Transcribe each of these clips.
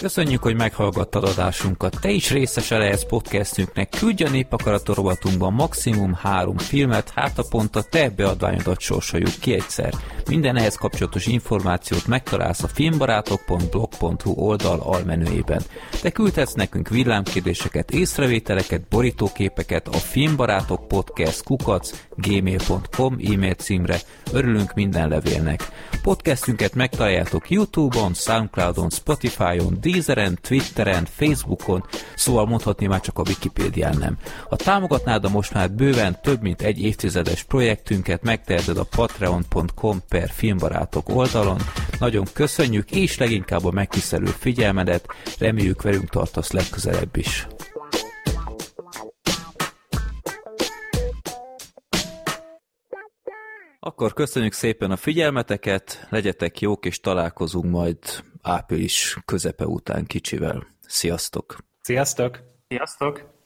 Köszönjük, hogy meghallgattad adásunkat. Te is részes lehetsz podcastünknek. Küldj a népakarator maximum három filmet, hát a pont a te beadványodat sorsoljuk ki egyszer. Minden ehhez kapcsolatos információt megtalálsz a filmbarátok.blog.hu oldal almenőjében. Te küldhetsz nekünk villámkérdéseket, észrevételeket, borítóképeket a filmbarátok podcast kukac gmail.com e-mail címre. Örülünk minden levélnek. Podcastünket megtaláljátok Youtube-on, Soundcloud-on, Spotify-on, Deezeren, Twitteren, Facebookon, szóval mondhatni már csak a Wikipédián nem. Ha támogatnád a most már bőven több mint egy évtizedes projektünket, megteheted a patreon.com per filmbarátok oldalon. Nagyon köszönjük, és leginkább a megtisztelő figyelmedet, reméljük velünk tartasz legközelebb is. Akkor köszönjük szépen a figyelmeteket, legyetek jók, és találkozunk majd április közepe után kicsivel. Sziasztok! Sziasztok! Sziasztok!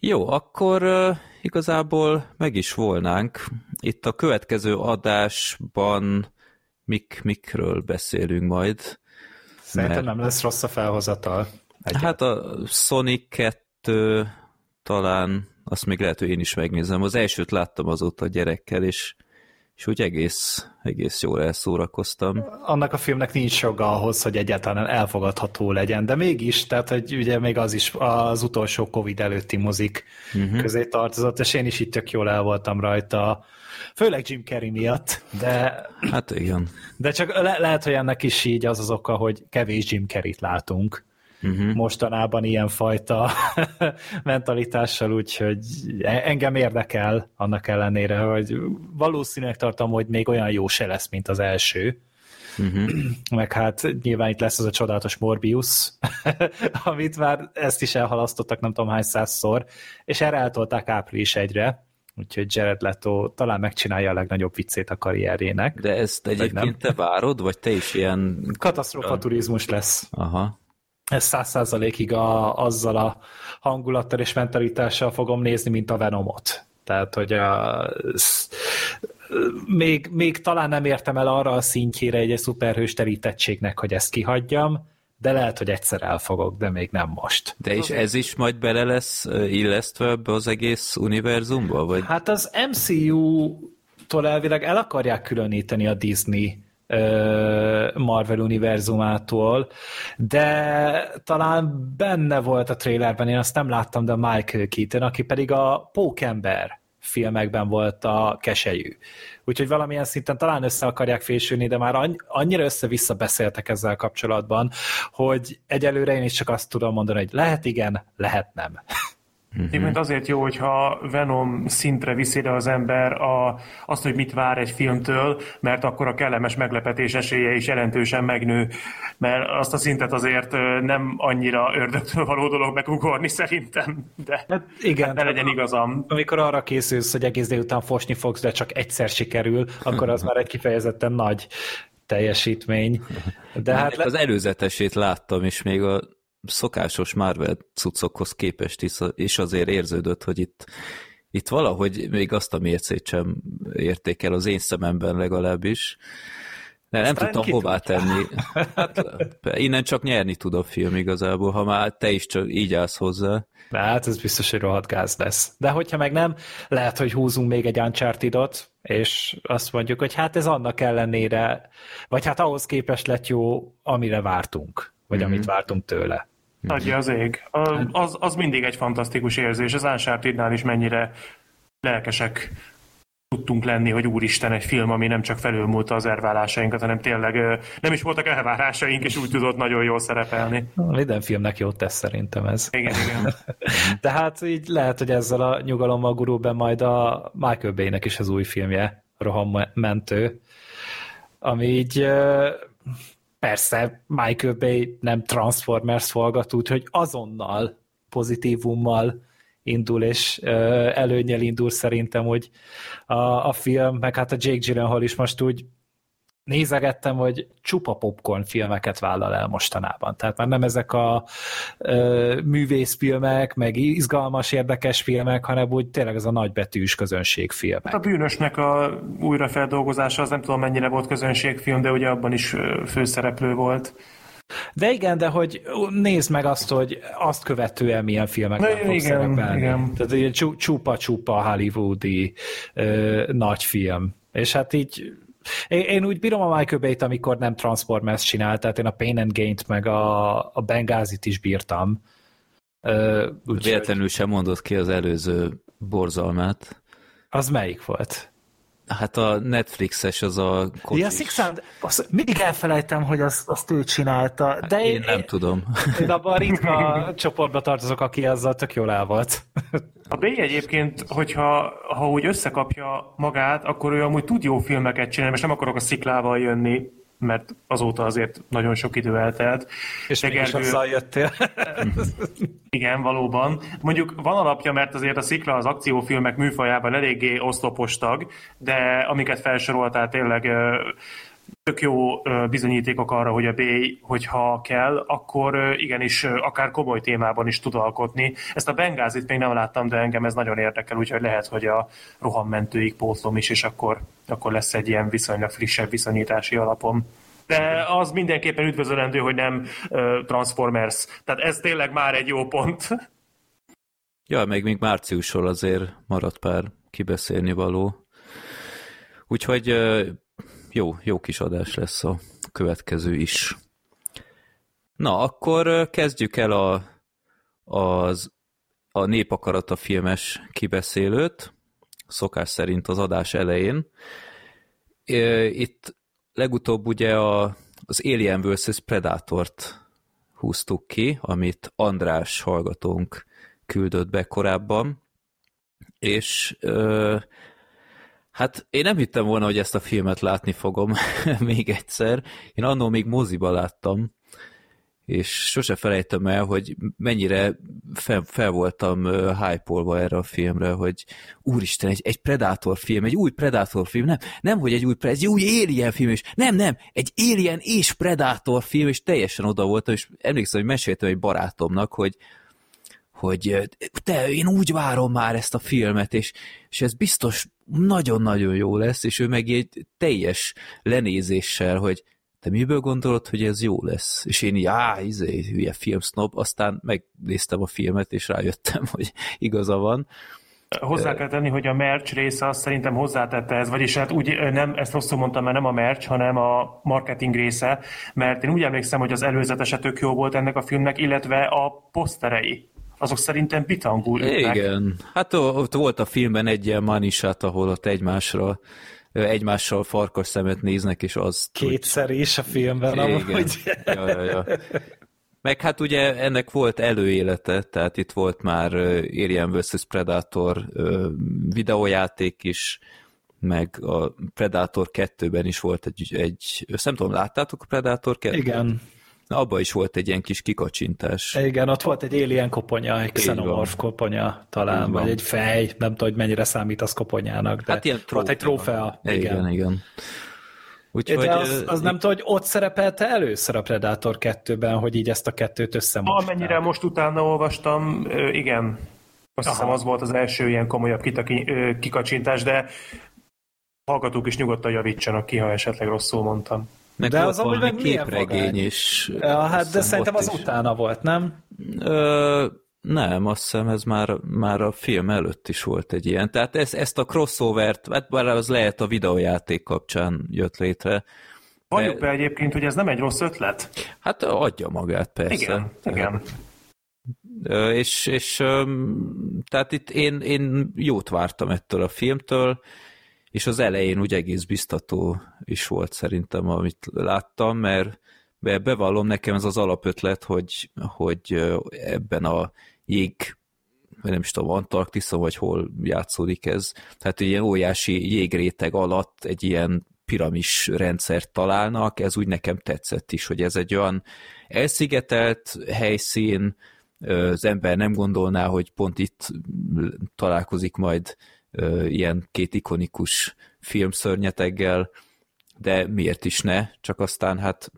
Jó, akkor uh, igazából meg is volnánk. Itt a következő adásban mik, mikről beszélünk majd. Szerintem mert... nem lesz rossz a felhozatal. Egyet. Hát a Sonic 2 talán, azt még lehet, hogy én is megnézem. Az elsőt láttam azóta a gyerekkel, és és úgy egész, egész jól elszórakoztam. Annak a filmnek nincs joga ahhoz, hogy egyáltalán elfogadható legyen, de mégis, tehát hogy ugye még az is az utolsó Covid előtti mozik uh-huh. közé tartozott, és én is itt tök jól el voltam rajta, főleg Jim Carrey miatt, de... Hát igen. De csak le- lehet, hogy ennek is így az az oka, hogy kevés Jim Carrey-t látunk uh-huh. mostanában ilyenfajta mentalitással, úgyhogy e- engem érdekel annak ellenére, hogy valószínűleg tartom, hogy még olyan jó se lesz, mint az első. Uh-huh. Meg hát nyilván itt lesz az a csodálatos Morbius, amit már ezt is elhalasztottak nem tudom hány százszor, és erre eltolták április egyre, úgyhogy Jared Leto talán megcsinálja a legnagyobb viccét a karrierjének. De ezt egyébként te várod, vagy te is ilyen... Katasztrófa turizmus lesz. Aha ez száz százalékig azzal a hangulattal és mentalitással fogom nézni, mint a Venomot. Tehát, hogy a, még, még talán nem értem el arra a szintjére egy szuperhős terítettségnek, hogy ezt kihagyjam, de lehet, hogy egyszer elfogok, de még nem most. De és ez is majd bele lesz illesztve ebbe az egész univerzumba? Vagy? Hát az MCU-tól elvileg el akarják különíteni a Disney Marvel univerzumától, de talán benne volt a trailerben, én azt nem láttam, de Michael Keaton, aki pedig a Pókember filmekben volt a keselyű. Úgyhogy valamilyen szinten talán össze akarják fésülni, de már annyira össze-vissza beszéltek ezzel kapcsolatban, hogy egyelőre én is csak azt tudom mondani, hogy lehet igen, lehet nem. Uh-huh. Mert azért jó, hogyha Venom szintre viszi az ember a, azt, hogy mit vár egy filmtől, mert akkor a kellemes meglepetés esélye is jelentősen megnő, mert azt a szintet azért nem annyira ördögtől való dolog megugorni szerintem, de hát igen, hát ne legyen igazam. Amikor arra készülsz, hogy egész délután fosni fogsz, de csak egyszer sikerül, akkor az már egy kifejezetten nagy teljesítmény. De hát le... Az előzetesét láttam, és még a szokásos Marvel cuccokhoz képest is, is azért érződött, hogy itt, itt valahogy még azt a mércét sem érték el az én szememben legalábbis. De nem tudtam hová tenni. Hát, innen csak nyerni tud a film igazából, ha már te is csak így állsz hozzá. Hát ez biztos, hogy rohadt gáz lesz. De hogyha meg nem, lehet, hogy húzunk még egy uncharted és azt mondjuk, hogy hát ez annak ellenére, vagy hát ahhoz képest lett jó, amire vártunk, vagy mm-hmm. amit vártunk tőle. Adja az ég. Az, az mindig egy fantasztikus érzés. Az uncharted is mennyire lelkesek tudtunk lenni, hogy úristen, egy film, ami nem csak felülmúlta az elvárásainkat, hanem tényleg nem is voltak elvárásaink, és úgy tudott nagyon jól szerepelni. Minden filmnek jót tesz szerintem ez. Igen, igen. De hát így lehet, hogy ezzel a nyugalommal gurulben majd a Michael Bay-nek is az új filmje, Rohammentő, ami így persze Michael Bay nem Transformers forgat, úgyhogy azonnal pozitívummal indul, és előnyel indul szerintem, hogy a, a film, meg hát a Jake Gyllenhaal is most úgy nézegettem, hogy csupa popcorn filmeket vállal el mostanában. Tehát már nem ezek a ö, művészfilmek, meg izgalmas, érdekes filmek, hanem úgy tényleg ez a nagybetűs közönségfilmek. Hát a bűnösnek a újrafeldolgozása az nem tudom mennyire volt közönségfilm, de ugye abban is főszereplő volt. De igen, de hogy nézd meg azt, hogy azt követően milyen filmekben fog igen, szerepelni. Igen. Tehát egy csupa-csupa hollywoodi ö, nagy film. És hát így én, én úgy bírom a Michael Bay-t, amikor nem Transformers csinált, tehát én a Pain and Gain-t meg a, a Bengázit is bírtam. Uh, Véletlenül sem mondott ki az előző borzalmát. Az melyik volt? Hát a Netflixes az a kocsis. Ja, Six Sound, azt mindig elfelejtem, hogy azt, azt ő csinálta. De hát én, én nem tudom. Én abban a ritka csoportba tartozok, aki azzal tök jól el volt. A B egyébként, hogyha ha úgy összekapja magát, akkor ő amúgy tud jó filmeket csinálni, és nem akarok a sziklával jönni, mert azóta azért nagyon sok idő eltelt. És mégis azzal jöttél. Igen, valóban. Mondjuk van alapja, mert azért a szikla az akciófilmek műfajában eléggé oszlopostag, de amiket felsoroltál tényleg tök jó bizonyítékok arra, hogy a B, hogyha kell, akkor igenis akár komoly témában is tud alkotni. Ezt a Bengázit még nem láttam, de engem ez nagyon érdekel, úgyhogy lehet, hogy a rohammentőig pótlom is, és akkor, akkor lesz egy ilyen viszonylag frissebb viszonyítási alapom. De az mindenképpen üdvözölendő, hogy nem uh, Transformers. Tehát ez tényleg már egy jó pont. Ja, még még márciusról azért maradt pár kibeszélni való. Úgyhogy jó, jó kis adás lesz a következő is. Na, akkor kezdjük el a, az, a Népakarata filmes kibeszélőt, szokás szerint az adás elején. Itt legutóbb ugye a, az Alien vs. Predatort húztuk ki, amit András hallgatónk küldött be korábban, és Hát én nem hittem volna, hogy ezt a filmet látni fogom még egyszer. Én annól még moziba láttam, és sose felejtem el, hogy mennyire fel, fel voltam hype erre a filmre, hogy úristen, egy, egy Predator film, egy új Predator film, nem, nem hogy egy új, egy új Alien film, és nem, nem, egy Alien és Predator film, és teljesen oda voltam, és emlékszem, hogy meséltem egy barátomnak, hogy, hogy te, én úgy várom már ezt a filmet, és, és ez biztos nagyon-nagyon jó lesz, és ő meg egy teljes lenézéssel, hogy te miből gondolod, hogy ez jó lesz? És én így, á, izé, hülye filmsnob, aztán megnéztem a filmet, és rájöttem, hogy igaza van. Hozzá kell tenni, hogy a merch része azt szerintem hozzátette ez, vagyis hát úgy nem, ezt rosszul mondtam, mert nem a merch, hanem a marketing része, mert én úgy emlékszem, hogy az előzetese tök jó volt ennek a filmnek, illetve a poszterei azok szerintem pitangul ütnek. Igen, hát ott volt a filmben egy ilyen manisát, ahol ott egymásra egymással farkas szemet néznek, és az... Kétszer is a filmben, Igen. amúgy. Ja, ja, ja. Meg hát ugye ennek volt előélete, tehát itt volt már Alien vs. Predator videójáték is, meg a Predator 2-ben is volt egy, egy nem tudom, láttátok a Predator 2 Igen. Na, abba is volt egy ilyen kis kikacsintás. Igen, ott volt egy alien koponya, egy xenomorf koponya talán, vagy egy fej, nem tudom, hogy mennyire számít az koponyának, de hát ilyen trófea. volt egy trófea. Igen, igen. igen. Úgyhogy, de az, az nem tudom, hogy ott szerepelte először a Predator 2-ben, hogy így ezt a kettőt összemosták. Amennyire most utána olvastam, igen. Azt Aha. hiszem az volt az első ilyen komolyabb kikacsintás, de hallgatók is nyugodtan javítsanak ki, ha esetleg rosszul mondtam. Meg de az amúgy meg képregény is. Ja, hát de szerintem az is. utána volt, nem? Ö, nem, azt hiszem ez már, már a film előtt is volt egy ilyen. Tehát ezt, ezt a crossovert, hát bár az lehet a videójáték kapcsán jött létre. Valljuk be egyébként, hogy ez nem egy rossz ötlet. Hát adja magát, persze. Igen, igen. És, és tehát itt én, én jót vártam ettől a filmtől, és az elején úgy egész biztató is volt szerintem, amit láttam, mert bevallom nekem ez az alapötlet, hogy, hogy ebben a jég nem is tudom, Antarktisza, vagy hol játszódik ez. Tehát egy ilyen óriási jégréteg alatt egy ilyen piramis rendszert találnak, ez úgy nekem tetszett is, hogy ez egy olyan elszigetelt helyszín, az ember nem gondolná, hogy pont itt találkozik majd ilyen két ikonikus filmszörnyeteggel, de miért is ne, csak aztán hát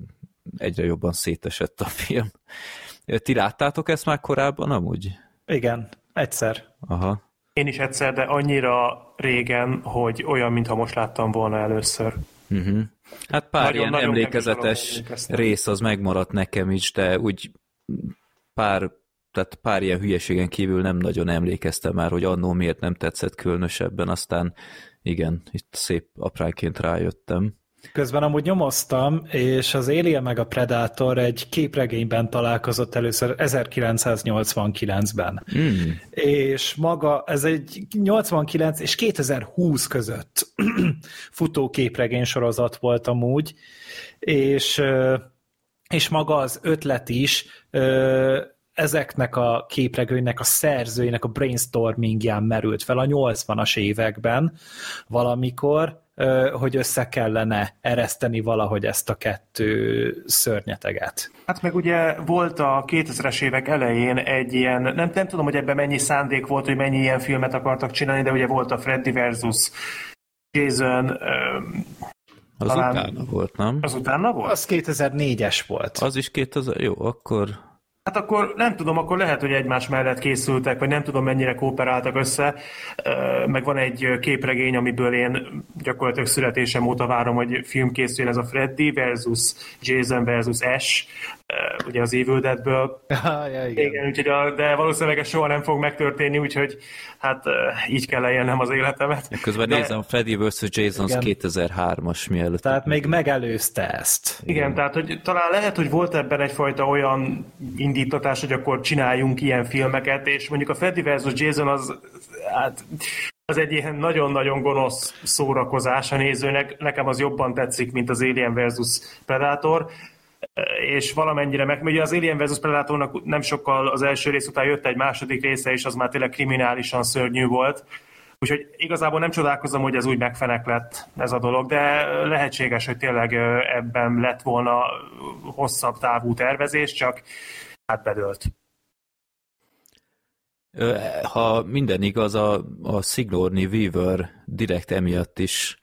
egyre jobban szétesett a film. Ti láttátok ezt már korábban amúgy? Igen, egyszer. Aha. Én is egyszer, de annyira régen, hogy olyan, mintha most láttam volna először. Uh-huh. Hát pár nagyon, ilyen nagyon emlékezetes rész az megmaradt nekem is, de úgy pár, tehát pár ilyen hülyeségen kívül nem nagyon emlékeztem már, hogy annó miért nem tetszett különösebben, aztán igen, itt szép apránként rájöttem. Közben amúgy nyomoztam, és az Alien meg a Predator egy képregényben találkozott először 1989-ben. Mm. És maga, ez egy 89 és 2020 között futó képregény sorozat volt amúgy, és, és maga az ötlet is ezeknek a képregőnek a szerzőinek a brainstormingján merült fel a 80-as években valamikor, hogy össze kellene ereszteni valahogy ezt a kettő szörnyeteget. Hát meg ugye volt a 2000-es évek elején egy ilyen, nem, nem tudom, hogy ebben mennyi szándék volt, hogy mennyi ilyen filmet akartak csinálni, de ugye volt a Freddy versus Jason, az talán... utána volt, nem? Az utána volt? Az 2004-es volt. Az is 2000, jó, akkor Hát akkor nem tudom, akkor lehet, hogy egymás mellett készültek, vagy nem tudom, mennyire kooperáltak össze. Meg van egy képregény, amiből én gyakorlatilag születésem óta várom, hogy film készül, ez a Freddy versus Jason versus Ash, ugye az Evil Deadből. Ah, ja, igen. igen úgyhogy a, de valószínűleg ez soha nem fog megtörténni, úgyhogy hát így kell élnem az életemet. Közben de... nézem, Freddy vs. Jason 2003-as mielőtt. Tehát még megelőzte ezt. Igen, igen, tehát hogy talán lehet, hogy volt ebben egyfajta olyan indítatás, hogy akkor csináljunk ilyen filmeket, és mondjuk a Freddy vs. Jason az hát az egy ilyen nagyon-nagyon gonosz szórakozás a nézőnek. Nekem az jobban tetszik, mint az Alien versus Predator és valamennyire meg, ugye az Alien vs. Predatornak nem sokkal az első rész után jött egy második része, és az már tényleg kriminálisan szörnyű volt. Úgyhogy igazából nem csodálkozom, hogy ez úgy megfenek lett ez a dolog, de lehetséges, hogy tényleg ebben lett volna hosszabb távú tervezés, csak hát bedölt. Ha minden igaz, a, a Sigourney Weaver direkt emiatt is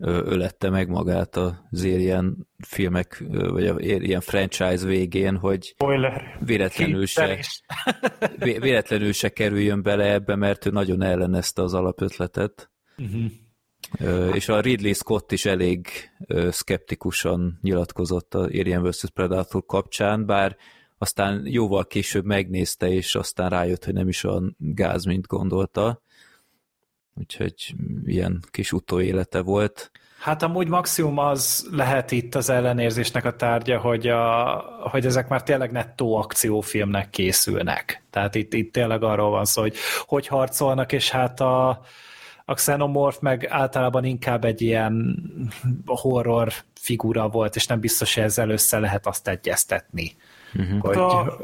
ölette meg magát az ilyen filmek, vagy a ilyen franchise végén, hogy Spoiler. véletlenül se, véletlenül se kerüljön bele ebbe, mert ő nagyon ellenezte az alapötletet. Uh-huh. És a Ridley Scott is elég szkeptikusan nyilatkozott a Alien vs. Predator kapcsán, bár aztán jóval később megnézte, és aztán rájött, hogy nem is olyan gáz, mint gondolta úgyhogy ilyen kis utóélete volt. Hát amúgy maximum az lehet itt az ellenérzésnek a tárgya, hogy, a, hogy ezek már tényleg nettó akciófilmnek készülnek. Tehát itt, itt tényleg arról van szó, hogy hogy harcolnak, és hát a, a Xenomorph meg általában inkább egy ilyen horror figura volt, és nem biztos, hogy ezzel össze lehet azt egyeztetni. Uh-huh. Hogy... A...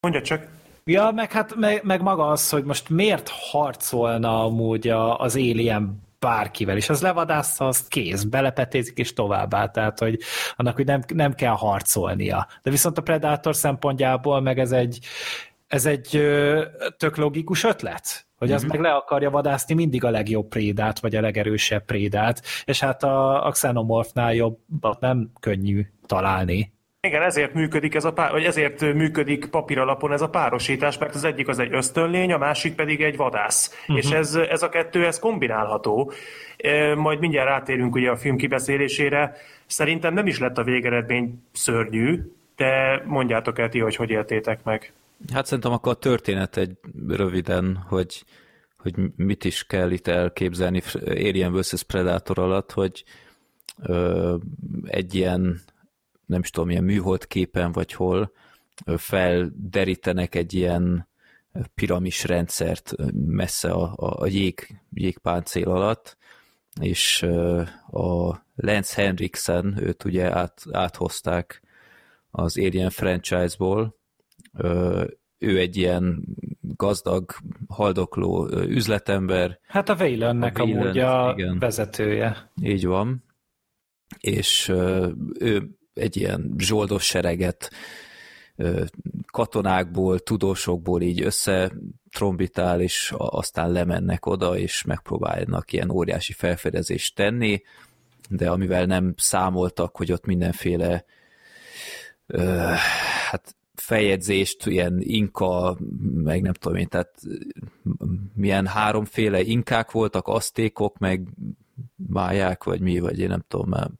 Mondja csak. Ja, meg hát meg, meg maga az, hogy most miért harcolna amúgy a, az Alien bárkivel, és az levadásza, azt kész, belepetézik és továbbá, tehát hogy annak, hogy nem, nem kell harcolnia. De viszont a Predator szempontjából meg ez egy, ez egy ö, tök logikus ötlet, hogy az mm-hmm. meg le akarja vadászni mindig a legjobb prédát, vagy a legerősebb prédát, és hát a, a Xenomorphnál jobbat nem könnyű találni. Igen, ezért működik ez a pár, vagy ezért működik papíralapon ez a párosítás, mert az egyik az egy ösztönlény, a másik pedig egy vadász. Uh-huh. És ez, ez a kettő, ez kombinálható. Majd mindjárt rátérünk ugye a film kibeszélésére. Szerintem nem is lett a végeredmény szörnyű, de mondjátok el ti, hogy hogy éltétek meg. Hát szerintem akkor a történet egy röviden, hogy, hogy mit is kell itt elképzelni Alien vs. Predator alatt, hogy ö, egy ilyen nem is tudom, milyen műhold képen vagy hol, felderítenek egy ilyen piramis rendszert messze a, a, a jég, jégpáncél alatt, és a Lance Henriksen, őt ugye át, áthozták az Alien franchise-ból, ő egy ilyen gazdag, haldokló üzletember. Hát a Waylandnek amúgy a igen. vezetője. Így van. És ő egy ilyen zsoldos sereget katonákból, tudósokból így összetrombitál, és aztán lemennek oda, és megpróbálnak ilyen óriási felfedezést tenni, de amivel nem számoltak, hogy ott mindenféle ö, hát feljegyzést, ilyen inka, meg nem tudom én, tehát milyen háromféle inkák voltak, asztékok, meg máják, vagy mi, vagy én nem tudom már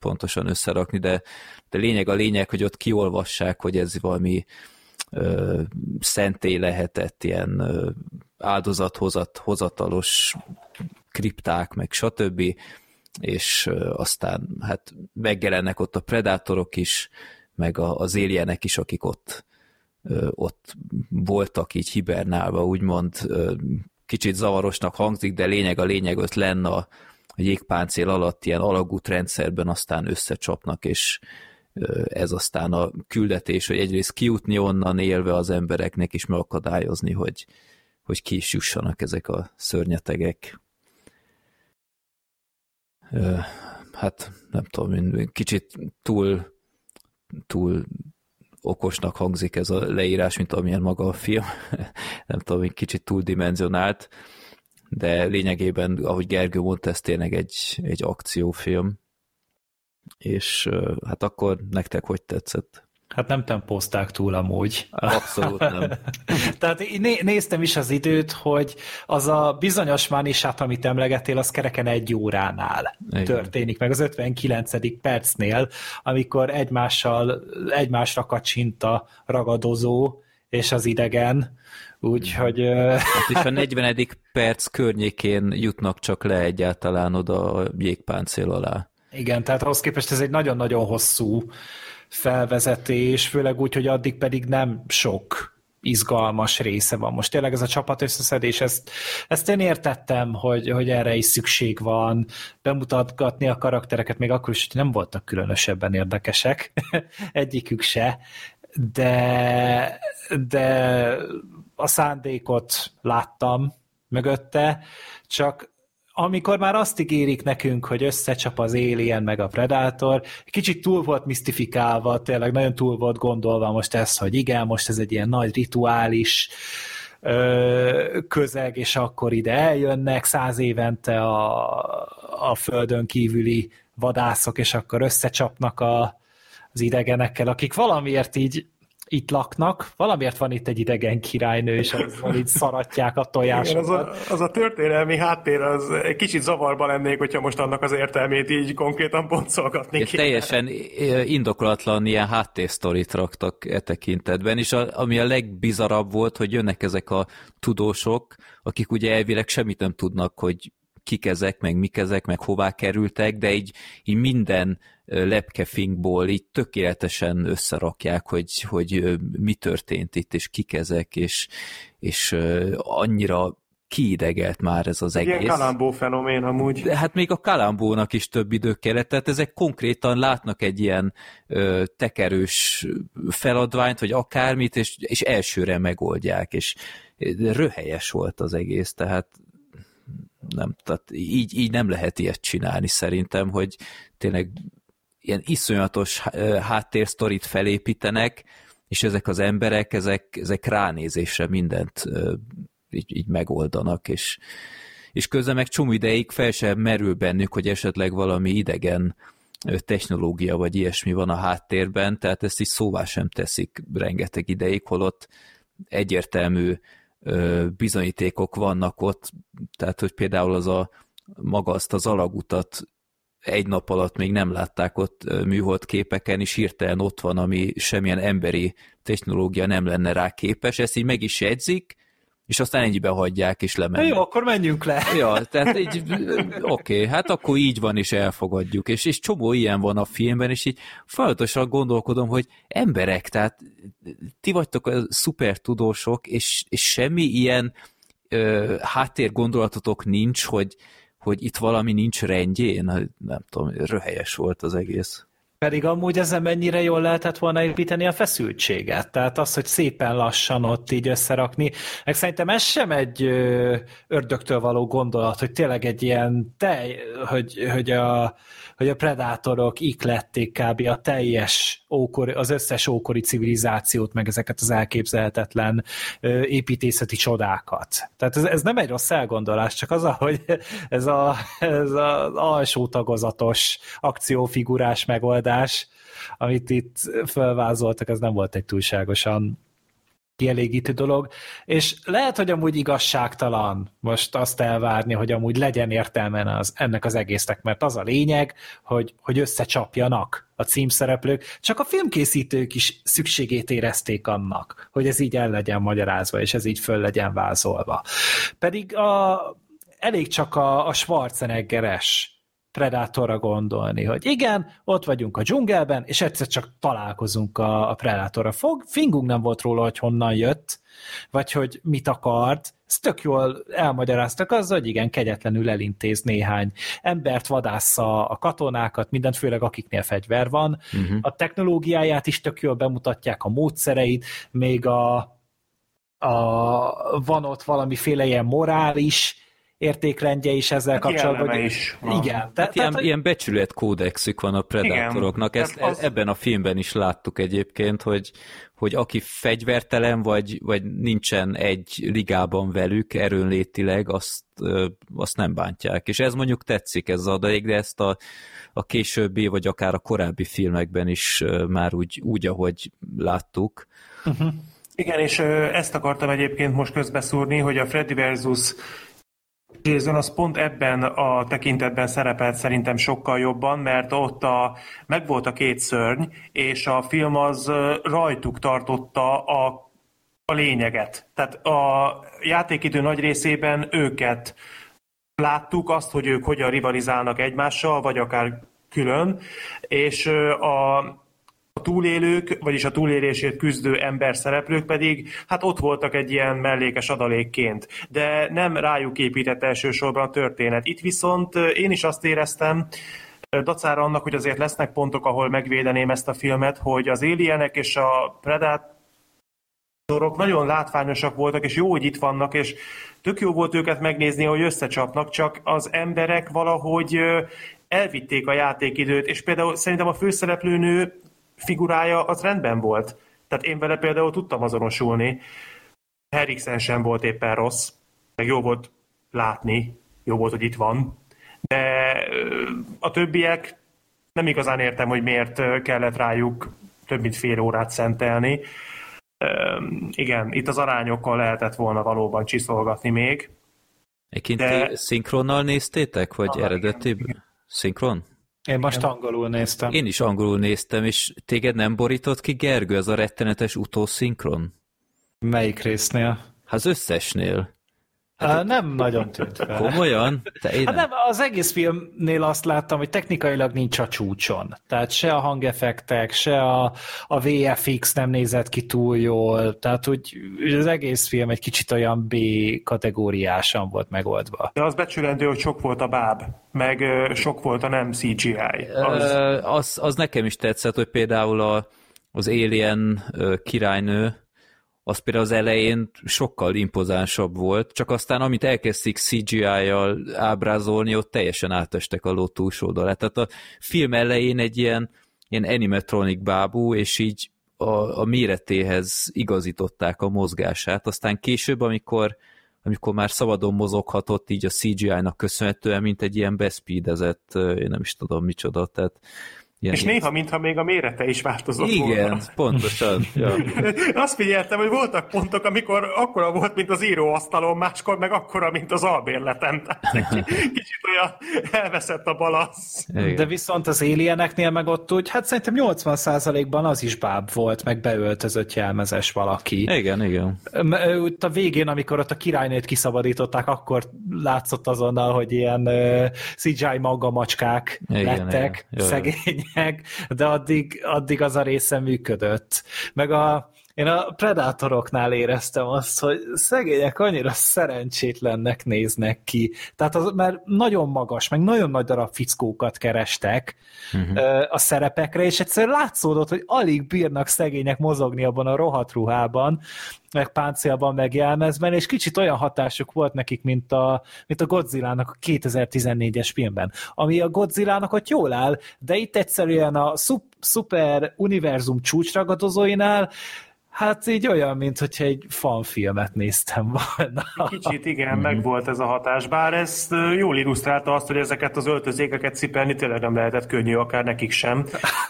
pontosan összerakni, de, de lényeg a lényeg, hogy ott kiolvassák, hogy ez valami ö, szentély lehetett, ilyen ö, áldozathozat, hozatalos kripták, meg stb. És ö, aztán hát megjelennek ott a predátorok is, meg a, az éljenek is, akik ott, ö, ott voltak így hibernálva, úgymond ö, kicsit zavarosnak hangzik, de lényeg a lényeg, ott lenne a, a jégpáncél alatt ilyen alagút rendszerben aztán összecsapnak, és ez aztán a küldetés, hogy egyrészt kijutni onnan élve az embereknek, és megakadályozni, hogy, hogy ki is jussanak ezek a szörnyetegek. Hát nem tudom, kicsit túl, túl okosnak hangzik ez a leírás, mint amilyen maga a film. nem tudom, egy kicsit túldimenzionált, de lényegében, ahogy Gergő mondta, ez tényleg egy, egy akciófilm. És hát akkor nektek hogy tetszett? Hát nem tempózták túl amúgy. Abszolút nem. Tehát né- néztem is az időt, hogy az a bizonyos mánisát, amit emlegettél, az kereken egy óránál Igen. történik, meg az 59. percnél, amikor egymással, egymásra kacsint a ragadozó és az idegen, úgyhogy... Hát és a 40. perc környékén jutnak csak le egyáltalán oda a jégpáncél alá. Igen, tehát ahhoz képest ez egy nagyon-nagyon hosszú felvezetés, főleg úgy, hogy addig pedig nem sok izgalmas része van. Most tényleg ez a csapat összeszedés, ezt, ezt én értettem, hogy, hogy erre is szükség van, bemutatgatni a karaktereket, még akkor is, hogy nem voltak különösebben érdekesek, egyikük se, de, de a szándékot láttam mögötte, csak amikor már azt ígérik nekünk, hogy összecsap az Alien meg a Predator, kicsit túl volt misztifikálva, tényleg nagyon túl volt gondolva most ez, hogy igen, most ez egy ilyen nagy rituális ö, közeg, és akkor ide eljönnek száz évente a, a földön kívüli vadászok, és akkor összecsapnak a, az idegenekkel, akik valamiért így itt laknak, valamiért van itt egy idegen királynő, és azzal így szaratják a tojásokat. Igen, az, a, az a történelmi háttér, az egy kicsit zavarba lennék, hogyha most annak az értelmét így konkrétan pontszolgatni kéne. Teljesen indokolatlan ilyen háttérsztorit raktak e tekintetben, és a, ami a legbizarabb volt, hogy jönnek ezek a tudósok, akik ugye elvileg semmit nem tudnak, hogy kik ezek, meg mik ezek, meg hová kerültek, de így, így minden lepkefinkból így tökéletesen összerakják, hogy, hogy mi történt itt, és kik ezek, és, és annyira kiidegelt már ez az egész. Ilyen kalambó fenomén amúgy. De hát még a kalambónak is több idő kellett, tehát ezek konkrétan látnak egy ilyen ö, tekerős feladványt, vagy akármit, és, és elsőre megoldják, és röhelyes volt az egész, tehát nem, tehát így, így nem lehet ilyet csinálni szerintem, hogy tényleg ilyen iszonyatos háttérsztorit felépítenek, és ezek az emberek, ezek, ezek ránézésre mindent így, így megoldanak, és, és közben meg csomó ideig fel sem merül bennük, hogy esetleg valami idegen technológia vagy ilyesmi van a háttérben, tehát ezt is szóvá sem teszik rengeteg ideig, holott egyértelmű bizonyítékok vannak ott, tehát hogy például az a maga azt az alagutat egy nap alatt még nem látták ott műhold képeken, és hirtelen ott van, ami semmilyen emberi technológia nem lenne rá képes, ezt így meg is jegyzik, és aztán ennyibe hagyják, és lemennek. Jó, akkor menjünk le. Ja, tehát így, oké, okay, hát akkor így van, és elfogadjuk. És, és csomó ilyen van a filmben, és így folyamatosan gondolkodom, hogy emberek, tehát ti vagytok a szuper tudósok, és, és semmi ilyen ö, háttérgondolatotok nincs, hogy, hogy itt valami nincs rendjén, nem tudom, röhelyes volt az egész. Pedig amúgy ezen mennyire jól lehetett volna építeni a feszültséget. Tehát az, hogy szépen lassan ott így összerakni. Meg szerintem ez sem egy ördögtől való gondolat, hogy tényleg egy ilyen tej, hogy, hogy a, hogy a predátorok iklették kb. a teljes ókori, az összes ókori civilizációt, meg ezeket az elképzelhetetlen építészeti csodákat. Tehát ez, ez nem egy rossz elgondolás, csak az, hogy ez, a, ez az alsó tagozatos akciófigurás megoldás, amit itt felvázoltak, ez nem volt egy túlságosan kielégítő dolog, és lehet, hogy amúgy igazságtalan most azt elvárni, hogy amúgy legyen értelme az, ennek az egésznek, mert az a lényeg, hogy, hogy összecsapjanak a címszereplők, csak a filmkészítők is szükségét érezték annak, hogy ez így el legyen magyarázva, és ez így föl legyen vázolva. Pedig a, elég csak a, a Schwarzeneggeres Predatorra gondolni, hogy igen, ott vagyunk a dzsungelben, és egyszer csak találkozunk a, a Predatorra. Fog, fingunk nem volt róla, hogy honnan jött, vagy hogy mit akart, ezt tök jól elmagyaráztak azzal, hogy igen, kegyetlenül elintéz néhány embert, vadásza a katonákat, mindent, főleg akiknél fegyver van. Uh-huh. A technológiáját is tök jól bemutatják, a módszereit, még a, a van ott valamiféle ilyen morális értékrendje is ezzel hát kapcsolatban. Hogy... is van. Igen. Te, hát ilyen, tehát, ilyen becsületkódexük van a predátoroknak. Ezt, az... Ebben a filmben is láttuk egyébként, hogy, hogy aki fegyvertelen, vagy, vagy nincsen egy ligában velük erőnlétileg, azt, azt nem bántják. És ez mondjuk tetszik, ez az adalék, de ezt a, a későbbi, vagy akár a korábbi filmekben is már úgy, úgy ahogy láttuk. Uh-huh. Igen, és ezt akartam egyébként most közbeszúrni, hogy a Freddy versus Jason az pont ebben a tekintetben szerepelt szerintem sokkal jobban, mert ott a, megvolt a két szörny, és a film az rajtuk tartotta a, a lényeget. Tehát a játékidő nagy részében őket láttuk, azt, hogy ők hogyan rivalizálnak egymással, vagy akár külön, és a, a túlélők, vagyis a túlélésért küzdő ember szereplők pedig hát ott voltak egy ilyen mellékes adalékként, de nem rájuk épített elsősorban a történet. Itt viszont én is azt éreztem, dacára annak, hogy azért lesznek pontok, ahol megvédeném ezt a filmet, hogy az Alienek és a Predatorok nagyon látványosak voltak, és jó, hogy itt vannak, és tök jó volt őket megnézni, hogy összecsapnak, csak az emberek valahogy elvitték a játékidőt, és például szerintem a főszereplőnő figurája az rendben volt. Tehát én vele például tudtam azonosulni. Herriksen sem volt éppen rossz, meg jó volt látni, jó volt, hogy itt van. De a többiek nem igazán értem, hogy miért kellett rájuk több mint fél órát szentelni. Igen, itt az arányokkal lehetett volna valóban csiszolgatni még. Egyébként de... szinkronnal néztétek, vagy eredetiben? Szinkron? Én most angolul néztem. Én is angolul néztem, és téged nem borított ki, Gergő, az a rettenetes utószinkron? Melyik résznél? Hát az összesnél. Hát, nem nagyon tűnt fel. Komolyan? Te én hát nem, az egész filmnél azt láttam, hogy technikailag nincs a csúcson. Tehát se a hangeffektek, se a, a VFX nem nézett ki túl jól. Tehát úgy az egész film egy kicsit olyan B kategóriásan volt megoldva. De az becsülendő, hogy sok volt a báb, meg sok volt a nem CGI. Az, az, az nekem is tetszett, hogy például a, az Alien királynő, az például az elején sokkal impozánsabb volt, csak aztán amit elkezdték CGI-jal ábrázolni, ott teljesen átestek a ló túlsó Tehát a film elején egy ilyen, ilyen animatronic bábú, és így a, a méretéhez igazították a mozgását. Aztán később, amikor amikor már szabadon mozoghatott így a CGI-nak köszönhetően, mint egy ilyen beszpídezett, én nem is tudom micsoda, tehát Ilyen és néha, mintha még a mérete is változott Igen, volna. pontosan. Ja. Azt figyeltem, hogy voltak pontok, amikor akkora volt, mint az íróasztalon, máskor meg akkora, mint az albérletem. kicsit olyan elveszett a balasz. Igen. De viszont az alieneknél meg ott úgy, hát szerintem 80%-ban az is báb volt, meg beöltözött jelmezes valaki. Igen, igen. Ott a végén, amikor ott a királynőt kiszabadították, akkor látszott azonnal, hogy ilyen uh, CGI magamacskák igen, lettek, igen. szegény meg, de addig, addig az a része működött. Meg a, én a Predatoroknál éreztem azt, hogy szegények annyira szerencsétlennek néznek ki. Tehát az, mert nagyon magas, meg nagyon nagy darab fickókat kerestek uh-huh. a szerepekre, és egyszer látszódott, hogy alig bírnak szegények mozogni abban a rohadt ruhában, meg páncélban, meg jelmezben, és kicsit olyan hatásuk volt nekik, mint a, mint a Godzilla-nak a 2014-es filmben. Ami a Godzilla-nak ott jól áll, de itt egyszerűen a szuper univerzum csúcsragadozóinál Hát így olyan, mint hogyha egy fanfilmet néztem volna. Kicsit igen, meg volt ez a hatás, bár ez jól illusztrálta azt, hogy ezeket az öltözékeket cipelni tényleg nem lehetett könnyű, akár nekik sem.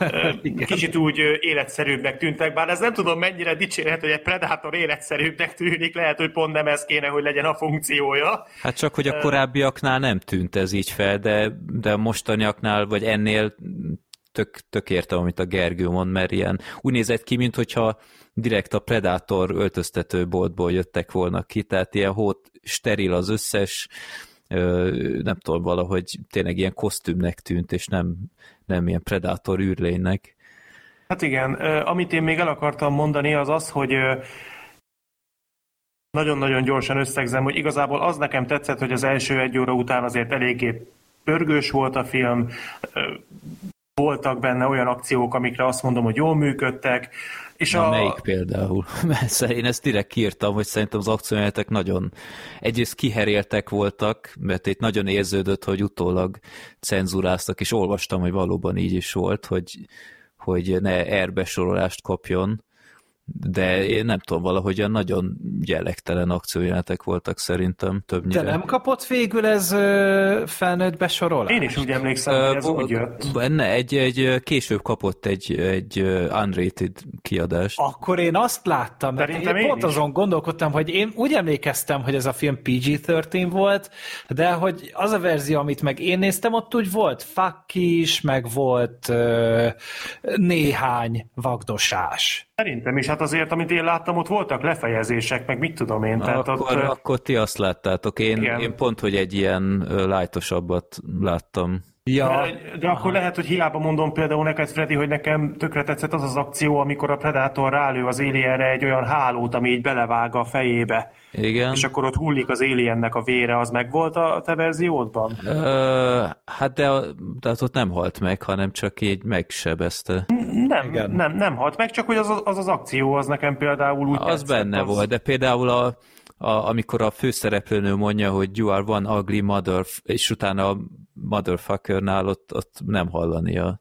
Kicsit úgy életszerűbbnek tűntek, bár ez nem tudom mennyire dicsérhet, hogy egy Predator életszerűbbnek tűnik, lehet, hogy pont nem ez kéne, hogy legyen a funkciója. Hát csak, hogy a korábbiaknál nem tűnt ez így fel, de, de a mostaniaknál, vagy ennél tök, tök értem, amit a Gergő mond, mert ilyen úgy nézett ki, mint hogyha direkt a Predator öltöztetőboltból jöttek volna ki, tehát ilyen hót steril az összes, nem tudom, valahogy tényleg ilyen kosztümnek tűnt, és nem, nem ilyen Predator űrlénynek. Hát igen, amit én még el akartam mondani, az az, hogy nagyon-nagyon gyorsan összegzem, hogy igazából az nekem tetszett, hogy az első egy óra után azért eléggé pörgős volt a film, voltak benne olyan akciók, amikre azt mondom, hogy jól működtek. És Na, a... melyik például? Mert én ezt direkt kiírtam, hogy szerintem az akciójátek nagyon egyrészt kiheréltek voltak, mert itt nagyon érződött, hogy utólag cenzuráztak, és olvastam, hogy valóban így is volt, hogy, hogy ne erbesorolást kapjon de én nem tudom, valahogy nagyon jellegtelen akciójátek voltak szerintem többnyire. De nem kapott végül ez ö, felnőtt besorolás? Én is úgy emlékszem, hogy ez úgy jött. Benne egy, egy később kapott egy, egy unrated kiadást. Akkor én azt láttam, mert én, én pont is. azon gondolkodtam, hogy én úgy emlékeztem, hogy ez a film PG-13 volt, de hogy az a verzió, amit meg én néztem, ott úgy volt fuck is, meg volt ö, néhány vagdosás. Szerintem is, hát azért, amit én láttam, ott voltak lefejezések, meg mit tudom én. Tehát akkor, ott, akkor ti azt láttátok, én, én pont, hogy egy ilyen lájtosabbat láttam. Ja. De, de akkor lehet, hogy hiába mondom például neked, Freddy, hogy nekem tökre tetszett az az akció, amikor a Predator rálő az Alienre egy olyan hálót, ami így belevág a fejébe. Igen. És akkor ott hullik az Aliennek a vére, az meg volt a te verziódban? Ö, hát de, de ott nem halt meg, hanem csak így megsebezte. Nem, Igen. nem, nem halt meg, csak hogy az az, az akció az nekem például úgy Az tetszett, benne az... volt, de például a, a, amikor a főszereplőnő mondja, hogy you are one ugly mother, és utána a motherfuckernál ott, ott nem hallani a,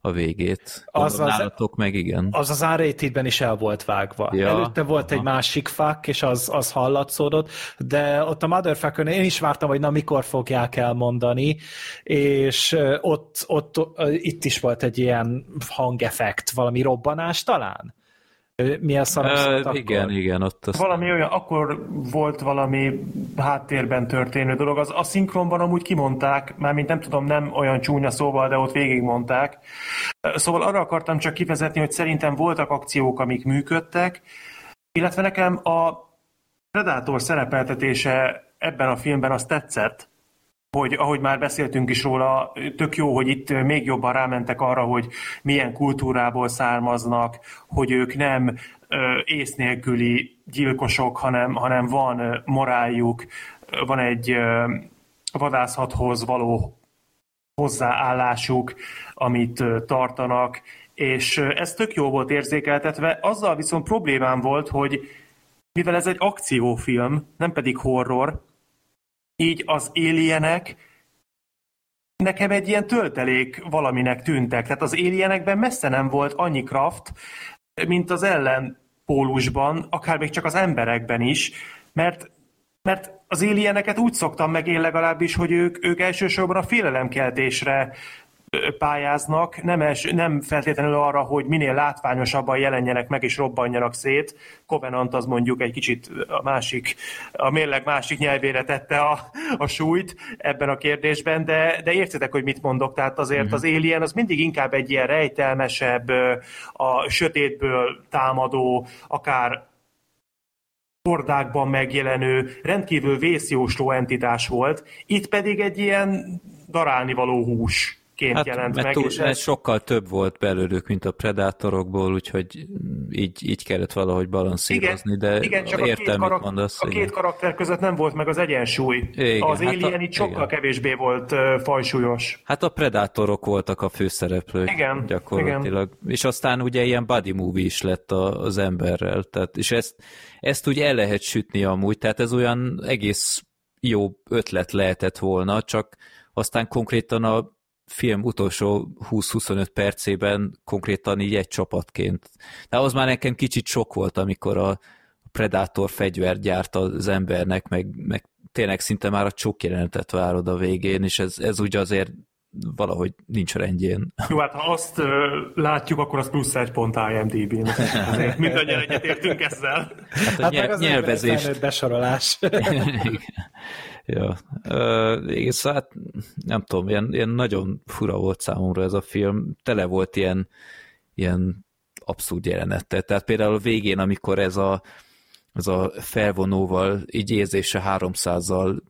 a végét. Az az, nálatok meg igen. Az az r is el volt vágva. Ja, Előtte volt aha. egy másik fuck, és az, az hallatszódott, de ott a motherfucker én is vártam, hogy na mikor fogják elmondani, és ott, ott, ott itt is volt egy ilyen hangeffekt, valami robbanás talán? Mi a szarabszat uh, Igen, igen, ott az... Valami olyan, akkor volt valami háttérben történő dolog. Az, a szinkronban amúgy kimondták, mármint nem tudom, nem olyan csúnya szóval, de ott végigmondták. Szóval arra akartam csak kivezetni, hogy szerintem voltak akciók, amik működtek, illetve nekem a Predator szerepeltetése ebben a filmben az tetszett, hogy ahogy már beszéltünk is róla, tök jó, hogy itt még jobban rámentek arra, hogy milyen kultúrából származnak, hogy ők nem ész nélküli gyilkosok, hanem, hanem van moráljuk, van egy vadászathoz való hozzáállásuk, amit tartanak, és ez tök jó volt érzékeltetve. Azzal viszont problémám volt, hogy mivel ez egy akciófilm, nem pedig horror, így az alienek nekem egy ilyen töltelék valaminek tűntek. Tehát az alienekben messze nem volt annyi kraft, mint az ellenpólusban, akár még csak az emberekben is, mert, mert az alieneket úgy szoktam meg én legalábbis, hogy ők, ők elsősorban a félelemkeltésre pályáznak, nem, els, nem feltétlenül arra, hogy minél látványosabban jelenjenek meg és robbanjanak szét. Covenant az mondjuk egy kicsit a másik, a mérleg másik nyelvére tette a, a súlyt ebben a kérdésben, de, de értitek, hogy mit mondok, tehát azért uh-huh. az Alien az mindig inkább egy ilyen rejtelmesebb, a sötétből támadó, akár hordákban megjelenő, rendkívül vészjósló entitás volt, itt pedig egy ilyen darálni való hús ként hát, jelent meg. Túl, és ez sokkal több volt belőlük, mint a Predatorokból, úgyhogy így, így kellett valahogy balanszírozni, igen, de igen, csak értem, a két, karak- mondasz, a két karakter között nem volt meg az egyensúly. Igen, az hát Alien itt sokkal igen. kevésbé volt uh, fajsúlyos. Hát a Predatorok voltak a főszereplők igen, gyakorlatilag. Igen. És aztán ugye ilyen body movie is lett a, az emberrel, tehát, és ezt, ezt úgy el lehet sütni amúgy, tehát ez olyan egész jó ötlet lehetett volna, csak aztán konkrétan a film utolsó 20-25 percében konkrétan így egy csapatként. De az már nekem kicsit sok volt, amikor a Predator fegyver gyárt az embernek, meg, meg tényleg szinte már a csok jelenetet várod a végén, és ez, ez ugye azért valahogy nincs rendjén. Jó, hát ha azt uh, látjuk, akkor az plusz egy pont IMDb-n. Mindannyian egyetértünk ezzel. Hát a hát nyelv, nyelvezés. besorolás. ja. Uh, igen, szóval hát nem tudom, ilyen, ilyen nagyon fura volt számomra ez a film. Tele volt ilyen, ilyen abszurd jelenettel. Tehát például a végén, amikor ez a, ez a felvonóval, így érzése 300-zal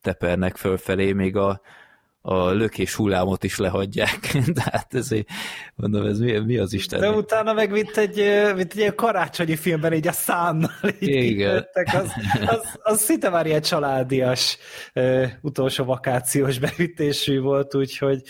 tepernek fölfelé, még a, a lökés hullámot is lehagyják. De hát ezért mondom, ez mi, mi az Isten? De utána meg mint egy, mint egy ilyen karácsonyi filmben így a szánnal így Igen. az, az, az szinte már ilyen családias uh, utolsó vakációs beütésű volt, úgyhogy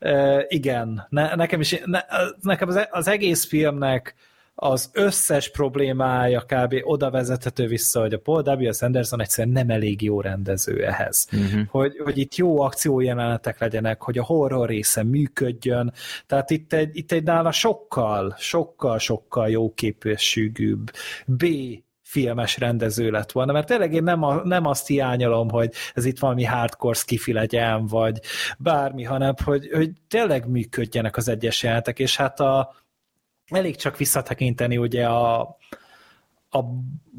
uh, igen, ne, nekem is, ne, nekem az, az egész filmnek az összes problémája kb. oda vezethető vissza, hogy a Paul W. Anderson egyszerűen nem elég jó rendező ehhez. Uh-huh. Hogy, hogy itt jó akciójelenetek legyenek, hogy a horror része működjön, tehát itt egy, itt egy nála sokkal, sokkal, sokkal jó képességűbb B filmes rendező lett volna, mert tényleg én nem, a, nem azt hiányolom, hogy ez itt valami hardcore skifi legyen, vagy bármi, hanem hogy, hogy tényleg működjenek az egyes jelentek, és hát a, elég csak visszatekinteni ugye a, a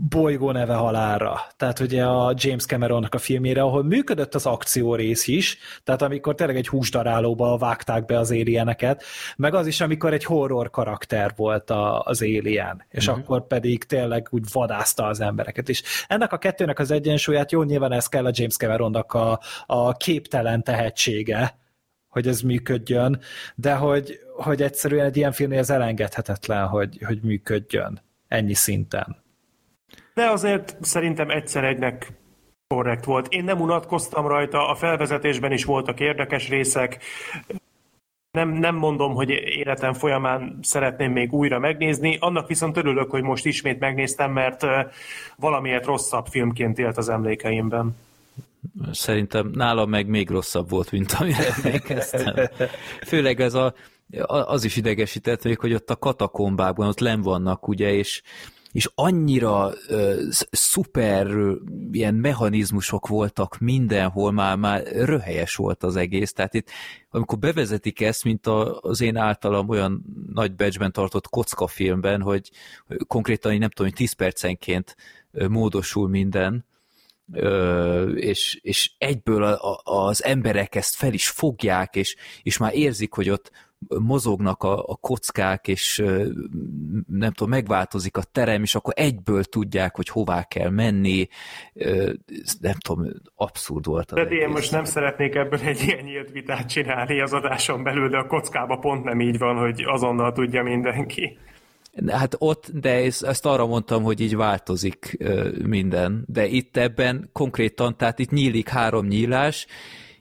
bolygó neve halára, tehát ugye a James Cameronnak a filmére, ahol működött az akció rész is, tehát amikor tényleg egy húsdarálóba vágták be az alieneket, meg az is, amikor egy horror karakter volt a, az alien, és mm-hmm. akkor pedig tényleg úgy vadázta az embereket is. Ennek a kettőnek az egyensúlyát, jó, nyilván ez kell a James Cameronnak a, a képtelen tehetsége, hogy ez működjön, de hogy, hogy egyszerűen egy ilyen filmnél ez elengedhetetlen, hogy, hogy működjön ennyi szinten. De azért szerintem egyszer egynek korrekt volt. Én nem unatkoztam rajta, a felvezetésben is voltak érdekes részek, nem, nem mondom, hogy életem folyamán szeretném még újra megnézni, annak viszont örülök, hogy most ismét megnéztem, mert valamiért rosszabb filmként élt az emlékeimben. Szerintem nálam meg még rosszabb volt, mint amire emlékeztem. Főleg ez a, az is idegesített még, hogy ott a katakombákban ott len vannak, ugye, és, és annyira uh, szuper ilyen mechanizmusok voltak mindenhol, már, már röhelyes volt az egész, tehát itt amikor bevezetik ezt, mint a, az én általam olyan nagy badge tartott kockafilmben, hogy konkrétan nem tudom, hogy 10 percenként módosul minden, és, és egyből a, a, az emberek ezt fel is fogják, és, és már érzik, hogy ott mozognak a, a kockák, és nem tudom, megváltozik a terem, és akkor egyből tudják, hogy hová kell menni. Nem tudom, abszurd volt. De én most nem szeretnék ebből egy ilyen nyílt vitát csinálni az adáson belül, de a kockába pont nem így van, hogy azonnal tudja mindenki. Hát ott, de ezt, ezt arra mondtam, hogy így változik minden, de itt ebben konkrétan, tehát itt nyílik három nyílás,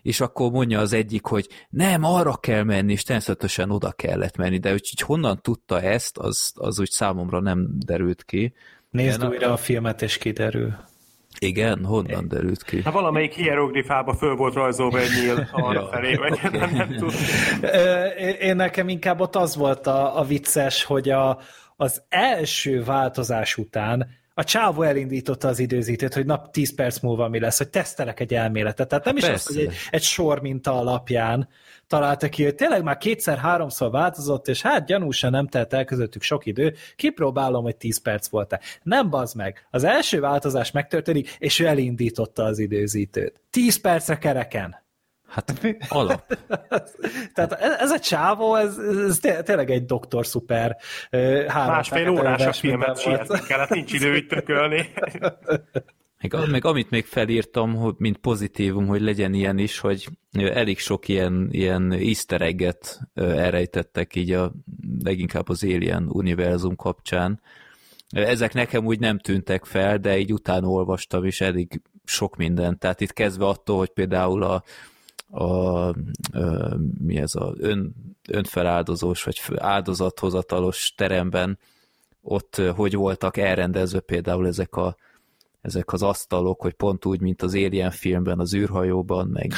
és akkor mondja az egyik, hogy nem, arra kell menni, és természetesen oda kellett menni, de hogy így honnan tudta ezt, az, az úgy számomra nem derült ki. Nézd újra a... a filmet, és kiderül. Igen, honnan derült ki? Hát valamelyik hieroglifába föl volt rajzolva egy nyíl arra felé, vagy nem, nem tudom. Én nekem inkább ott az volt a, a vicces, hogy a, az első változás után a csávó elindította az időzítőt, hogy nap 10 perc múlva mi lesz, hogy tesztelek egy elméletet. Tehát nem is Persze. az, hogy egy, egy sor minta alapján találta ki, hogy tényleg már kétszer-háromszor változott, és hát gyanúsan nem telt el közöttük sok idő, kipróbálom, hogy 10 perc volt-e. Nem bazd meg. Az első változás megtörténik, és ő elindította az időzítőt. 10 percre kereken. Hát alap. Tehát ez a csávó, ez, ez tényleg egy doktor szuper. Másfél órás a filmet sietni kellett, nincs idő itt tökölni. Meg, meg amit még felírtam, hogy, mint pozitívum, hogy legyen ilyen is, hogy elég sok ilyen, ilyen easter egget elrejtettek így a, leginkább az Alien univerzum kapcsán. Ezek nekem úgy nem tűntek fel, de így utána olvastam, és elég sok minden. Tehát itt kezdve attól, hogy például a, a, a mi ez a ön, önfeláldozós, vagy áldozathozatalos teremben ott hogy voltak elrendezve például ezek a ezek az asztalok, hogy pont úgy, mint az Alien filmben, az űrhajóban, meg,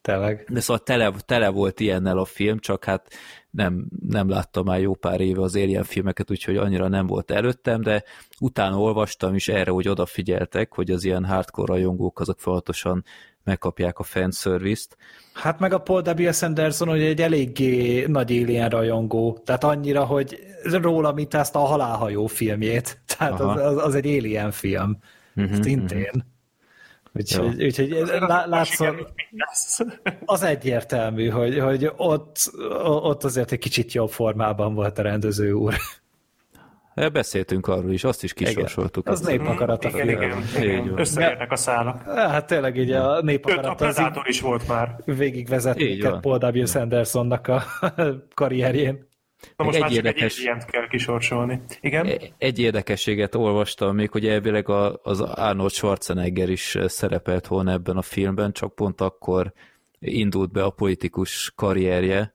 tényleg. De szóval tele, tele volt ilyennel a film, csak hát nem, nem láttam már jó pár éve az Alien filmeket, úgyhogy annyira nem volt előttem, de utána olvastam is erre, hogy odafigyeltek, hogy az ilyen hardcore rajongók azok folyamatosan megkapják a fanservice-t. Hát meg a Paul W.S. Anderson hogy egy eléggé nagy alien rajongó, tehát annyira, hogy róla, mint ezt a halálhajó filmjét, tehát az, az, az, egy alien film, uh-huh, szintén. Uh-huh. Úgyhogy, úgyhogy lá, látszol, az egyértelmű, hogy, hogy ott, ott azért egy kicsit jobb formában volt a rendező úr. Beszéltünk arról is, azt is kisorsoltuk. Az népakarat a film. Igen, igen. Összeérnek a szálak. Hát tényleg így a népakarat. A Predator is volt már. Végigvezett minket Paul W. Sandersonnak a karrierjén. Na most egy már érdekes... egy ilyent kell kisorsolni. Igen? E- egy érdekességet olvastam még, hogy elvileg az Arnold Schwarzenegger is szerepelt volna ebben a filmben, csak pont akkor indult be a politikus karrierje,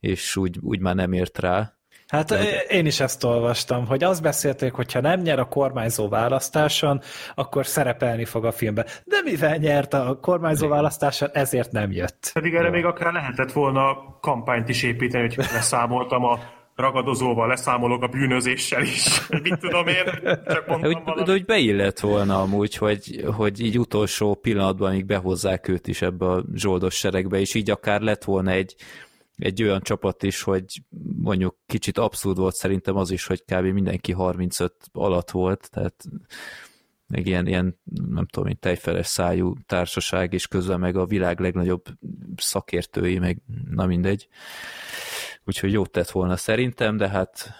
és úgy, úgy már nem ért rá. Hát De... én is ezt olvastam, hogy azt beszélték, hogy ha nem nyer a kormányzó választáson, akkor szerepelni fog a filmben. De mivel nyert a kormányzó választáson, ezért nem jött. Pedig erre még akár lehetett volna kampányt is építeni, hogy leszámoltam a ragadozóval, leszámolok a bűnözéssel is. Mit tudom én, csak mondtam hogy, De hogy beillett volna amúgy, hogy, hogy így utolsó pillanatban még behozzák őt is ebbe a zsoldos seregbe, és így akár lett volna egy egy olyan csapat is, hogy mondjuk kicsit abszurd volt szerintem az is, hogy kb. mindenki 35 alatt volt, tehát meg ilyen, ilyen nem tudom, mint tejfeles szájú társaság, és közben meg a világ legnagyobb szakértői, meg na mindegy. Úgyhogy jót tett volna szerintem, de hát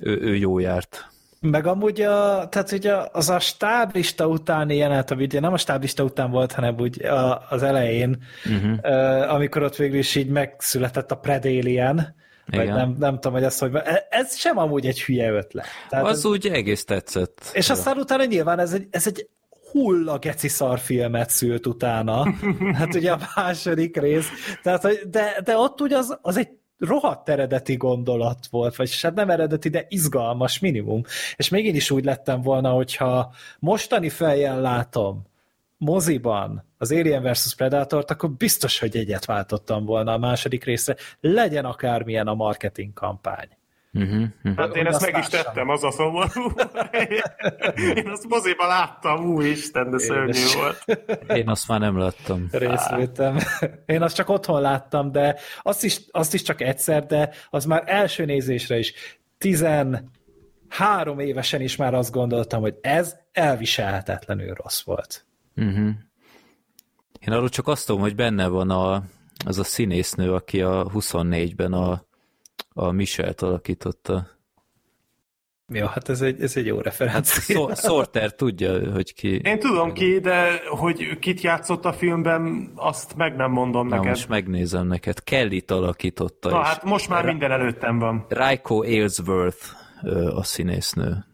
ő, ő jó járt. Meg amúgy a, tehát ugye az a stáblista utáni jelenet, ami ugye nem a stáblista után volt, hanem úgy a, az elején, uh-huh. amikor ott végül is így megszületett a Predalien, vagy nem, nem tudom, hogy ez hogy e, Ez sem amúgy egy hülye ötlet. Tehát az ez, úgy egész tetszett. És aztán utána nyilván ez egy, ez egy hulla geci filmet szült utána. Hát ugye a második rész. Tehát, de, de ott ugye az, az egy rohadt eredeti gondolat volt, vagy hát nem eredeti, de izgalmas minimum. És még én is úgy lettem volna, hogyha mostani fejjel látom moziban az Alien vs. Predator-t, akkor biztos, hogy egyet váltottam volna a második részre, legyen akármilyen a marketing kampány. Uh-huh, uh-huh. Hát én ezt meg is tettem, az a szomorú. én azt moziban láttam, úristen, de szörnyű volt. Én azt már nem láttam. Részvétem. Én azt csak otthon láttam, de azt is, azt is csak egyszer, de az már első nézésre is. Tizen három évesen is már azt gondoltam, hogy ez elviselhetetlenül rossz volt. Uh-huh. Én arról csak azt tudom, hogy benne van a, az a színésznő, aki a 24-ben a a Michelt alakította. Jó, hát ez egy, ez egy jó referencia. Hát Sorter tudja, hogy ki. Én tudom ki, de hogy kit játszott a filmben, azt meg nem mondom Na, neked. most megnézem neked. kelly alakította. Na hát most már minden előttem van. Raiko Aylesworth a színésznő.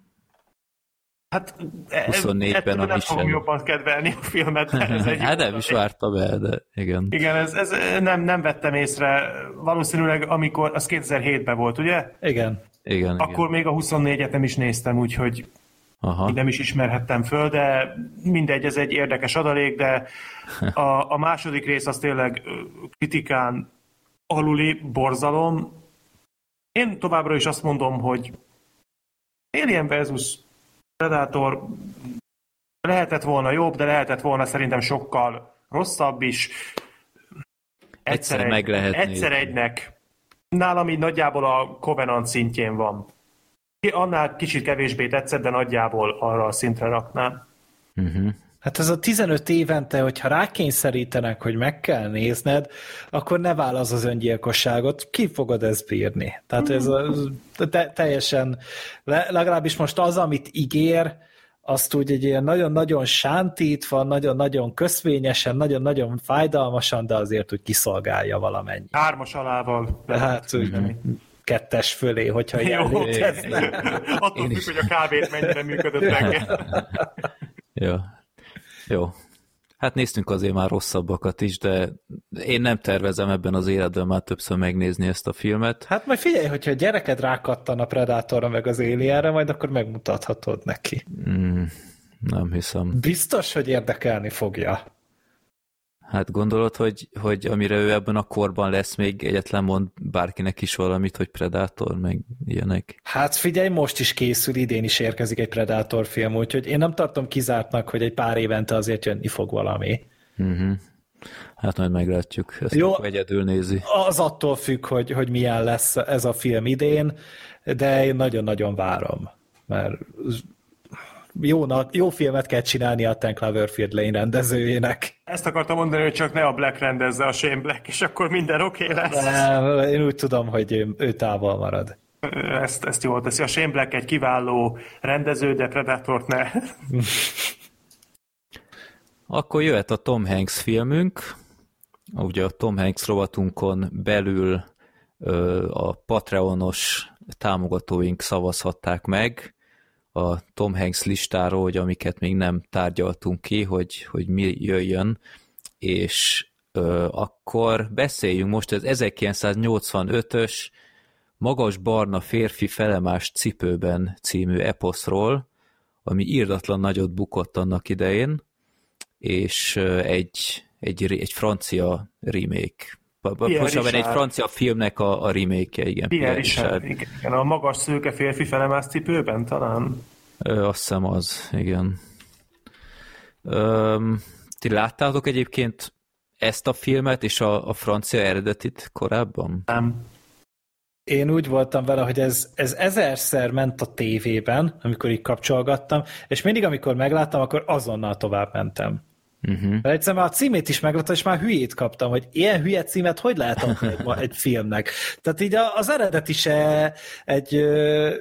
Hát 24-ben a nem fogom jobban kedvelni a filmet. Ez egy hát nem is vártam el, de igen. Igen, ez, ez nem, nem vettem észre. Valószínűleg amikor, az 2007-ben volt, ugye? Igen. Igen, Akkor igen. még a 24-et nem is néztem, úgyhogy Aha. nem is ismerhettem föl, de mindegy, ez egy érdekes adalék, de a, a második rész az tényleg kritikán aluli borzalom. Én továbbra is azt mondom, hogy Alien versus Predator lehetett volna jobb, de lehetett volna szerintem sokkal rosszabb is. Egyszer, egyszer meg lehet Egyszer nézni. egynek. Nálam így nagyjából a Covenant szintjén van. Annál kicsit kevésbé tetszett, de nagyjából arra a szintre raknám. Uh-huh. Hát ez a 15 évente, hogyha rákényszerítenek, hogy meg kell nézned, akkor ne válasz az öngyilkosságot, ki fogod ezt bírni? Tehát ez a, te, teljesen, legalábbis most az, amit ígér, azt úgy egy ilyen nagyon-nagyon sántítva, nagyon-nagyon köszvényesen, nagyon-nagyon fájdalmasan, de azért úgy kiszolgálja valamennyi. Hármas alával. Hát úgy kettes fölé, hogyha Jó, Attól függ, hogy a kávét mennyire működött meg. Jó. Jó. Hát néztünk azért már rosszabbakat is, de én nem tervezem ebben az életben már többször megnézni ezt a filmet. Hát majd figyelj, hogyha a gyereked rákattan a Predatorra meg az Alienre, majd akkor megmutathatod neki. Mm, nem hiszem. Biztos, hogy érdekelni fogja. Hát gondolod, hogy, hogy amire ő ebben a korban lesz, még egyetlen mond bárkinek is valamit, hogy Predator, meg ilyenek? Hát figyelj, most is készül, idén is érkezik egy Predator film, úgyhogy én nem tartom kizártnak, hogy egy pár évente azért jönni fog valami. Uh-huh. Hát majd meglátjuk, ezt Jó, egyedül nézi. Az attól függ, hogy, hogy milyen lesz ez a film idén, de én nagyon-nagyon várom, mert jó, jó filmet kell csinálni a Ten Cloverfield Lane rendezőjének. Ezt akartam mondani, hogy csak ne a Black rendezze a Shane Black, és akkor minden oké okay lesz. Nem, én úgy tudom, hogy ő, ő távol marad. Ezt, ezt jól teszi. A Shane Black egy kiváló rendező, de Predatort ne. Akkor jöhet a Tom Hanks filmünk. Ugye a Tom Hanks rovatunkon belül a Patreonos támogatóink szavazhatták meg a Tom Hanks listáról, hogy amiket még nem tárgyaltunk ki, hogy, hogy mi jöjjön, és ö, akkor beszéljünk most az 1985-ös Magas barna férfi felemás cipőben című eposzról, ami írdatlan nagyot bukott annak idején, és egy, egy, egy francia remake. Pontosabban egy francia filmnek a, a remake-je, igen. Pierre, Pierre Richard. Igen, a magas szőke férfi felemász cipőben talán? Ö, azt hiszem az, igen. Ö, ti láttátok egyébként ezt a filmet és a, a francia eredetit korábban? Nem. Én úgy voltam vele, hogy ez, ez ezerszer ment a tévében, amikor így kapcsolgattam, és mindig, amikor megláttam, akkor azonnal tovább mentem. Uh-huh. Mert egyszerűen már a címét is megláttam, és már hülyét kaptam, hogy ilyen hülye címet hogy lehet adni egy, egy filmnek. Tehát így az eredet is egy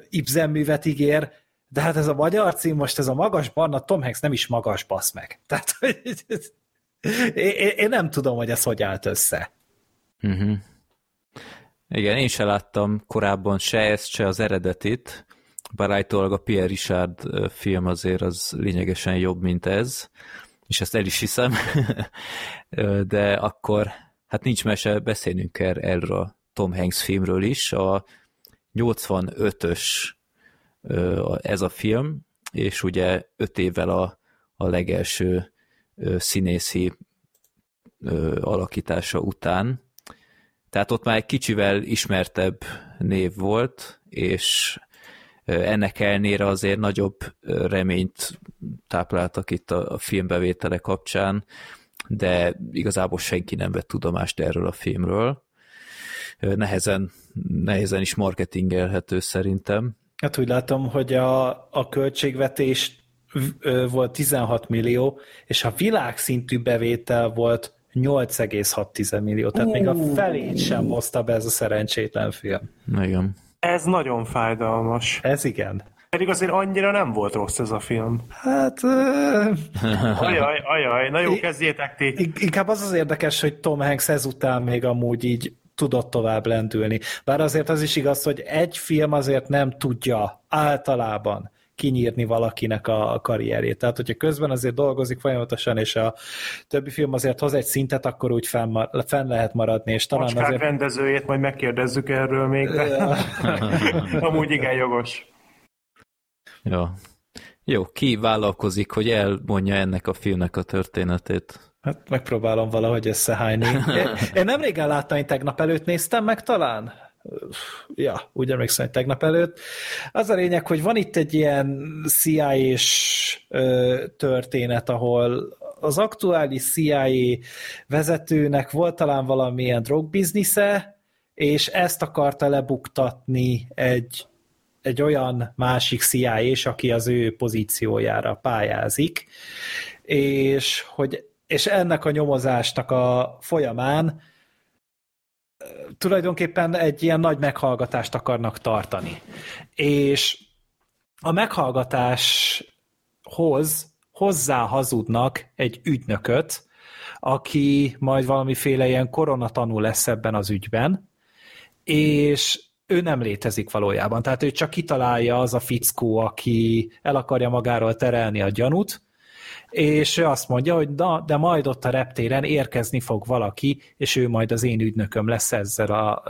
Ibsen művet ígér, de hát ez a magyar cím, most ez a magas barna, Tom Hanks nem is magas, basz meg. Tehát én, én nem tudom, hogy ez hogy állt össze. Uh-huh. Igen, én se láttam korábban se ezt, se az eredetit, bár állítólag a Pierre Richard film azért az lényegesen jobb, mint ez és ezt el is hiszem, de akkor hát nincs mese, beszélnünk kell erről a Tom Hanks filmről is, a 85-ös ez a film, és ugye öt évvel a, a legelső színészi alakítása után. Tehát ott már egy kicsivel ismertebb név volt, és ennek ellenére azért nagyobb reményt tápláltak itt a filmbevétele kapcsán, de igazából senki nem vett tudomást erről a filmről. Nehezen, nehezen is marketingelhető szerintem. Hát úgy látom, hogy a, a költségvetés volt 16 millió, és a világszintű bevétel volt 8,6 millió, tehát uh. még a felét sem hozta be ez a szerencsétlen film. Igen. Ez nagyon fájdalmas. Ez igen. Pedig azért annyira nem volt rossz ez a film. Hát... Uh... ajaj, ajaj, na jó, kezdjétek ti. Inkább az az érdekes, hogy Tom Hanks ezután még amúgy így tudott tovább lendülni. Bár azért az is igaz, hogy egy film azért nem tudja általában kinyírni valakinek a karrierét. Tehát, hogyha közben azért dolgozik folyamatosan, és a többi film azért hoz egy szintet, akkor úgy fenn, fenn lehet maradni. És talán Macskák azért... rendezőjét majd megkérdezzük erről még, amúgy igen jogos. Ja. Jó, ki vállalkozik, hogy elmondja ennek a filmnek a történetét? Hát megpróbálom valahogy összehányni. Én nem régen láttam, én tegnap előtt néztem meg talán ja, úgy emlékszem, hogy tegnap előtt. Az a lényeg, hogy van itt egy ilyen CIA-s történet, ahol az aktuális CIA vezetőnek volt talán valamilyen drogbiznisze, és ezt akarta lebuktatni egy, egy olyan másik cia és aki az ő pozíciójára pályázik, és hogy és ennek a nyomozásnak a folyamán tulajdonképpen egy ilyen nagy meghallgatást akarnak tartani. És a meghallgatáshoz hozzá hazudnak egy ügynököt, aki majd valamiféle ilyen koronatanú lesz ebben az ügyben, és ő nem létezik valójában. Tehát ő csak kitalálja az a fickó, aki el akarja magáról terelni a gyanút, és ő azt mondja, hogy na, de majd ott a reptéren érkezni fog valaki, és ő majd az én ügynököm lesz ezzel a,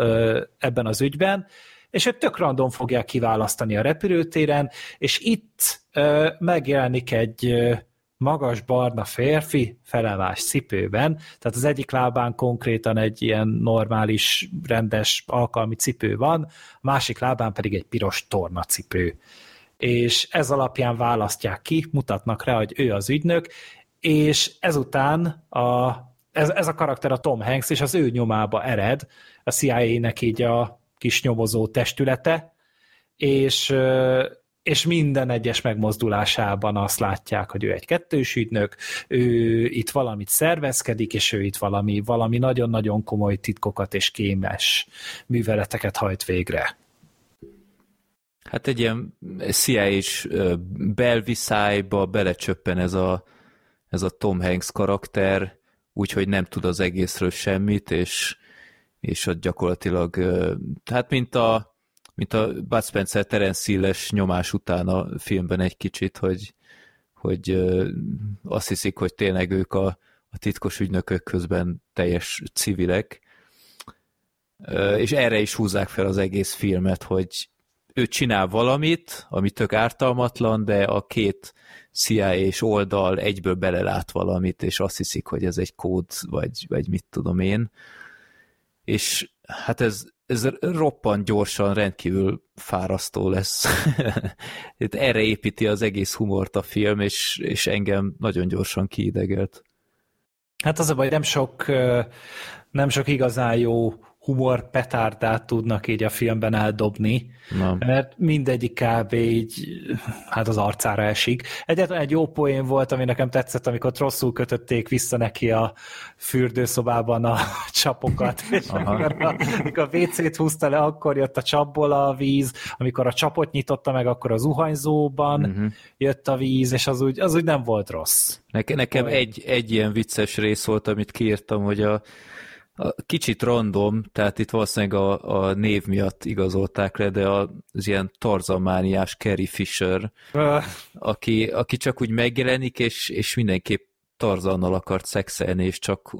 ebben az ügyben, és őt tök random fogják kiválasztani a repülőtéren, és itt ö, megjelenik egy ö, magas barna férfi felelás cipőben, tehát az egyik lábán konkrétan egy ilyen normális, rendes alkalmi cipő van, a másik lábán pedig egy piros tornacipő. És ez alapján választják ki, mutatnak rá, hogy ő az ügynök, és ezután a, ez, ez a karakter a Tom Hanks, és az ő nyomába ered a CIA-nek így a kis nyomozó testülete, és és minden egyes megmozdulásában azt látják, hogy ő egy kettős ügynök, ő itt valamit szervezkedik, és ő itt valami, valami nagyon-nagyon komoly titkokat és kémes műveleteket hajt végre. Hát egy ilyen CIA-s belviszályba belecsöppen ez a, ez a Tom Hanks karakter, úgyhogy nem tud az egészről semmit, és, és ott gyakorlatilag, hát mint a mint a Bud Spencer Terence Hill-es nyomás után a filmben egy kicsit, hogy, hogy azt hiszik, hogy tényleg ők a, a titkos ügynökök közben teljes civilek, és erre is húzzák fel az egész filmet, hogy ő csinál valamit, ami tök ártalmatlan, de a két CIA és oldal egyből belelát valamit, és azt hiszik, hogy ez egy kód, vagy, vagy mit tudom én. És hát ez, ez roppant gyorsan rendkívül fárasztó lesz. Erre építi az egész humort a film, és, és engem nagyon gyorsan kiidegelt. Hát az a baj, nem sok, nem sok igazán jó humor petárdát tudnak így a filmben eldobni, Na. mert mindegyik kb. így hát az arcára esik. Egyetlen egy jó poén volt, ami nekem tetszett, amikor rosszul kötötték vissza neki a fürdőszobában a csapokat, és amikor a, amikor a WC-t húzta le, akkor jött a csapból a víz, amikor a csapot nyitotta meg, akkor az zuhanyzóban uh-huh. jött a víz, és az úgy, az úgy nem volt rossz. Nekem, nekem egy, egy ilyen vicces rész volt, amit kiírtam, hogy a Kicsit random, tehát itt valószínűleg a, a név miatt igazolták le, de az ilyen tarzamániás Carrie Fisher, aki, aki csak úgy megjelenik, és, és mindenképp Tarzannal akart szexelni, és csak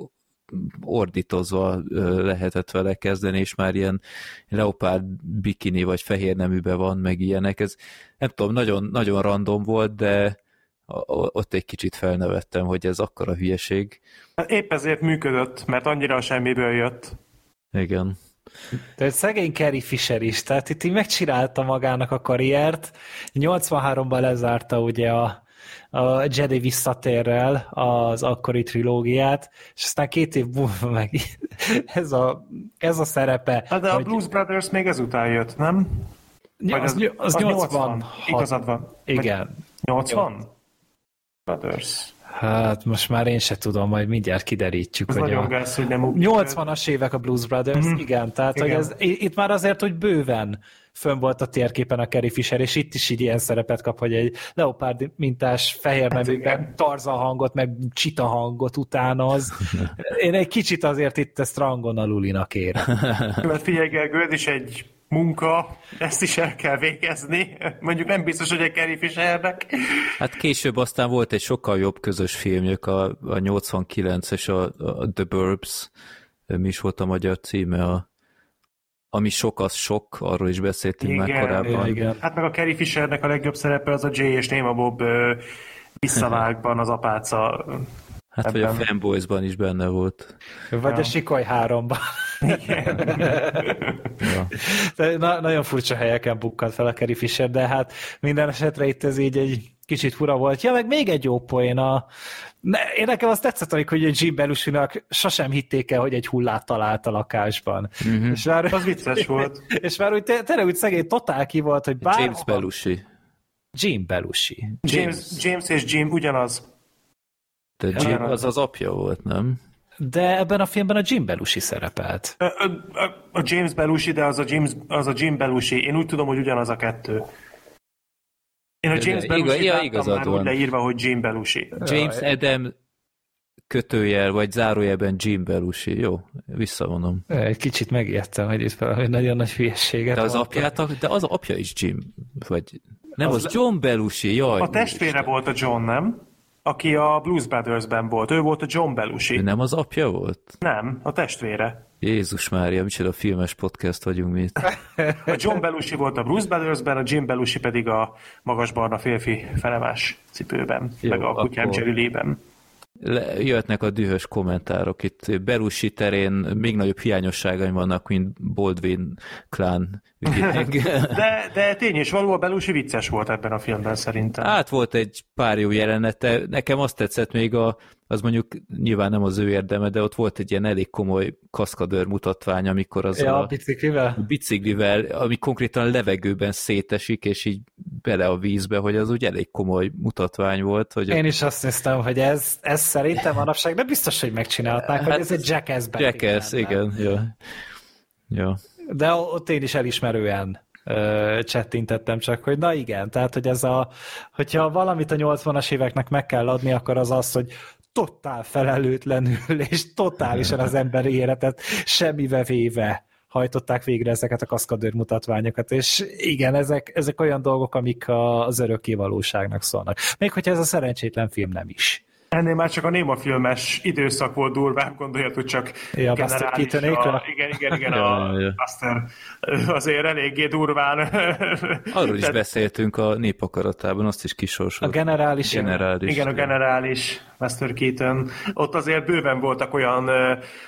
ordítozva lehetett vele kezdeni, és már ilyen leopárd bikini vagy fehér neműbe van, meg ilyenek. Ez nem tudom, nagyon, nagyon random volt, de ott egy kicsit felnevettem, hogy ez akkora hülyeség. Hát épp ezért működött, mert annyira a semmiből jött. Igen. De szegény Carrie Fisher is, tehát itt így megcsinálta magának a karriert, 83-ban lezárta ugye a, a Jedi visszatérrel az akkori trilógiát, és aztán két év múlva meg ez a, ez a szerepe. Hát de a hogy... Blues Brothers még ezután jött, nem? Ja, az, az, az, az 80. 80. Igazad van. Igen. 80? Brothers. Hát most már én se tudom, majd mindjárt kiderítjük. Ez hogy nagyon a gáz, hogy nem 80-as évek a Blues Brothers, mm-hmm. igen, tehát igen. Hogy ez, itt már azért, hogy bőven fönn volt a térképen a Carrie Fisher, és itt is így ilyen szerepet kap, hogy egy leopárd mintás fehér hát nevűben tarza hangot, meg csita hangot utánoz. Én egy kicsit azért itt ezt rangon a Lulinak érem. Mert figyelj, Gergő, ez is egy munka, ezt is el kell végezni. Mondjuk nem biztos, hogy egy Carrie Fishernek. Hát később aztán volt egy sokkal jobb közös filmjük, a, a 89-es, a, a The Burbs, mi is volt a magyar címe, a, ami sok az sok, arról is beszéltünk igen, már korábban. Igen. Hát meg a Carrie Fishernek a legjobb szerepe az a Jay és Néma Bob visszavágban az apáca Hát, ebben. vagy a Fanboysban is benne volt. Vagy ja. a Sikoly háromban. ja. De na, nagyon furcsa helyeken bukkant fel a Carrie Fisher, de hát minden esetre itt ez így egy kicsit fura volt. Ja, meg még egy jó poén. A... Ne, én nekem azt tetszett, hogy egy Jim Belushi-nak sosem hitték el, hogy egy hullát talált a lakásban. Mm-hmm. És már, az vicces volt. És már úgy tényleg úgy szegény totál ki volt, hogy bár... James Belushi. Jim Belushi. James, James és Jim ugyanaz. De Jim az az apja volt, nem? De ebben a filmben a Jim Belushi szerepelt. A, a, a James Belushi, de az a, James, az a Jim Belushi. Én úgy tudom, hogy ugyanaz a kettő. Én a James Belushi ja, igazad már van. úgy leírva, hogy Jim Belushi. James Adam kötőjel, vagy zárójelben Jim Belushi. Jó, visszavonom. Egy kicsit megijedtem, hogy itt valami nagyon nagy hülyeséget De az apját, de az apja is Jim, vagy nem, az, az John Belushi, jaj. A testvére volt a John, nem? Aki a Blues Brothers-ben volt. Ő volt a John Belushi. Nem az apja volt? Nem, a testvére. Jézus Mária, micsoda filmes podcast vagyunk mi itt. A John Belushi volt a Bruce Brothers-ben, a Jim Belushi pedig a magas barna férfi felemás cipőben, Jó, meg a kutyám akkor- Jerry Lee-ben. Le, jöhetnek a dühös kommentárok. Itt Belushi terén még nagyobb hiányosságaim vannak, mint Baldwin klán. De, de tény és való, a Belushi vicces volt ebben a filmben szerintem. Hát volt egy pár jó jelenete. Nekem azt tetszett még a, az mondjuk nyilván nem az ő érdeme, de ott volt egy ilyen elég komoly kaszkadőr mutatvány, amikor az Ja, a a biciklivel? biciklivel, ami konkrétan a levegőben szétesik, és így bele a vízbe, hogy az úgy elég komoly mutatvány volt. Hogy Én is azt néztem, hogy ez, ez szerintem manapság, de biztos, hogy megcsinálták, hát hogy ez egy Jackass Jackass, igen. Ja. Ja. De ott én is elismerően ö, csettintettem csak, hogy na igen, tehát hogy ez a, hogyha valamit a 80-as éveknek meg kell adni, akkor az az, hogy totál felelőtlenül és totálisan az emberi életet semmibe véve hajtották végre ezeket a kaszkadőr mutatványokat, és igen, ezek, ezek olyan dolgok, amik az örökké valóságnak szólnak. Még hogyha ez a szerencsétlen film nem is. Ennél már csak a Néma filmes időszak volt durvább, gondoljatok csak Ja, a generális a, Igen, igen, igen, a ja. Buster azért eléggé durván. Arról is Tehát- beszéltünk a népakaratában, azt is A kisorsolt. generális Generális. Igen, a generális Buster Keaton. Ott azért bőven voltak olyan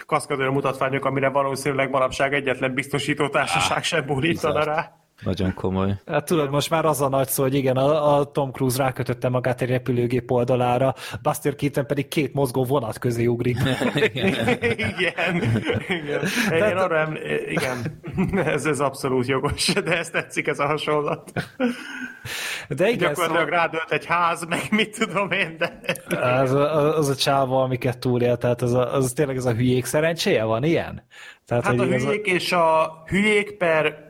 kaszkadőr mutatványok, amire valószínűleg manapság egyetlen biztosító társaság sem bólítana bizárt. rá. Nagyon komoly. Hát tudod, most már az a nagy szó, hogy igen, a, a Tom Cruise rákötötte magát egy repülőgép oldalára, Buster Keaton pedig két mozgó vonat közé ugrik. igen. igen. Én arra em... igen. Ez, ez abszolút jogos, de ez tetszik ez a hasonlat. De igen, Gyakorlatilag szóval rádölt egy ház, meg mit tudom én, de... az, a, az a csáva, amiket túlél, tehát az, a, az tényleg ez a hülyék szerencséje van ilyen? Tehát, Hát a hülyék és a hülyék per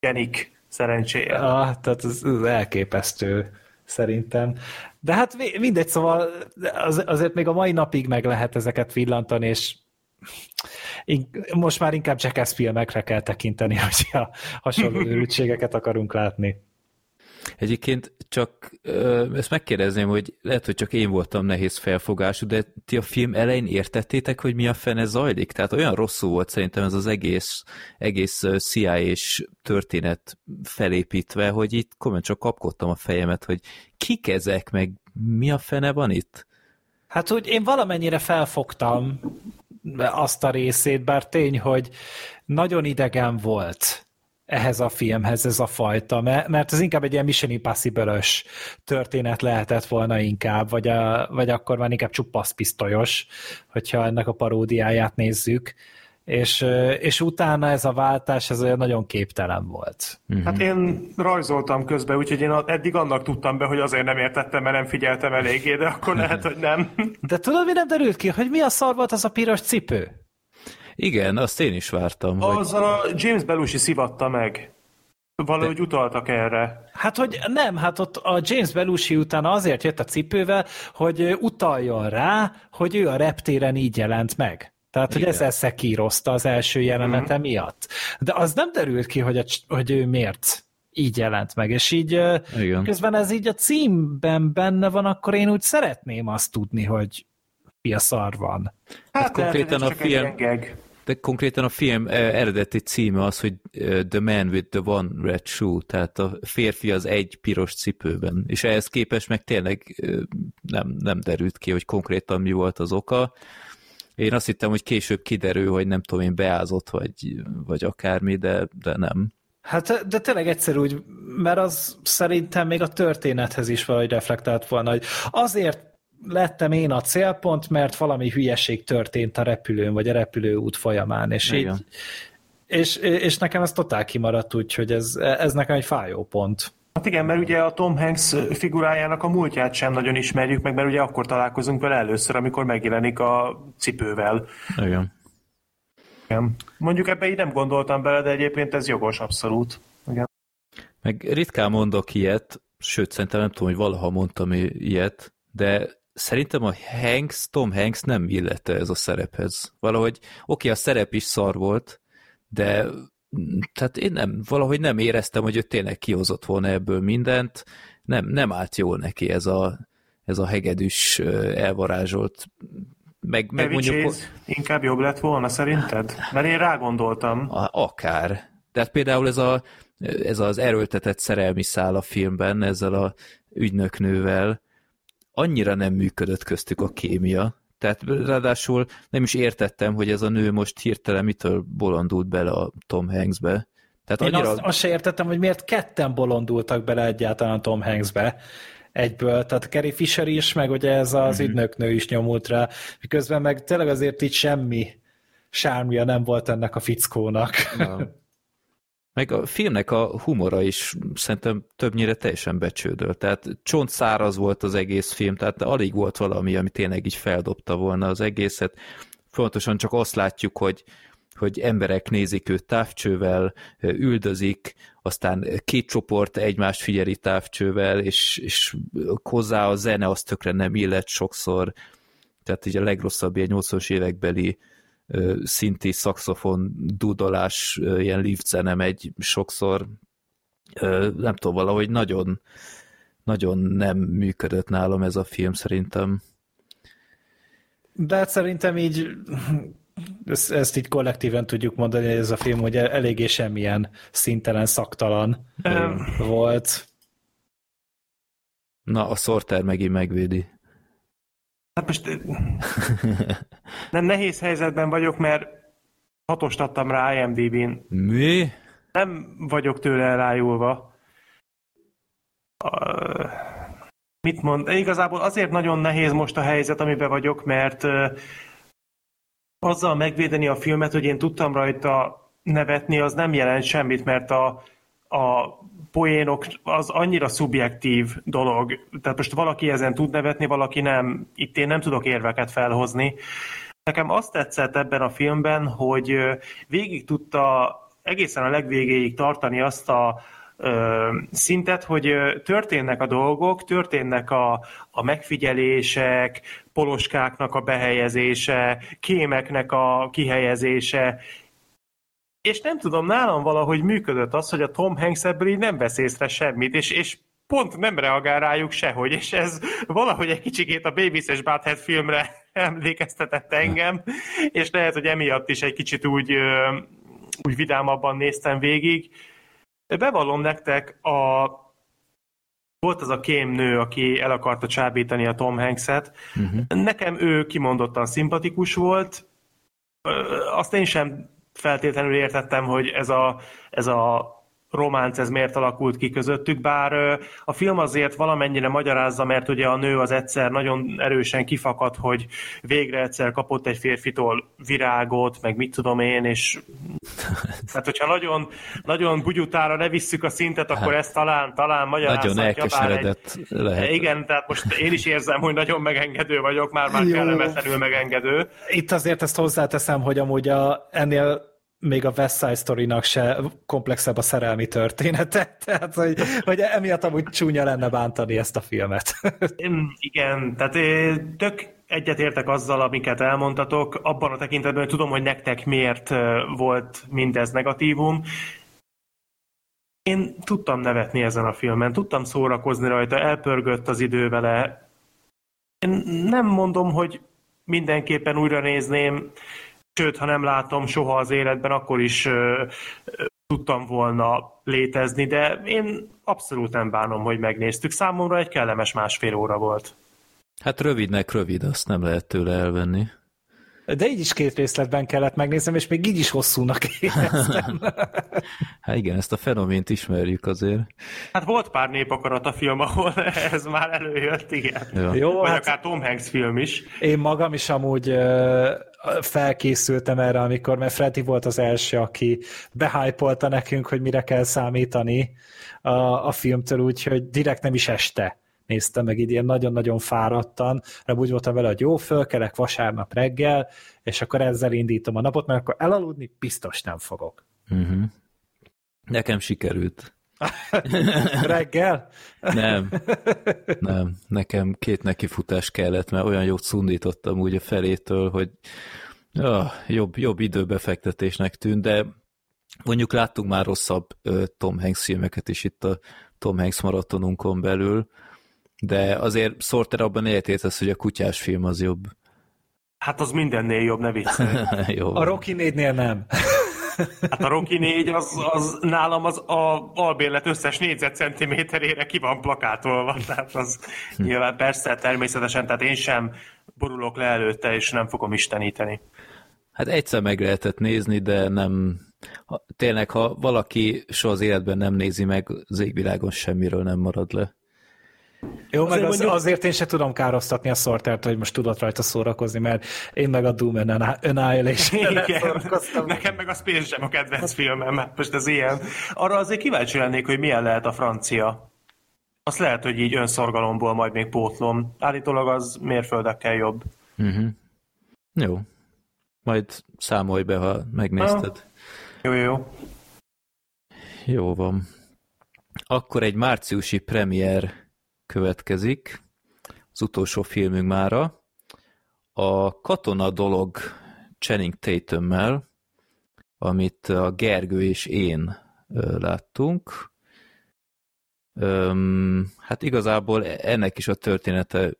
genik szerencséje. Ah, tehát ez, ez elképesztő szerintem. De hát mi- mindegy, szóval az, azért még a mai napig meg lehet ezeket villantani, és most már inkább Jackass filmekre kell tekinteni, hogyha hasonló őrültségeket akarunk látni. Egyébként csak ö, ezt megkérdezném, hogy lehet, hogy csak én voltam nehéz felfogású, de ti a film elején értettétek, hogy mi a fene zajlik? Tehát olyan rosszul volt szerintem ez az egész, egész ö, CIA-s történet felépítve, hogy itt komolyan csak kapkodtam a fejemet, hogy kik ezek, meg mi a fene van itt? Hát úgy én valamennyire felfogtam azt a részét, bár tény, hogy nagyon idegen volt ehhez a filmhez ez a fajta, me- mert ez inkább egy ilyen Mission impossible történet lehetett volna inkább, vagy, a, vagy akkor már inkább csupaszpisztolyos, hogyha ennek a paródiáját nézzük, és, és utána ez a váltás, ez olyan nagyon képtelen volt. Hát én rajzoltam közben, úgyhogy én eddig annak tudtam be, hogy azért nem értettem, mert nem figyeltem eléggé, de akkor lehet, hogy nem. De tudod, mi nem derült ki, hogy mi a szar volt az a piros cipő? Igen, azt én is vártam, hogy Azzal a James Belushi szivatta meg. Valahogy utaltak erre. Hát, hogy nem, hát ott a James Belushi utána azért jött a cipővel, hogy utaljon rá, hogy ő a reptéren így jelent meg. Tehát, hogy Igen. ezzel szekírozta az első jelenete mm-hmm. miatt. De az nem derült ki, hogy, a, hogy ő miért így jelent meg, és így Igen. közben ez így a címben benne van, akkor én úgy szeretném azt tudni, hogy mi a szar van. Hát, konkrétan lehet, hogy a film-. De konkrétan a film eredeti címe az, hogy The Man with the One Red Shoe, tehát a férfi az egy piros cipőben. És ehhez képest meg tényleg nem, nem derült ki, hogy konkrétan mi volt az oka. Én azt hittem, hogy később kiderül, hogy nem tudom én, beázott, vagy, vagy akármi, de, de nem. Hát, de tényleg úgy, mert az szerintem még a történethez is valahogy reflektált volna, hogy azért lettem én a célpont, mert valami hülyeség történt a repülőn, vagy a repülőút folyamán, és Igen. így, és, és nekem ez totál kimaradt, úgyhogy ez, ez nekem egy fájó pont. Hát igen, mert ugye a Tom Hanks figurájának a múltját sem nagyon ismerjük meg, mert ugye akkor találkozunk vele először, amikor megjelenik a cipővel. Igen. Igen. Mondjuk ebbe így nem gondoltam bele, de egyébként ez jogos abszolút. Igen. Meg ritkán mondok ilyet, sőt, szerintem nem tudom, hogy valaha mondtam ilyet, de szerintem a Hanks, Tom Hanks nem illette ez a szerephez. Valahogy, oké, a szerep is szar volt, de mm, tehát én nem, valahogy nem éreztem, hogy ő tényleg kihozott volna ebből mindent, nem, nem állt jól neki ez a, ez a hegedűs elvarázsolt meg, meg mondjuk... inkább jobb lett volna szerinted? Mert én rá gondoltam. Akár. Tehát például ez, a, ez az erőltetett szerelmi szál a filmben, ezzel a ügynöknővel, annyira nem működött köztük a kémia. Tehát ráadásul nem is értettem, hogy ez a nő most hirtelen mitől bolondult bele a Tom Hanksbe. Tehát Én annyira... azt, azt se értettem, hogy miért ketten bolondultak bele egyáltalán Tom Hanksbe egyből, tehát Carrie Fisher is, meg ugye ez az mm-hmm. ügynöknő is nyomult rá, miközben meg tényleg azért itt semmi sármia nem volt ennek a fickónak. Ja. Meg a filmnek a humora is szerintem többnyire teljesen becsődölt. Tehát csont száraz volt az egész film, tehát alig volt valami, ami tényleg így feldobta volna az egészet. Fontosan csak azt látjuk, hogy hogy emberek nézik őt távcsővel, üldözik, aztán két csoport egymást figyeli távcsővel, és, és hozzá a zene az tökre nem illet sokszor, tehát így a legrosszabb ilyen 80-as évekbeli szinti szaxofon dudolás, ilyen lift zene megy sokszor, nem tudom, valahogy nagyon, nagyon nem működött nálam ez a film szerintem. De hát szerintem így ezt, ezt így kollektíven tudjuk mondani, hogy ez a film ugye eléggé semmilyen szintelen, szaktalan volt. Na, a Sorter megint megvédi. Hát most nem nehéz helyzetben vagyok, mert hatost adtam rá IMDb-n. Mi? Nem vagyok tőle elájulva. Uh, mit mond? Igazából azért nagyon nehéz most a helyzet, amiben vagyok, mert uh, azzal megvédeni a filmet, hogy én tudtam rajta nevetni, az nem jelent semmit, mert a, a poénok az annyira szubjektív dolog. Tehát most valaki ezen tud nevetni, valaki nem. Itt én nem tudok érveket felhozni. Nekem azt tetszett ebben a filmben, hogy végig tudta egészen a legvégéig tartani azt a szintet, hogy történnek a dolgok, történnek a, a megfigyelések, poloskáknak a behelyezése, kémeknek a kihelyezése, és nem tudom, nálam valahogy működött az, hogy a Tom Hanks ebből így nem vesz észre semmit, és, és pont nem reagál rájuk sehogy, és ez valahogy egy kicsikét a Babies és Butthead filmre emlékeztetett engem, és lehet, hogy emiatt is egy kicsit úgy, úgy vidámabban néztem végig, Bevallom nektek, a... volt az a kémnő, aki el akarta csábítani a Tom Hanks-et. Uh-huh. Nekem ő kimondottan szimpatikus volt. Azt én sem feltétlenül értettem, hogy ez a, ez a románc ez miért alakult ki közöttük, bár a film azért valamennyire magyarázza, mert ugye a nő az egyszer nagyon erősen kifakadt, hogy végre egyszer kapott egy férfitól virágot, meg mit tudom én, és hát hogyha nagyon, nagyon bugyutára ne visszük a szintet, akkor hát, ezt talán, talán magyarázza. Nagyon elkeseredett egy... lehet. Igen, tehát most én is érzem, hogy nagyon megengedő vagyok, már már kellemetlenül megengedő. Itt azért ezt hozzáteszem, hogy amúgy a, ennél még a West Side Story-nak se komplexebb a szerelmi története, tehát hogy, hogy emiatt amúgy csúnya lenne bántani ezt a filmet. Igen, tehát tök egyetértek azzal, amiket elmondtatok, abban a tekintetben, hogy tudom, hogy nektek miért volt mindez negatívum. Én tudtam nevetni ezen a filmen, tudtam szórakozni rajta, elpörgött az idő vele. Én nem mondom, hogy mindenképpen újra nézném, sőt, ha nem látom soha az életben, akkor is ö, ö, tudtam volna létezni, de én abszolút nem bánom, hogy megnéztük. Számomra egy kellemes másfél óra volt. Hát rövidnek rövid, azt nem lehet tőle elvenni. De így is két részletben kellett megnéznem, és még így is hosszúnak éreztem. hát igen, ezt a fenomént ismerjük azért. Hát volt pár népakarat a film, ahol ez már előjött, igen. Ja. Jó, Vagy hát akár Tom Hanks film is. Én magam is amúgy felkészültem erre, amikor, mert Freddy volt az első, aki behypolta nekünk, hogy mire kell számítani a, a filmtől, úgyhogy direkt nem is este néztem meg így ilyen nagyon-nagyon fáradtan, mert úgy voltam vele, hogy jó, fölkelek vasárnap reggel, és akkor ezzel indítom a napot, mert akkor elaludni biztos nem fogok. Uh-huh. Nekem sikerült. Reggel? Nem, nem. Nekem két nekifutás kellett, mert olyan jót szundítottam úgy a felétől, hogy oh, jobb, jobb időbefektetésnek tűnt, de mondjuk láttunk már rosszabb uh, Tom Hanks filmeket is itt a Tom Hanks maratonunkon belül, De azért Sorter abban értesz, hogy a kutyás film az jobb. Hát az mindennél jobb, ne viccelj. Jó. A Rocky 4-nél nem. Hát a Rocky 4 az, az nálam az a albérlet összes négyzetcentiméterére ki van plakátolva, tehát az nyilván persze, természetesen, tehát én sem borulok le előtte, és nem fogom isteníteni. Hát egyszer meg lehetett nézni, de nem... Ha, tényleg, ha valaki soha az életben nem nézi meg, az égvilágon semmiről nem marad le. Jó, meg Azért az, mondjuk- azért én se tudom károsztatni a szortert, hogy most tudott rajta szórakozni, mert én meg a Doom Annihilation Igen. Nekem meg a Space Jam a kedvenc filmem, hát most ez ilyen. Arra azért kíváncsi lennék, hogy milyen lehet a francia. Azt lehet, hogy így önszorgalomból majd még pótlom. Állítólag az mérföldekkel jobb. Uh-huh. Jó. Majd számolj be, ha megnézted. Jó, jó, jó. Jó van. Akkor egy márciusi premier következik, az utolsó filmünk mára. A Katona dolog Channing Tatum-mel, amit a Gergő és én láttunk. Hát igazából ennek is a története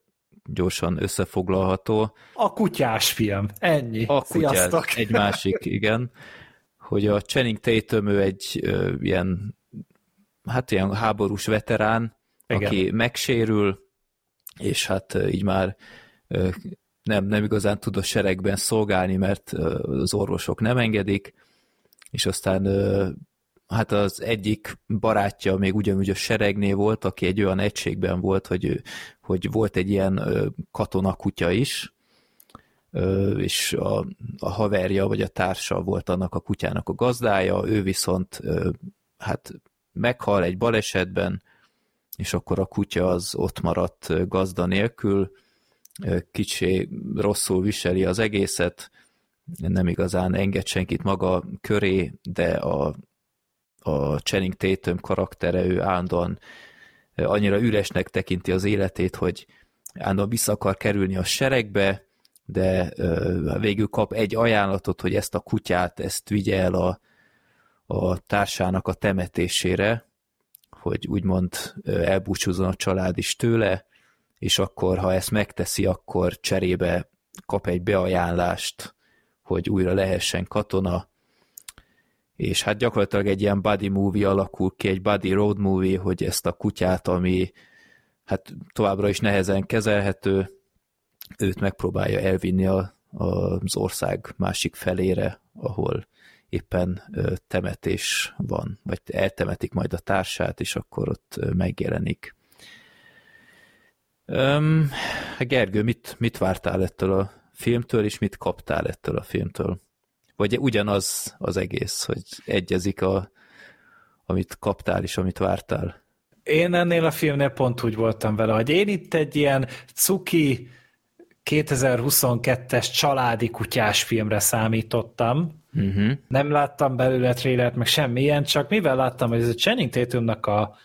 gyorsan összefoglalható. A kutyás film. Ennyi. A Sziasztok. kutyás, egy másik, igen, hogy a Channing Tatum ő egy ö, ilyen, hát ilyen háborús veterán, Igen. aki megsérül, és hát így már nem, nem igazán tud a seregben szolgálni, mert az orvosok nem engedik, és aztán hát az egyik barátja még ugyanúgy a seregnél volt, aki egy olyan egységben volt, hogy, hogy volt egy ilyen katonakutya is, és a, a haverja vagy a társa volt annak a kutyának a gazdája, ő viszont hát meghal egy balesetben, és akkor a kutya az ott maradt gazda nélkül, kicsi rosszul viseli az egészet, nem igazán enged senkit maga köré, de a, a Channing Tatum karaktere, ő állandóan annyira üresnek tekinti az életét, hogy állandóan vissza akar kerülni a seregbe, de végül kap egy ajánlatot, hogy ezt a kutyát, ezt vigye el a, a társának a temetésére, hogy úgymond ö, elbúcsúzzon a család is tőle, és akkor, ha ezt megteszi, akkor cserébe kap egy beajánlást, hogy újra lehessen katona, és hát gyakorlatilag egy ilyen buddy movie alakul ki, egy buddy road movie, hogy ezt a kutyát, ami hát továbbra is nehezen kezelhető, őt megpróbálja elvinni a, az ország másik felére, ahol éppen temetés van, vagy eltemetik majd a társát, és akkor ott megjelenik. Öm, Gergő, mit, mit vártál ettől a filmtől, és mit kaptál ettől a filmtől? Vagy ugyanaz az egész, hogy egyezik a, amit kaptál és amit vártál? Én ennél a filmnél pont úgy voltam vele, hogy én itt egy ilyen cuki 2022-es családi kutyás filmre számítottam. Uh-huh. Nem láttam belőle trailert, meg semmilyen, csak mivel láttam, hogy ez a Channing Tatumnak a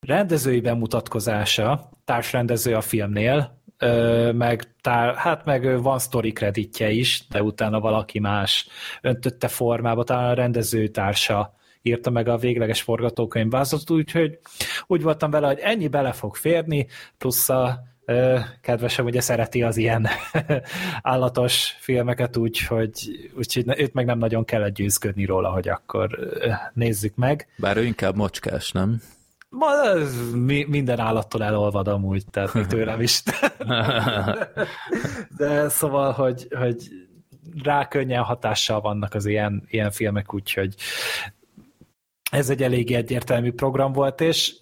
rendezői bemutatkozása, társrendező a filmnél, meg, tár, hát meg van sztori kreditje is, de utána valaki más öntötte formába, talán a rendező társa írta meg a végleges forgatókönyvvázatot, úgyhogy úgy voltam vele, hogy ennyi bele fog férni, plusz a kedvesem ugye szereti az ilyen állatos filmeket, úgyhogy, ne- őt meg nem nagyon kellett győzködni róla, hogy akkor nézzük meg. Bár ő inkább macskás, nem? Ma mi, minden állattól elolvad amúgy, tehát még tőlem is. De szóval, hogy, hogy rá könnyen hatással vannak az ilyen, ilyen filmek, úgyhogy ez egy elég egyértelmű program volt, és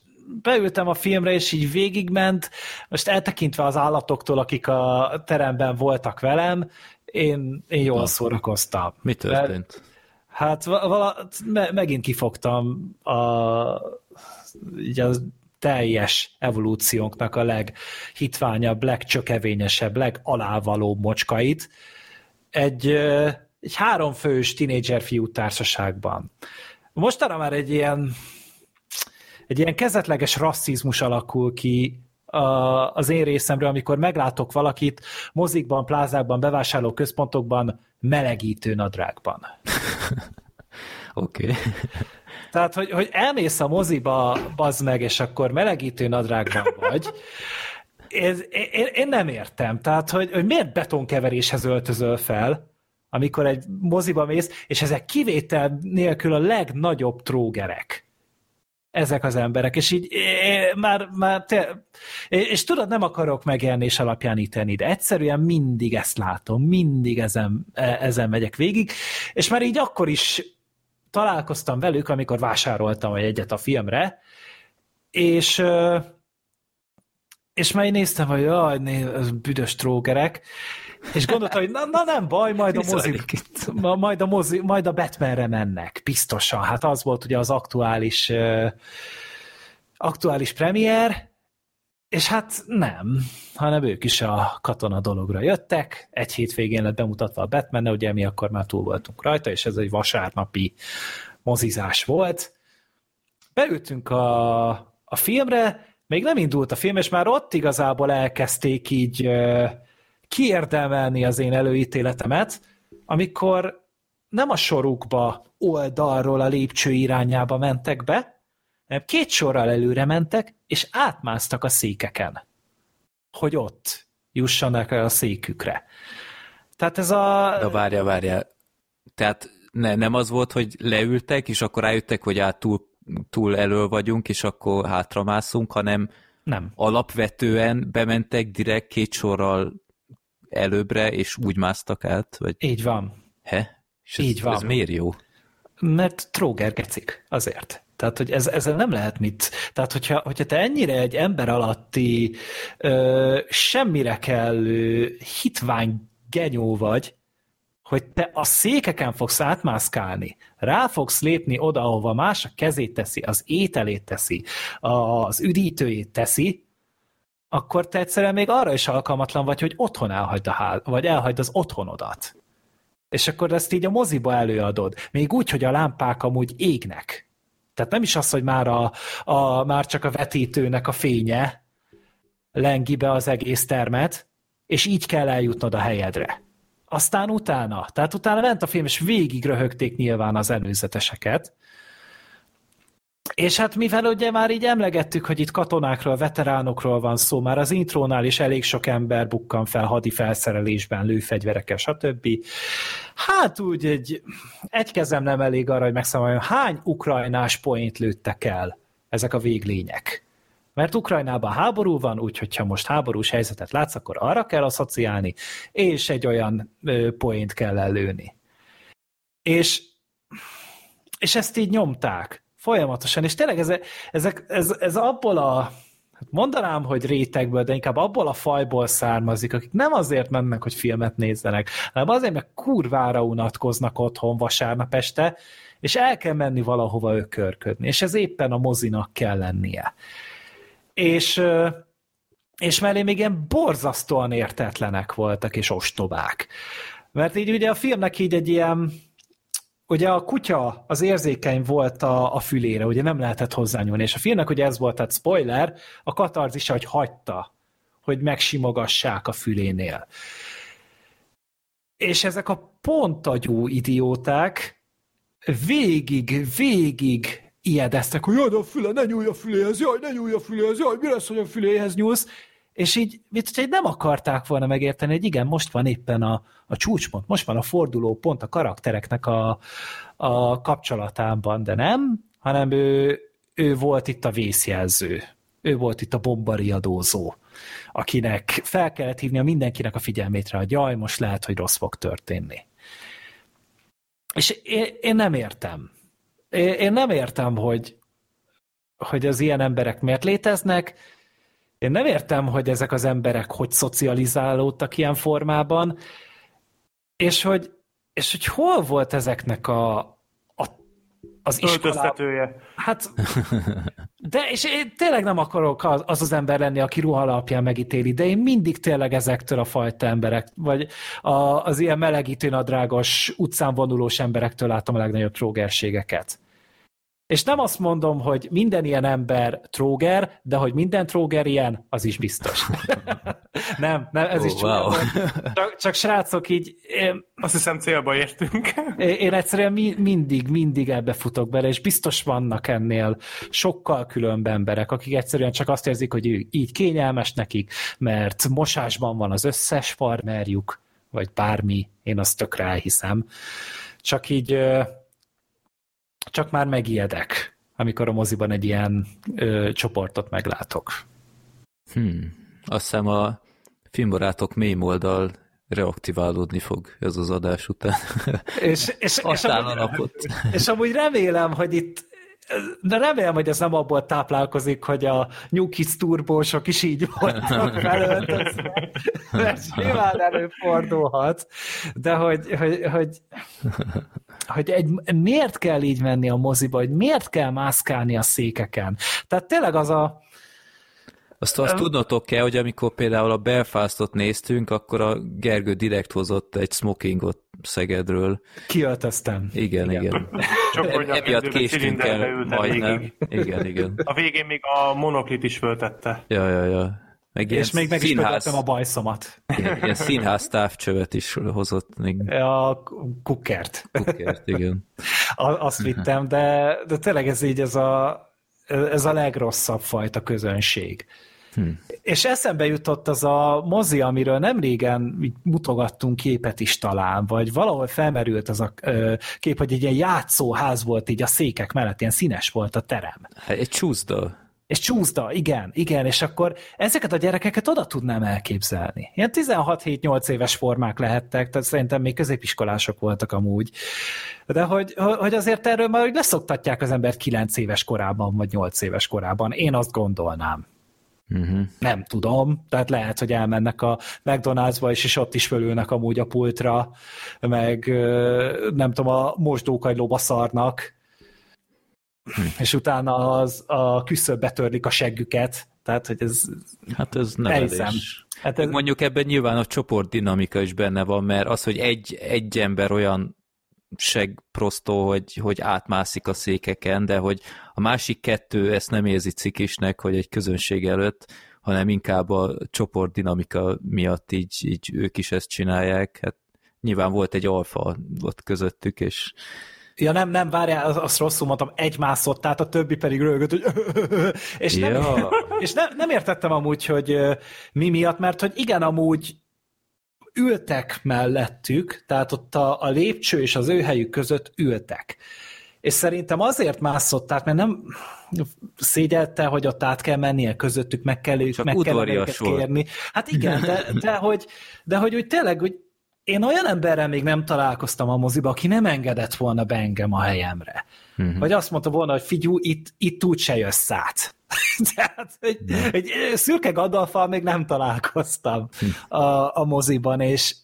beültem a filmre, és így végigment, most eltekintve az állatoktól, akik a teremben voltak velem, én, én jól Na. szórakoztam. Mi történt? Hát vala, me, megint kifogtam a, így a teljes evolúciónknak a leghitványabb, legcsökevényesebb, legalávalóbb mocskait egy, egy háromfős tinédzser fiú társaságban. Mostanra már egy ilyen egy ilyen kezetleges rasszizmus alakul ki a, az én részemről, amikor meglátok valakit mozikban, plázákban, bevásárló központokban melegítő nadrágban. Oké. Okay. Tehát, hogy, hogy elmész a moziba, bazd meg, és akkor melegítő nadrágban vagy, ez, én, én nem értem. Tehát, hogy, hogy miért betonkeveréshez öltözöl fel, amikor egy moziba mész, és ezek kivétel nélkül a legnagyobb trógerek ezek az emberek, és így már, már te, és tudod, nem akarok megjelenés alapján íteni, de egyszerűen mindig ezt látom, mindig ezen, e, ezen megyek végig, és már így akkor is találkoztam velük, amikor vásároltam egy egyet a filmre, és és már én néztem, hogy jaj, az büdös trógerek, és gondoltam, hogy na, na nem baj, majd a mozi, majd a, mozi, majd a Batmanre mennek, biztosan. Hát az volt ugye az aktuális aktuális premier, és hát nem, hanem ők is a katona dologra jöttek, egy hétvégén lett bemutatva a Batman, ugye mi akkor már túl voltunk rajta, és ez egy vasárnapi mozizás volt. Beültünk a, a filmre, még nem indult a film, és már ott igazából elkezdték így uh, kiérdemelni az én előítéletemet, amikor nem a sorukba oldalról a lépcső irányába mentek be, hanem két sorral előre mentek, és átmásztak a székeken, hogy ott jussanak el a székükre. Tehát ez a... De várja, várja. Tehát ne, nem az volt, hogy leültek, és akkor rájöttek, hogy át túl, túl elő vagyunk, és akkor hátramászunk, hanem nem. alapvetően bementek direkt két sorral előbbre, és úgy másztak át? Vagy... Így van. He? És ez, Így van. Ez miért jó? Mert tróger gecik, azért. Tehát, hogy ez, ezzel nem lehet mit. Tehát, hogyha, hogyha te ennyire egy ember alatti, ö, semmire kellő hitvány genyó vagy, hogy te a székeken fogsz átmászkálni, rá fogsz lépni oda, ahova más a kezét teszi, az ételét teszi, az üdítőjét teszi, akkor te egyszerűen még arra is alkalmatlan vagy, hogy otthon elhagyd a ház, vagy elhagyd az otthonodat. És akkor ezt így a moziba előadod. Még úgy, hogy a lámpák amúgy égnek. Tehát nem is az, hogy már, a, a, már csak a vetítőnek a fénye lengi be az egész termet, és így kell eljutnod a helyedre. Aztán utána, tehát utána ment a film, és végig röhögték nyilván az előzeteseket, és hát mivel ugye már így emlegettük, hogy itt katonákról, veteránokról van szó, már az intrónál is elég sok ember bukkan fel hadi felszerelésben, lőfegyverekkel, stb. Hát úgy egy, egy kezem nem elég arra, hogy megszámoljon, hány ukrajnás point lőttek el ezek a véglények. Mert Ukrajnában háború van, úgyhogy ha most háborús helyzetet látsz, akkor arra kell asszociálni, és egy olyan point kell előni. És, és ezt így nyomták Folyamatosan, és tényleg ez, ezek, ez, ez abból a, hát mondanám, hogy rétegből, de inkább abból a fajból származik, akik nem azért mennek, hogy filmet nézzenek, hanem azért, mert kurvára unatkoznak otthon vasárnap este, és el kell menni valahova ökörködni, és ez éppen a mozinak kell lennie. És, és mellé még ilyen borzasztóan értetlenek voltak, és ostobák. Mert így ugye a filmnek így egy ilyen, ugye a kutya az érzékeny volt a, a fülére, ugye nem lehetett hozzányúlni, és a filmnek ugye ez volt, tehát spoiler, a katarzisa, hogy hagyta, hogy megsimogassák a fülénél. És ezek a pontagyú idióták végig, végig ijedeztek, hogy jaj, a füle, ne nyúlj a füléhez, jaj, ne nyúlj a füléhez, jaj, mi lesz, hogy a füléhez nyúlsz, és így, mint hogyha nem akarták volna megérteni, hogy igen, most van éppen a, a csúcspont, most van a forduló pont a karaktereknek a, a kapcsolatában, de nem, hanem ő, ő volt itt a vészjelző, ő volt itt a bombariadózó, akinek fel kellett hívni a mindenkinek a figyelmét rá, hogy jaj, most lehet, hogy rossz fog történni. És én, én nem értem. Én, én nem értem, hogy, hogy az ilyen emberek miért léteznek, én nem értem, hogy ezek az emberek hogy szocializálódtak ilyen formában, és hogy, és hogy hol volt ezeknek a, a az iskolában. Hát, de és én tényleg nem akarok az az, ember lenni, aki ruha alapján megítéli, de én mindig tényleg ezektől a fajta emberek, vagy a, az ilyen melegítő nadrágos, utcán vonulós emberektől látom a legnagyobb trógerségeket. És nem azt mondom, hogy minden ilyen ember tróger, de hogy minden tróger ilyen, az is biztos. nem, nem, ez oh, is wow. csak, csak srácok így... Én, azt hiszem célba értünk. én, én egyszerűen mi, mindig, mindig ebbe futok bele, és biztos vannak ennél sokkal különb emberek, akik egyszerűen csak azt érzik, hogy így kényelmes nekik, mert mosásban van az összes farmerjuk, vagy bármi, én azt tökre elhiszem. Csak így csak már megijedek, amikor a moziban egy ilyen ö, csoportot meglátok. Hmm. Azt hiszem a filmbarátok mély oldal reaktiválódni fog ez az adás után. És, és, és, amúgy, és amúgy remélem, hogy itt de remélem, hogy ez nem abból táplálkozik, hogy a New Kids turbósok is így voltak felöltözve, mert nyilván előfordulhat, de hogy, hogy, hogy, hogy egy, miért kell így menni a moziba, hogy miért kell mászkálni a székeken. Tehát tényleg az a, azt, azt um, tudnotok kell, hogy amikor például a Belfastot néztünk, akkor a Gergő direkt hozott egy smokingot Szegedről. Kiöltöztem. Igen, igen. igen. Csak hogy Emiatt késtünk el majdnem. Igen, igen. A végén még a monoklit is föltette. Ja, ja, ja. Meg és még meg színház... is a bajszomat. Igen, ilyen színház távcsövet is hozott még. A kukkert. Kukkert, igen. Azt vittem, de, de tényleg ez így ez a, ez a legrosszabb fajta közönség. Hm. És eszembe jutott az a mozi, amiről nem régen mutogattunk képet is talán, vagy valahol felmerült az a kép, hogy egy ilyen játszóház volt így a székek mellett, ilyen színes volt a terem. Hát egy csúszda. És csúszda, igen, igen, és akkor ezeket a gyerekeket oda tudnám elképzelni. Ilyen 16-7-8 éves formák lehettek, tehát szerintem még középiskolások voltak amúgy. De hogy, hogy azért erről már leszoktatják az embert 9 éves korában, vagy 8 éves korában. Én azt gondolnám. Uh-huh. Nem tudom, tehát lehet, hogy elmennek a McDonald'sba, és, és ott is fölülnek amúgy a pultra, meg nem tudom, a mosdókagylóba szarnak, hm. és utána az, a küszöb betörlik a seggüket, tehát, hogy ez... Hát ez nevelés. Hát ez... Mondjuk ebben nyilván a csoport dinamika is benne van, mert az, hogy egy, egy ember olyan segprostó, hogy, hogy átmászik a székeken, de hogy a másik kettő ezt nem érzi cikisnek, hogy egy közönség előtt, hanem inkább a csoport dinamika miatt így, így ők is ezt csinálják. Hát nyilván volt egy alfa ott közöttük, és Ja nem, nem, várjál, azt rosszul mondtam, egy mászott, tehát a többi pedig rögött, hogy és, nem, ja. és nem, nem értettem amúgy, hogy mi miatt, mert hogy igen, amúgy ültek mellettük, tehát ott a, a lépcső és az ő helyük között ültek. És szerintem azért mászott mert nem szégyelte, hogy ott át kell mennie közöttük, meg kell, Csak meg kell őket kérni. Hát igen, de, de, hogy, de hogy úgy tényleg, hogy én olyan emberrel még nem találkoztam a moziba, aki nem engedett volna be engem a helyemre. Uh-huh. Vagy azt mondta volna, hogy figyú, itt, itt úgy se jössz át. Tehát egy, egy szürke Gadolfal még nem találkoztam a, a moziban, és,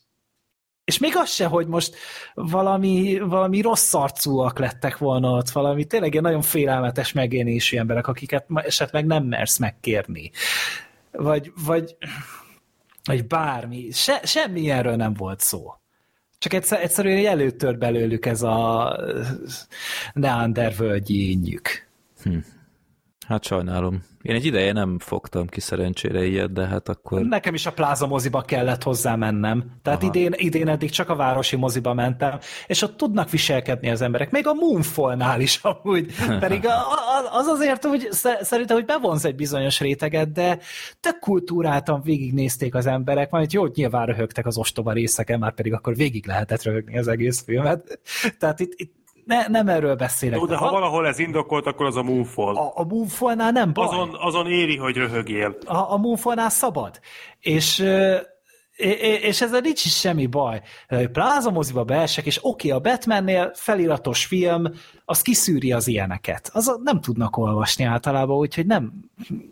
és még az se, hogy most valami, valami rossz arcúak lettek volna ott, valami tényleg egy nagyon félelmetes megénésű emberek, akiket esetleg nem mersz megkérni. Vagy, vagy, vagy bármi. Se, semmi erről nem volt szó. Csak egyszer, egyszerűen előtör belőlük ez a Neander völgyi Hm. Hát sajnálom. Én egy ideje nem fogtam ki szerencsére ilyet, de hát akkor... Nekem is a pláza moziba kellett hozzá mennem. Tehát idén, idén eddig csak a városi moziba mentem, és ott tudnak viselkedni az emberek. Még a Moonfall-nál is amúgy. Pedig az azért, hogy szerintem, hogy bevonz egy bizonyos réteget, de tök kultúráltan végignézték az emberek, majd jó, nyilván röhögtek az ostoba részeken, már pedig akkor végig lehetett röhögni az egész filmet. Tehát itt, itt ne, nem erről beszélek. Jó, de ha valahol ez indokolt, akkor az a Moonfall. A, a Moonfallnál nem baj. Azon, azon éri, hogy röhögjél. A, a Moonfallnál szabad. És és ezzel nincs is semmi baj. Pláza moziba beesek, és oké, okay, a Batmannél feliratos film, az kiszűri az ilyeneket. Az nem tudnak olvasni általában, úgyhogy nem,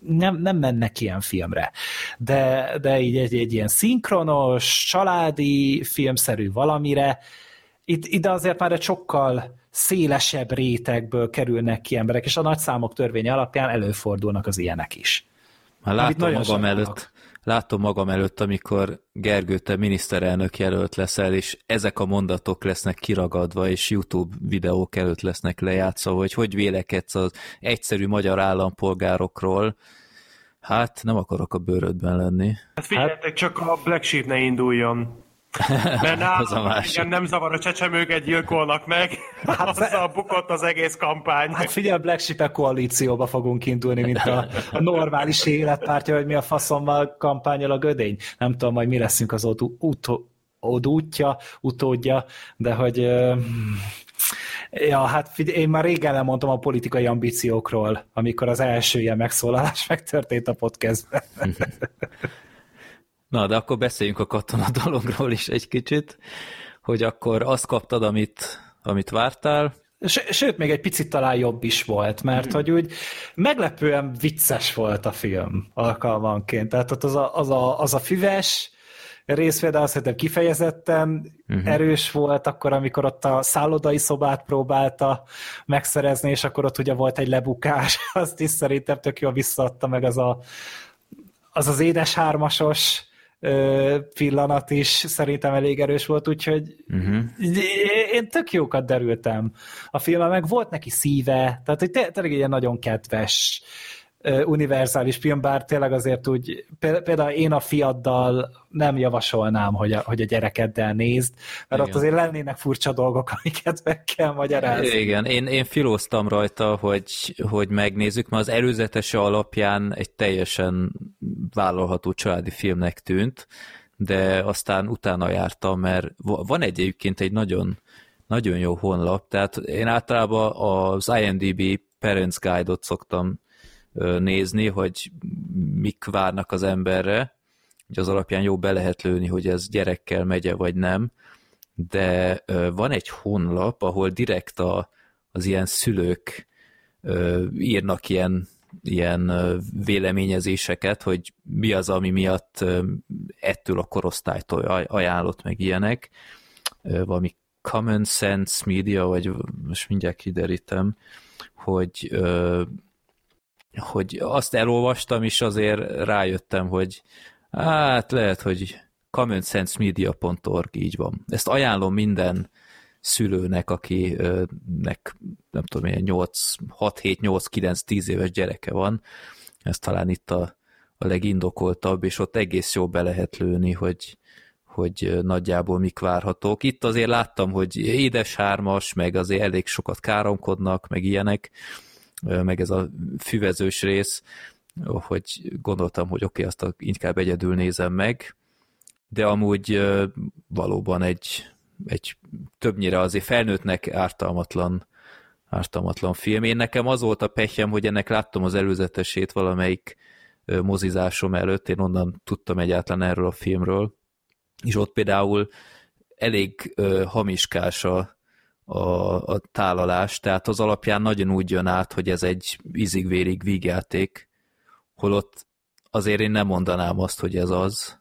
nem, nem mennek ilyen filmre. De, de így egy, egy ilyen szinkronos, családi, filmszerű valamire, itt, ide azért már egy sokkal szélesebb rétegből kerülnek ki emberek, és a nagyszámok törvénye alapján előfordulnak az ilyenek is. Már látom magam előtt látom magam előtt, amikor Gergő, te miniszterelnök jelölt leszel, és ezek a mondatok lesznek kiragadva, és YouTube videók előtt lesznek lejátszva, hogy hogy vélekedsz az egyszerű magyar állampolgárokról, Hát nem akarok a bőrödben lenni. Hát figyeljetek, hát... csak a Black Sheep ne induljon. Mert nálam igen, nem zavar a csecsemőket gyilkolnak meg, hát, azzal bukott az egész kampány. Hát figyelj, a Black sheep koalícióba fogunk indulni, mint a, a normális életpártja, hogy mi a faszommal kampányol a gödény. Nem tudom, majd mi leszünk az ott út, útja, utódja, de hogy Ja, hát figyelj, én már régen lemondtam a politikai ambíciókról, amikor az első ilyen megszólalás megtörtént a podcastben. Na, de akkor beszéljünk a katona dologról is egy kicsit, hogy akkor azt kaptad, amit, amit vártál, Sőt, még egy picit talán jobb is volt, mert mm. hogy úgy meglepően vicces volt a film alkalmanként. Tehát ott az a, az a, az a füves rész például szerintem kifejezetten uh-huh. erős volt, akkor amikor ott a szállodai szobát próbálta megszerezni, és akkor ott ugye volt egy lebukás, azt is szerintem tök jól visszaadta meg az a, az, az édes hármasos pillanat is szerintem elég erős volt, úgyhogy uh-huh. én tök jókat derültem a filmben, meg volt neki szíve, tehát hogy tényleg egy ilyen nagyon kedves univerzális film, bár tényleg azért úgy, például én a fiaddal nem javasolnám, hogy a, hogy a gyerekeddel nézd, mert Igen. ott azért lennének furcsa dolgok, amiket meg kell magyarázni. Igen, én, én filóztam rajta, hogy, hogy megnézzük, mert az előzetese alapján egy teljesen vállalható családi filmnek tűnt, de aztán utána jártam, mert van egy egyébként egy nagyon, nagyon jó honlap, tehát én általában az IMDb Parents Guide-ot szoktam nézni, hogy mik várnak az emberre, hogy az alapján jó be lehet lőni, hogy ez gyerekkel megye vagy nem, de van egy honlap, ahol direkt a, az ilyen szülők írnak ilyen, ilyen véleményezéseket, hogy mi az, ami miatt ettől a korosztálytól ajánlott meg ilyenek, valami Common Sense Media, vagy most mindjárt kiderítem, hogy hogy azt elolvastam, és azért rájöttem, hogy hát lehet, hogy commonsensmedia.org így van. Ezt ajánlom minden szülőnek, akinek nem tudom, ilyen 8, 6, 7, 8, 9, 10 éves gyereke van. Ez talán itt a, a legindokoltabb, és ott egész jó be lehet lőni, hogy, hogy nagyjából mik várhatók. Itt azért láttam, hogy édes hármas, meg azért elég sokat káromkodnak, meg ilyenek, meg ez a füvezős rész, hogy gondoltam, hogy oké, okay, azt inkább egyedül nézem meg, de amúgy valóban egy, egy többnyire azért felnőttnek ártalmatlan, ártalmatlan film. Én nekem az volt a pehjem, hogy ennek láttam az előzetesét valamelyik mozizásom előtt, én onnan tudtam egyáltalán erről a filmről, és ott például elég hamiskás a, a, a tálalás, tehát az alapján nagyon úgy jön át, hogy ez egy izig-vérig vígjáték, holott azért én nem mondanám azt, hogy ez az.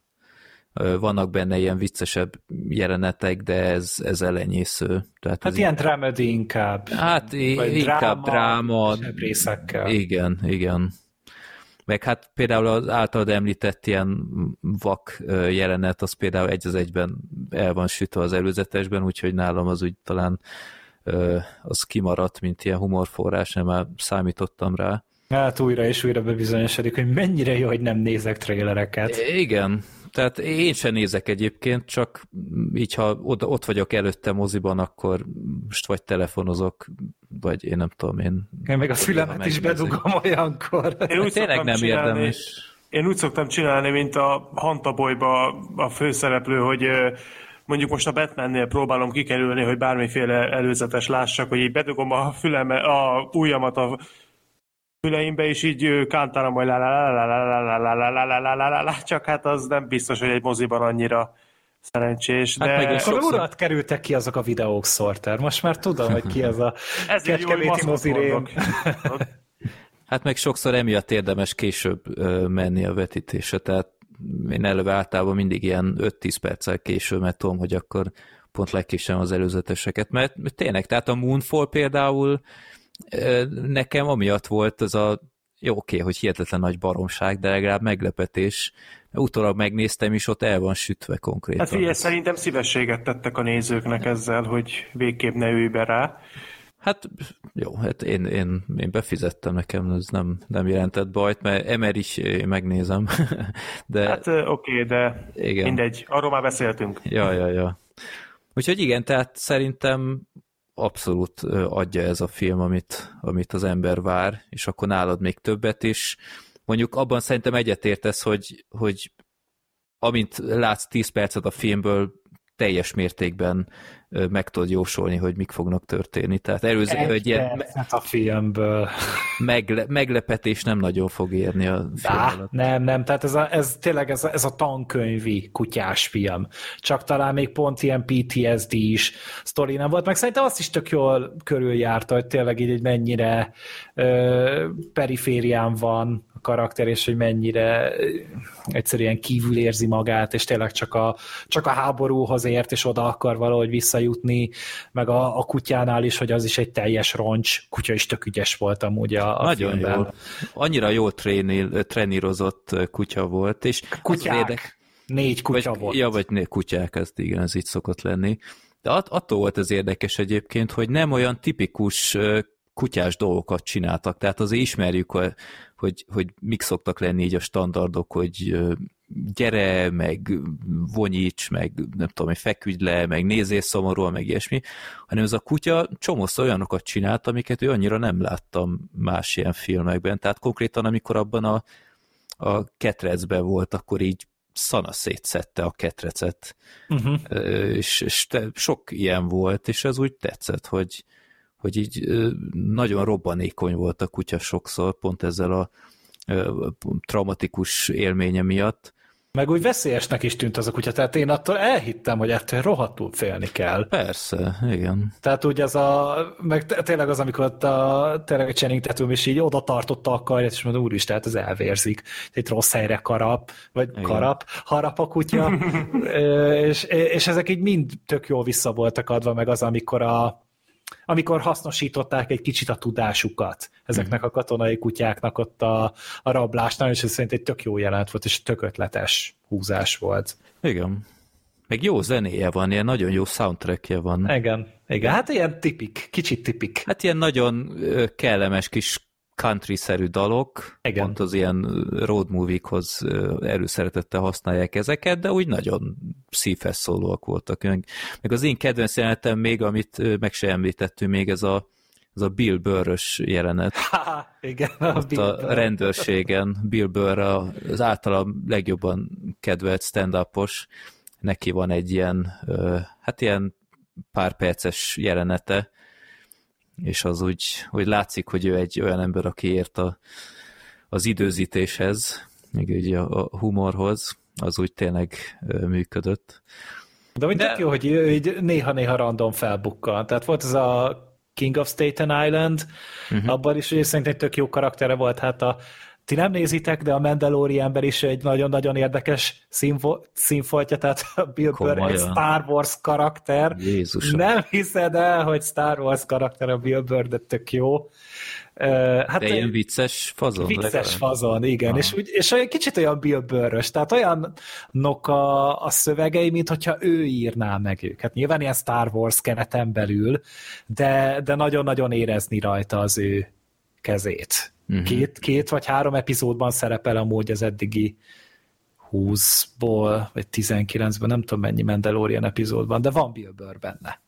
Vannak benne ilyen viccesebb jelenetek, de ez, ez elenyésző. Tehát hát ez ilyen dramedy inkább. Hát inkább dráma. részekkel. Igen, igen. Meg hát például az általad említett ilyen vak jelenet, az például egy az egyben el van sütve az előzetesben, úgyhogy nálam az úgy talán az kimaradt, mint ilyen humorforrás, nem már számítottam rá. Hát újra és újra bebizonyosodik, hogy mennyire jó, hogy nem nézek trélereket. Igen, tehát én sem nézek egyébként, csak így, ha ott vagyok előtte moziban, akkor most vagy telefonozok, vagy én nem tudom, én... Én meg a fülemet is bedugom olyankor. Én úgy Tényleg nem csinálni, érdemes. Én úgy szoktam csinálni, mint a Hantabolyba a főszereplő, hogy mondjuk most a Batmannél próbálom kikerülni, hogy bármiféle előzetes lássak, hogy így bedugom a füleme, a ujjamat a füleimbe, és így kántálom, hogy csak hát az nem biztos, hogy egy moziban annyira szerencsés. De... Hát meg sokszor... urat kerültek ki azok a videók szorter. Most már tudom, hogy ki az a kecskeméti mozirém. Hát meg sokszor emiatt érdemes később menni a vetítése, tehát én előbb általában mindig ilyen 5-10 perccel később, mert tudom, hogy akkor pont legkésem az előzeteseket, mert tényleg, tehát a Moonfall például nekem amiatt volt az a jó, oké, hogy hihetetlen nagy baromság, de legalább meglepetés, utólag megnéztem, és ott el van sütve konkrétan. Hát figyelj, szerintem szívességet tettek a nézőknek ezzel, hogy végképp ne ülj be rá. Hát jó, hát én, én, én befizettem nekem, ez nem, nem jelentett bajt, mert Emer is én megnézem. De, hát oké, okay, de igen. mindegy, arról már beszéltünk. Ja, ja, ja. Úgyhogy igen, tehát szerintem abszolút adja ez a film, amit, amit az ember vár, és akkor nálad még többet is. Mondjuk abban szerintem egyetértesz, hogy, hogy amint látsz 10 percet a filmből, teljes mértékben meg tudod jósolni, hogy mik fognak történni. Tehát előző, Egy hogy ilyen a filmből. Megle, meglepetés nem nagyon fog érni a film Dá, alatt. Nem, nem, tehát ez, a, ez tényleg ez a, ez a tankönyvi kutyás film. Csak talán még pont ilyen PTSD is sztori nem volt, meg szerintem azt is tök jól körüljárta, hogy tényleg így, hogy mennyire ö, periférián van karakter, és hogy mennyire egyszerűen kívül érzi magát, és tényleg csak a, csak a háborúhoz ért, és oda akar valahogy visszajutni, meg a, a kutyánál is, hogy az is egy teljes roncs, kutya is tök ügyes volt amúgy a, a Nagyon filmben. jól. Annyira jól trénil, trenírozott kutya volt, és Kutyák. Érdek... Négy kutya vagy, volt. Ja, vagy négy kutyák, ez igen, ez így szokott lenni. De att, attól volt az érdekes egyébként, hogy nem olyan tipikus kutyás dolgokat csináltak, tehát azért ismerjük, hogy, hogy mik szoktak lenni így a standardok, hogy gyere, meg vonyíts, meg nem tudom, feküdj le, meg nézzél szomorúan, meg ilyesmi, hanem ez a kutya csomósz olyanokat csinált, amiket ő annyira nem láttam más ilyen filmekben. Tehát konkrétan, amikor abban a, a ketrecben volt, akkor így szana szétszette a ketrecet. Uh-huh. És, és te, sok ilyen volt, és ez úgy tetszett, hogy, hogy így nagyon robbanékony volt a kutya sokszor, pont ezzel a traumatikus élménye miatt. Meg úgy veszélyesnek is tűnt az a kutya, tehát én attól elhittem, hogy ettől rohadtul félni kell. Persze, igen. Tehát úgy az a, meg tényleg az, amikor ott a, tényleg Channing Tatum is így oda tartotta a karját, és mondom, úristen, hát ez elvérzik. Egy rossz helyre karap, vagy igen. karap, harap a kutya, és, és ezek így mind tök jól vissza voltak adva, meg az, amikor a, amikor hasznosították egy kicsit a tudásukat ezeknek a katonai kutyáknak ott a, a rablásnál, és ez szerint egy tök jó jelent volt, és tök ötletes húzás volt. Igen. Meg jó zenéje van, ilyen nagyon jó soundtrackje van. Igen, igen, hát ilyen tipik, kicsit tipik. Hát ilyen nagyon kellemes kis country-szerű dalok, Igen. pont az ilyen road movie-hoz előszeretettel használják ezeket, de úgy nagyon szívhez szólóak voltak. Meg, meg az én kedvenc jelenetem még, amit meg se említettünk még, ez a, ez a Bill Burr-ös jelenet. Ha, igen, a, Ott Bill a rendőrségen Bill Burr az általam legjobban kedvelt stand-upos, neki van egy ilyen, hát ilyen pár perces jelenete, és az úgy, hogy látszik, hogy ő egy olyan ember, aki ért a, az időzítéshez, még ugye a, a humorhoz, az úgy tényleg működött. De úgy De... jó, hogy így néha-néha random felbukkal. Tehát volt ez a King of Staten Island, uh-huh. abban is ugye szerintem tök jó karaktere volt, hát a ti nem nézitek, de a Mandalorianben is egy nagyon-nagyon érdekes színfoltja, tehát a Bill Burr egy Star Wars karakter. Jézusom. Nem hiszed el, hogy Star Wars karakter a Bill Burr, de tök jó. hát de ilyen vicces fazon. Vicces legalább. fazon, igen. És, úgy, és olyan kicsit olyan Bill Burr-ös, tehát olyanok a, a szövegei, mint hogyha ő írná meg őket. Nyilván ilyen Star Wars keneten belül, de, de nagyon-nagyon érezni rajta az ő kezét. Uh-huh. Két, két vagy három epizódban szerepel amúgy az eddigi 20-ból, vagy 19-ben, nem tudom mennyi Mandalorian epizódban, de van Bill Burr benne.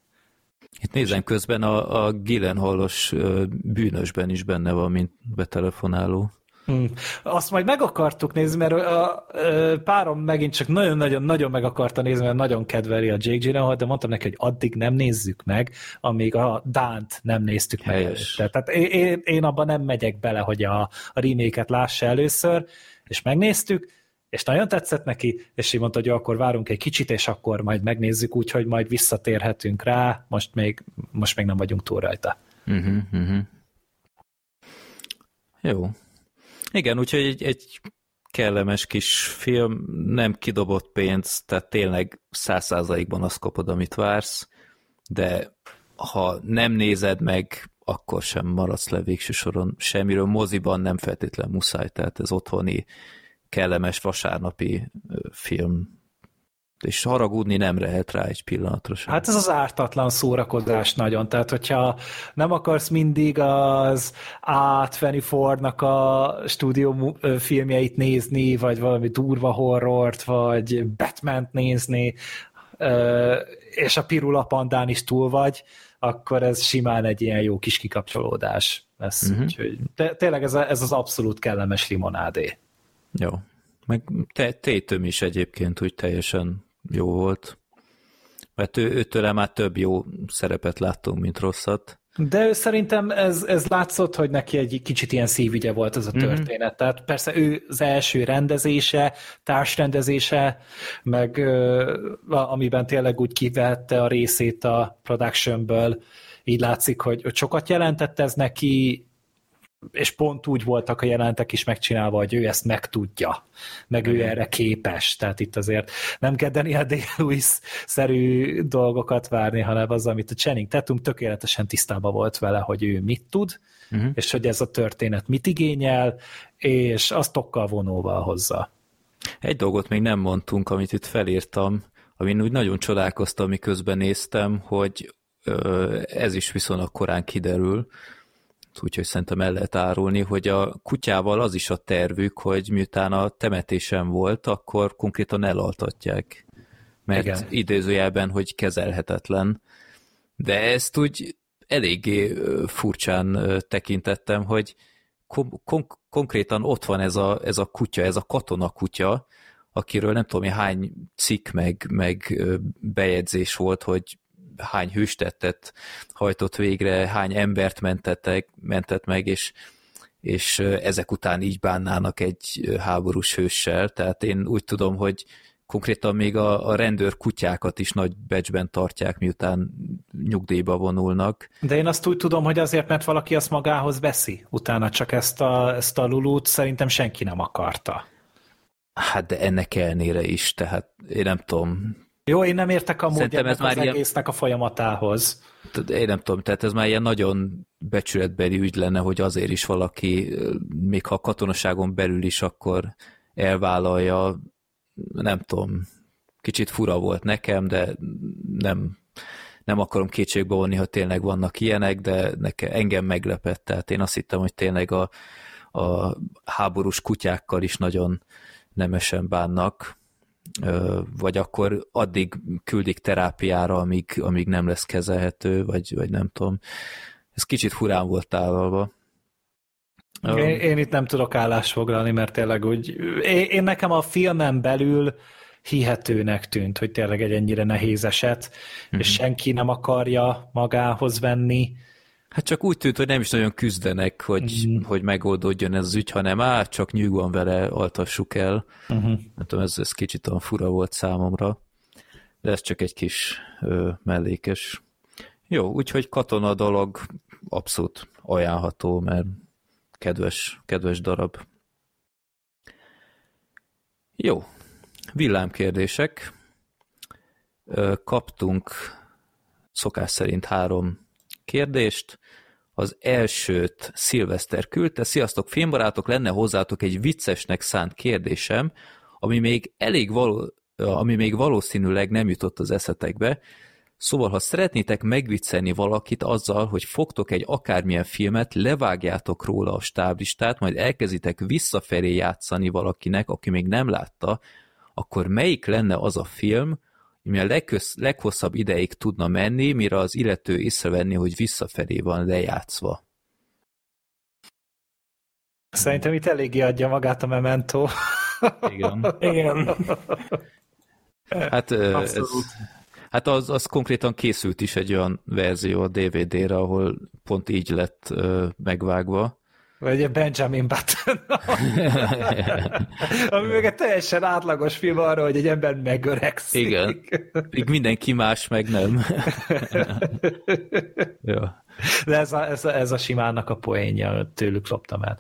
Itt nézem közben a, a Gillenhallos bűnösben is benne van, mint betelefonáló. Hmm. Azt majd meg akartuk nézni, mert a, a, a párom megint csak nagyon-nagyon-nagyon meg akarta nézni, mert nagyon kedveli a Jake Gyllenhaal, de mondtam neki, hogy addig nem nézzük meg, amíg a Dánt nem néztük Helyes. meg. Tehát én, én abban nem megyek bele, hogy a, a remake-et lássa először, és megnéztük, és nagyon tetszett neki, és így mondta, hogy akkor várunk egy kicsit, és akkor majd megnézzük úgy, hogy majd visszatérhetünk rá, most még, most még nem vagyunk túl rajta. Uh-huh, uh-huh. Jó, igen, úgyhogy egy, egy kellemes kis film, nem kidobott pénz, tehát tényleg száz százalékban azt kapod, amit vársz, de ha nem nézed meg, akkor sem maradsz le végső soron semmiről. Moziban nem feltétlen muszáj, tehát ez otthoni kellemes vasárnapi film és haragudni nem lehet rá egy pillanatra sem. Hát ez az ártatlan szórakozás nagyon, tehát hogyha nem akarsz mindig az A24-nak a stúdió filmjeit nézni, vagy valami durva horrort, vagy Batman-t nézni, és a Pirula Pandán is túl vagy, akkor ez simán egy ilyen jó kis kikapcsolódás lesz. Uh-huh. Úgyhogy tényleg ez, a, ez az abszolút kellemes limonádé. Jó. Meg te, tétöm is egyébként úgy teljesen jó volt. Mert ő, őtőle már több jó szerepet láttunk, mint rosszat. De ő szerintem ez, ez látszott, hogy neki egy kicsit ilyen szívügye volt ez a mhm. történet. Mm-hmm. Tehát persze ő az első rendezése, társrendezése, meg amiben tényleg úgy kivette a részét a productionből, így látszik, hogy, hogy sokat jelentett ez neki, és pont úgy voltak a jelentek is megcsinálva, hogy ő ezt megtudja, meg ő erre képes, tehát itt azért nem kell Daniel Day-Lewis-szerű dolgokat várni, hanem az, amit a Channing Tatum tökéletesen tisztában volt vele, hogy ő mit tud, uh-huh. és hogy ez a történet mit igényel, és azt tokkal vonóval hozza. Egy dolgot még nem mondtunk, amit itt felírtam, amin úgy nagyon csodálkoztam, miközben néztem, hogy ez is viszonylag korán kiderül, úgyhogy szerintem el lehet árulni, hogy a kutyával az is a tervük, hogy miután a temetésen volt, akkor konkrétan elaltatják. Mert Igen. idézőjelben, hogy kezelhetetlen. De ezt úgy eléggé furcsán tekintettem, hogy kon- konkrétan ott van ez a, ez a kutya, ez a katona kutya, akiről nem tudom, hány cikk meg, meg bejegyzés volt, hogy hány hőstettet hajtott végre, hány embert mentettek, mentett meg, és, és ezek után így bánnának egy háborús hőssel. Tehát én úgy tudom, hogy konkrétan még a, a rendőr kutyákat is nagy becsben tartják, miután nyugdíjba vonulnak. De én azt úgy tudom, hogy azért, mert valaki azt magához veszi, utána csak ezt a, ezt a lulút szerintem senki nem akarta. Hát de ennek elnére is, tehát én nem tudom, jó, én nem értek a módjának ez már az ilyen... egésznek a folyamatához. Én nem tudom, tehát ez már ilyen nagyon becsületbeli ügy lenne, hogy azért is valaki, még ha a katonaságon belül is, akkor elvállalja, nem tudom, kicsit fura volt nekem, de nem, nem akarom kétségbe vonni, ha tényleg vannak ilyenek, de nekem, engem meglepett, tehát én azt hittem, hogy tényleg a, a háborús kutyákkal is nagyon nemesen bánnak, vagy akkor addig küldik terápiára, amíg, amíg nem lesz kezelhető, vagy, vagy nem tudom. Ez kicsit furán volt tálalva. Én, én itt nem tudok állásfoglalni, mert tényleg úgy, én, én nekem a filmen belül hihetőnek tűnt, hogy tényleg egy ennyire nehéz eset, mm-hmm. és mhm. senki nem akarja magához venni, Hát csak úgy tűnt, hogy nem is nagyon küzdenek, hogy, mm. hogy megoldódjon ez az ügy, hanem á, csak nyugodtan vele altassuk el. Uh-huh. Nem tudom, ez, ez kicsit olyan fura volt számomra, de ez csak egy kis ö, mellékes. Jó, úgyhogy katona dolog abszolút ajánlható, mert kedves, kedves darab. Jó, villámkérdések. Kaptunk szokás szerint három kérdést. Az elsőt Szilveszter küldte. Sziasztok, filmbarátok, lenne hozzátok egy viccesnek szánt kérdésem, ami még elég való, ami még valószínűleg nem jutott az eszetekbe. Szóval, ha szeretnétek megviccelni valakit azzal, hogy fogtok egy akármilyen filmet, levágjátok róla a stáblistát, majd elkezditek visszafelé játszani valakinek, aki még nem látta, akkor melyik lenne az a film, ami a legköz, leghosszabb ideig tudna menni, mire az illető észrevenni, hogy visszafelé van lejátszva. Szerintem itt eléggé adja magát a Memento. Igen. Igen. Hát, ez, hát az, az konkrétan készült is egy olyan verzió a DVD-re, ahol pont így lett megvágva. Vagy egy Benjamin Button. Ami meg egy teljesen átlagos film arra, hogy egy ember megöregszik. Igen. Még mindenki más meg nem. ja. De ez a, ez, a, ez a simának a poénja, tőlük loptam el.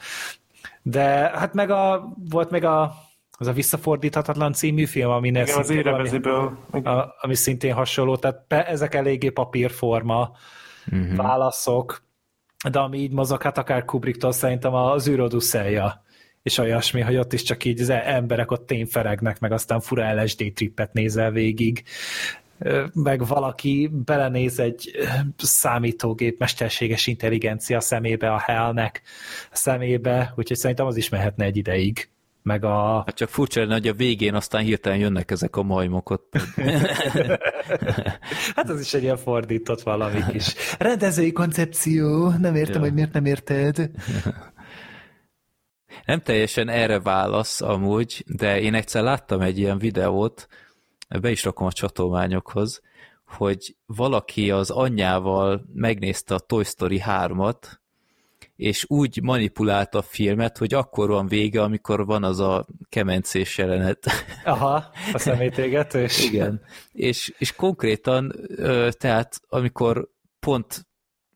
De hát meg a, volt meg a az a Visszafordíthatatlan című film, ami, Igen, az ami, a, ami szintén hasonló, tehát ezek eléggé papírforma uh-huh. válaszok, de ami így mozog, hát akár Kubricktól szerintem az űroduszelja és olyasmi, hogy ott is csak így az emberek ott tényferegnek, meg aztán fura LSD trippet nézel végig, meg valaki belenéz egy számítógép mesterséges intelligencia szemébe a hellnek szemébe, úgyhogy szerintem az is mehetne egy ideig meg a... Hát csak furcsa lenne, hogy a végén aztán hirtelen jönnek ezek a majmok ott. hát az is egy ilyen fordított valami kis rendezői koncepció, nem értem, ja. hogy miért nem érted. Nem teljesen erre válasz amúgy, de én egyszer láttam egy ilyen videót, be is rakom a csatolmányokhoz, hogy valaki az anyjával megnézte a Toy Story 3-at, és úgy manipulálta a filmet, hogy akkor van vége, amikor van az a kemencés jelenet. Aha, a szemétégetős. Igen, és, és konkrétan, tehát amikor pont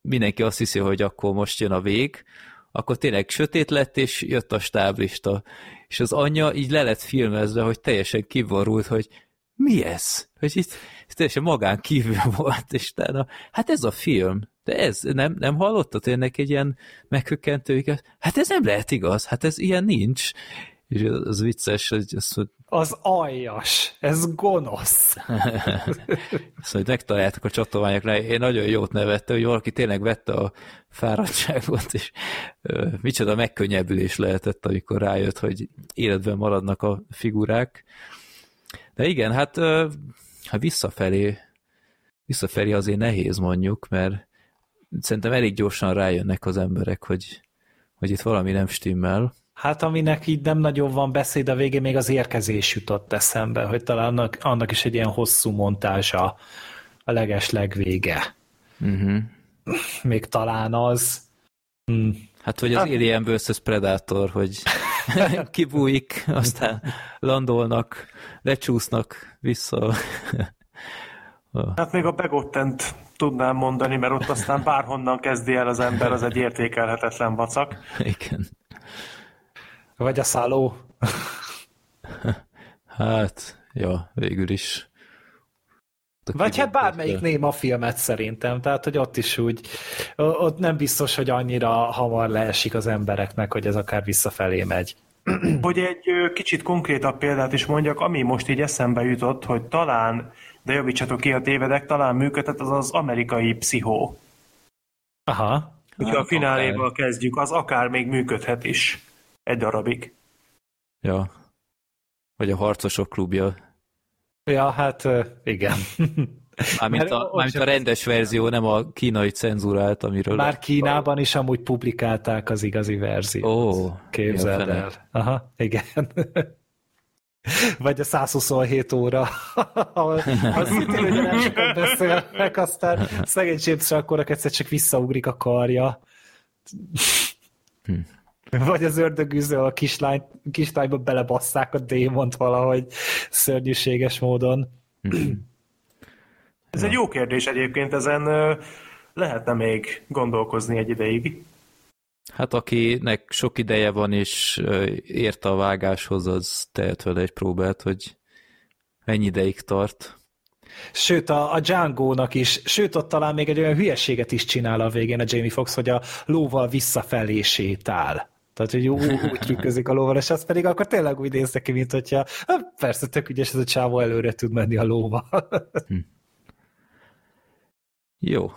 mindenki azt hiszi, hogy akkor most jön a vég, akkor tényleg sötét lett, és jött a stáblista. És az anyja így le lett filmezve, hogy teljesen kivarult, hogy mi ez? Hogy itt teljesen magán kívül volt, és utána, hát ez a film, de ez, nem, nem hallottad ennek egy ilyen meghökkentő, hát ez nem lehet igaz, hát ez ilyen nincs. És az, az vicces, hogy azt mondja, az aljas, ez gonosz. azt hogy megtaláljátok a csatolmányokra, én nagyon jót nevette, hogy valaki tényleg vette a fáradtságot, és ö, micsoda megkönnyebbülés lehetett, amikor rájött, hogy életben maradnak a figurák. De igen, hát ha visszafelé, visszafelé azért nehéz mondjuk, mert szerintem elég gyorsan rájönnek az emberek, hogy, hogy itt valami nem stimmel. Hát aminek így nem nagyon van beszéd a végén, még az érkezés jutott eszembe, hogy talán annak, annak is egy ilyen hosszú montázsa a leges legvége. Uh-huh. Még talán az. Hmm. Hát, hogy az hát... Alien vs. Predator, hogy kibújik, aztán landolnak, lecsúsznak vissza. hát még a Begottent tudnám mondani, mert ott aztán bárhonnan kezdi el az ember, az egy értékelhetetlen vacak. Igen. Vagy a szálló. hát, ja, végül is. Vagy hát bármelyik néma filmet szerintem, tehát hogy ott is úgy, ott nem biztos, hogy annyira hamar leesik az embereknek, hogy ez akár visszafelé megy. Hogy egy kicsit konkrétabb példát is mondjak, ami most így eszembe jutott, hogy talán, de javítsatok ki a tévedek, talán működhet, az az amerikai pszichó. Aha. Hogyha a fináléval kezdjük, az akár még működhet is egy darabig. Ja. Vagy a harcosok klubja. Ja, hát igen. Mármint a, mármint a rendes verzió, nem a kínai cenzúrált, amiről... Már Kínában is amúgy publikálták az igazi verziót. Ó, Képzeld el. Aha, igen. Vagy a 127 óra, az szintén ugye nem sokat beszélnek, aztán szegény James akkor egyszer csak visszaugrik a karja. Hm. Vagy az ördögűző a kislány, kislányba belebasszák a démont valahogy szörnyűséges módon. Ez egy jó kérdés egyébként, ezen lehetne még gondolkozni egy ideig. Hát akinek sok ideje van és ért a vágáshoz, az tehet vele egy próbát, hogy mennyi ideig tart. Sőt, a, a Django-nak is, sőt, ott talán még egy olyan hülyeséget is csinál a végén a Jamie Fox, hogy a lóval visszafelé sétál. Tehát, hogy úgy, úgy trükközik a lóval, és az pedig akkor tényleg úgy néz ki, mint hogyha persze tök ügyes, ez a csávó előre tud menni a lóval. Hm. Jó.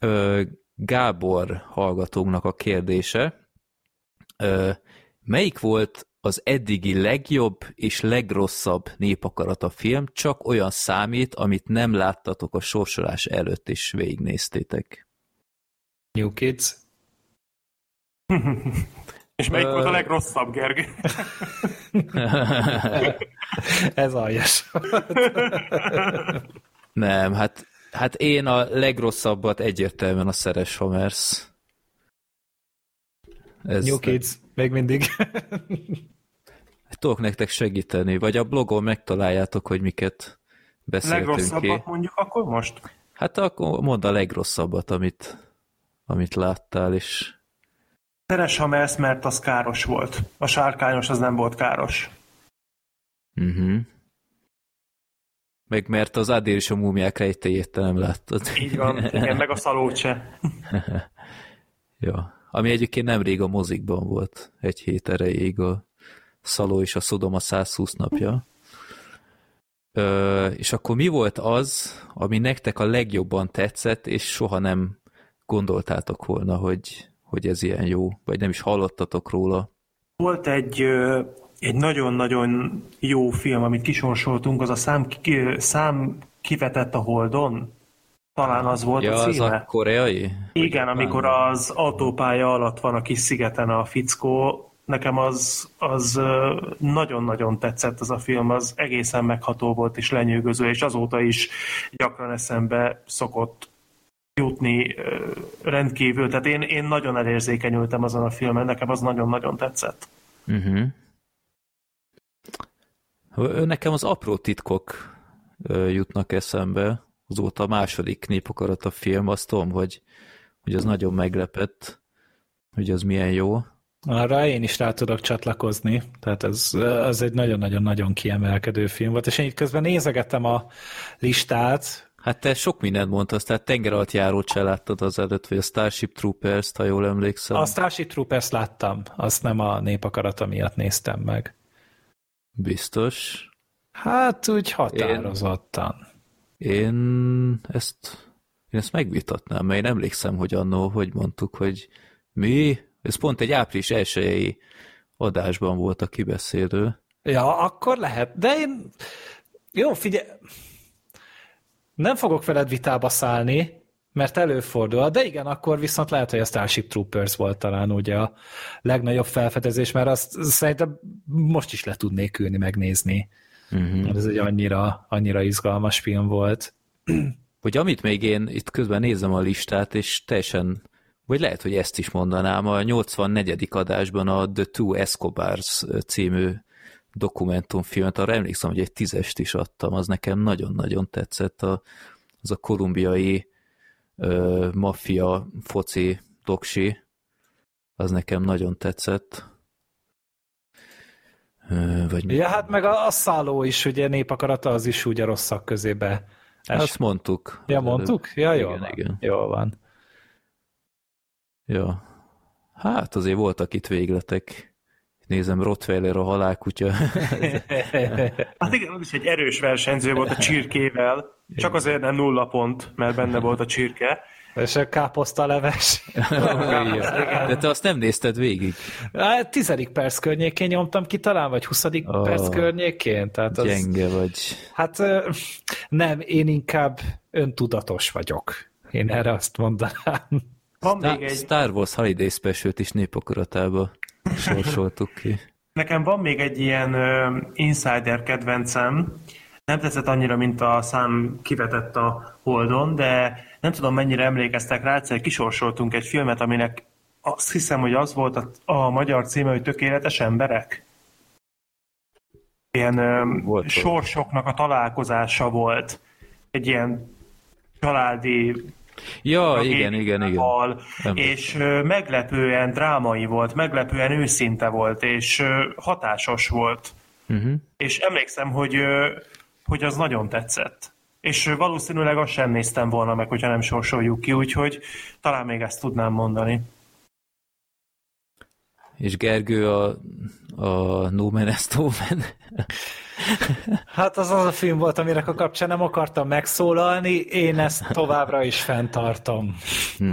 Ö, Gábor hallgatónknak a kérdése. Ö, melyik volt az eddigi legjobb és legrosszabb népakarata film, csak olyan számít, amit nem láttatok a sorsolás előtt, és végignéztétek. New Kids. És melyik volt a legrosszabb, Gergő? Ez aljas. Nem, hát, hát én a legrosszabbat egyértelműen a Szeres Homers. Ez New Kids, még mindig. Hát tudok nektek segíteni, vagy a blogon megtaláljátok, hogy miket beszéltünk Legrosszabbat ki. mondjuk akkor most? Hát akkor mondd a legrosszabbat, amit, amit láttál, és Teres Hamelsz, mert az káros volt. A sárkányos az nem volt káros. Uh-huh. Meg mert az Adél és a múmiák rejtéjét te nem láttad. Így van, igen, meg a szalót se. ja. ami egyébként nemrég a mozikban volt, egy hét erejéig a Szaló és a Szodoma 120 napja. Ö, és akkor mi volt az, ami nektek a legjobban tetszett, és soha nem gondoltátok volna, hogy, hogy ez ilyen jó, vagy nem is hallottatok róla? Volt egy, egy nagyon-nagyon jó film, amit kisorsoltunk, az a szám, szám kivetett a Holdon. Talán az volt ja, a címe. az a koreai? Igen, amikor az autópálya alatt van a kis szigeten a fickó, nekem az, az nagyon-nagyon tetszett az a film, az egészen megható volt és lenyűgöző, és azóta is gyakran eszembe szokott jutni rendkívül. Tehát én, én nagyon elérzékenyültem azon a filmen, nekem az nagyon-nagyon tetszett. Uh-huh. Nekem az apró titkok jutnak eszembe. Azóta a második népokarat a film, azt tudom, hogy, hogy az nagyon meglepett, hogy az milyen jó. Arra én is rá tudok csatlakozni, tehát ez, ez egy nagyon-nagyon-nagyon kiemelkedő film volt, és én itt közben nézegettem a listát. Hát te sok mindent mondtad, tehát tenger alatt járót se láttad az előtt, vagy a Starship Troopers-t, ha jól emlékszem. A Starship Troopers láttam, azt nem a népakarata miatt néztem meg. Biztos? Hát úgy határozottan. Én, én ezt, én ezt megvitatnám, mert én emlékszem, hogy annó, hogy mondtuk, hogy mi, ez pont egy április elsőjei adásban volt a kibeszélő. Ja, akkor lehet, de én... Jó, figyelj, nem fogok veled vitába szállni, mert előfordul, de igen, akkor viszont lehet, hogy a Starship Troopers volt talán ugye a legnagyobb felfedezés, mert azt szerintem most is le tudnék ülni, megnézni. Uh-huh. Ez egy annyira, annyira izgalmas film volt. Hogy amit még én itt közben nézem a listát, és teljesen vagy lehet, hogy ezt is mondanám, a 84. adásban a The Two Escobars című dokumentumfilmet, arra emlékszem, hogy egy tízest is adtam, az nekem nagyon-nagyon tetszett, a, az a kolumbiai ö, maffia foci doksi, az nekem nagyon tetszett. Ö, vagy ja, hát meg a, a szálló is, ugye népakarata, az is úgy a rosszak közébe. Es... Azt mondtuk. Ja, mondtuk? Ja, jó igen, van. Igen. Jó van. Ja. Hát azért voltak itt végletek. Nézem, Rottweiler a halálkutya. hát igen, az is egy erős versenyző volt a csirkével. Csak azért nem nulla pont, mert benne volt a csirke. És a káposzta leves. De te azt nem nézted végig? Hát, tizedik perc környékén nyomtam ki talán, vagy huszadik oh, perc környékén. Tehát az, gyenge vagy. Hát nem, én inkább öntudatos vagyok. Én erre azt mondanám. Van Star, még egy... Star Wars Holiday special is népokaratába sorsoltuk ki. Nekem van még egy ilyen uh, insider kedvencem, nem tetszett annyira, mint a szám kivetett a Holdon, de nem tudom, mennyire emlékeztek rá, egyszer kisorsoltunk egy filmet, aminek azt hiszem, hogy az volt a, a magyar címe, hogy Tökéletes emberek. Ilyen volt sorsoknak a találkozása volt. Egy ilyen családi Ja, igen, igen, igen. Val, és meglepően drámai volt, meglepően őszinte volt, és hatásos volt. Uh-huh. És emlékszem, hogy, hogy az nagyon tetszett. És valószínűleg azt sem néztem volna meg, hogyha nem sorsoljuk ki, úgyhogy talán még ezt tudnám mondani. És Gergő a, a No Man Hát az az a film volt, amire a kapcsán nem akartam megszólalni, én ezt továbbra is fenntartom. Hm.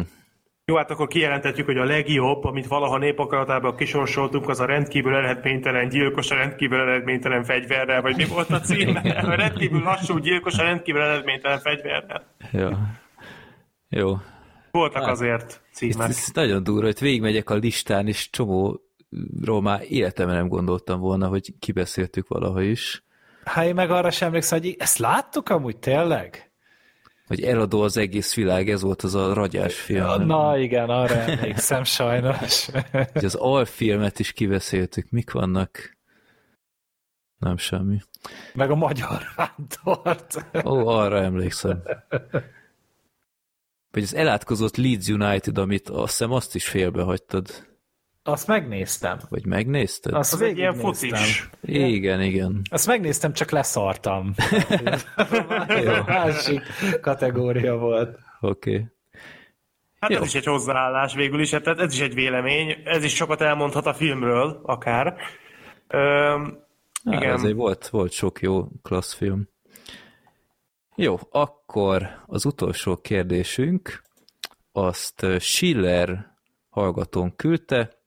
Jó, hát akkor kijelentetjük, hogy a legjobb, amit valaha népakaratában kisorsoltunk, az a rendkívül eredménytelen gyilkos, a rendkívül eredménytelen fegyverrel, vagy mi volt a címe? A rendkívül lassú gyilkos, a rendkívül eredménytelen fegyverrel. Jó. Jó. Voltak hát, azért címek. Ez, ez nagyon durva, hogy végigmegyek a listán, és csomó már életemben nem gondoltam volna, hogy kibeszéltük valaha is. Hát én meg arra sem emlékszem, hogy ezt láttuk amúgy tényleg? Hogy eladó az egész világ, ez volt az a ragyás film. Na igen, arra emlékszem sajnos. hogy az alfilmet is kibeszéltük, mik vannak? Nem semmi. Meg a magyar vándort. Ó, arra emlékszem. Vagy az elátkozott Leeds United, amit azt hiszem azt is félbehagytad. Azt megnéztem. Vagy megnézted? Azt az egy ilyen focis. Igen, igen. Azt megnéztem, csak leszartam. Másik kategória volt. Oké. Okay. Hát Jó. ez is egy hozzáállás végül is, tehát ez is egy vélemény, ez is sokat elmondhat a filmről, akár. Ö, igen. Há, azért volt, volt sok jó klassz film. Jó, akkor az utolsó kérdésünk, azt Schiller hallgatón küldte.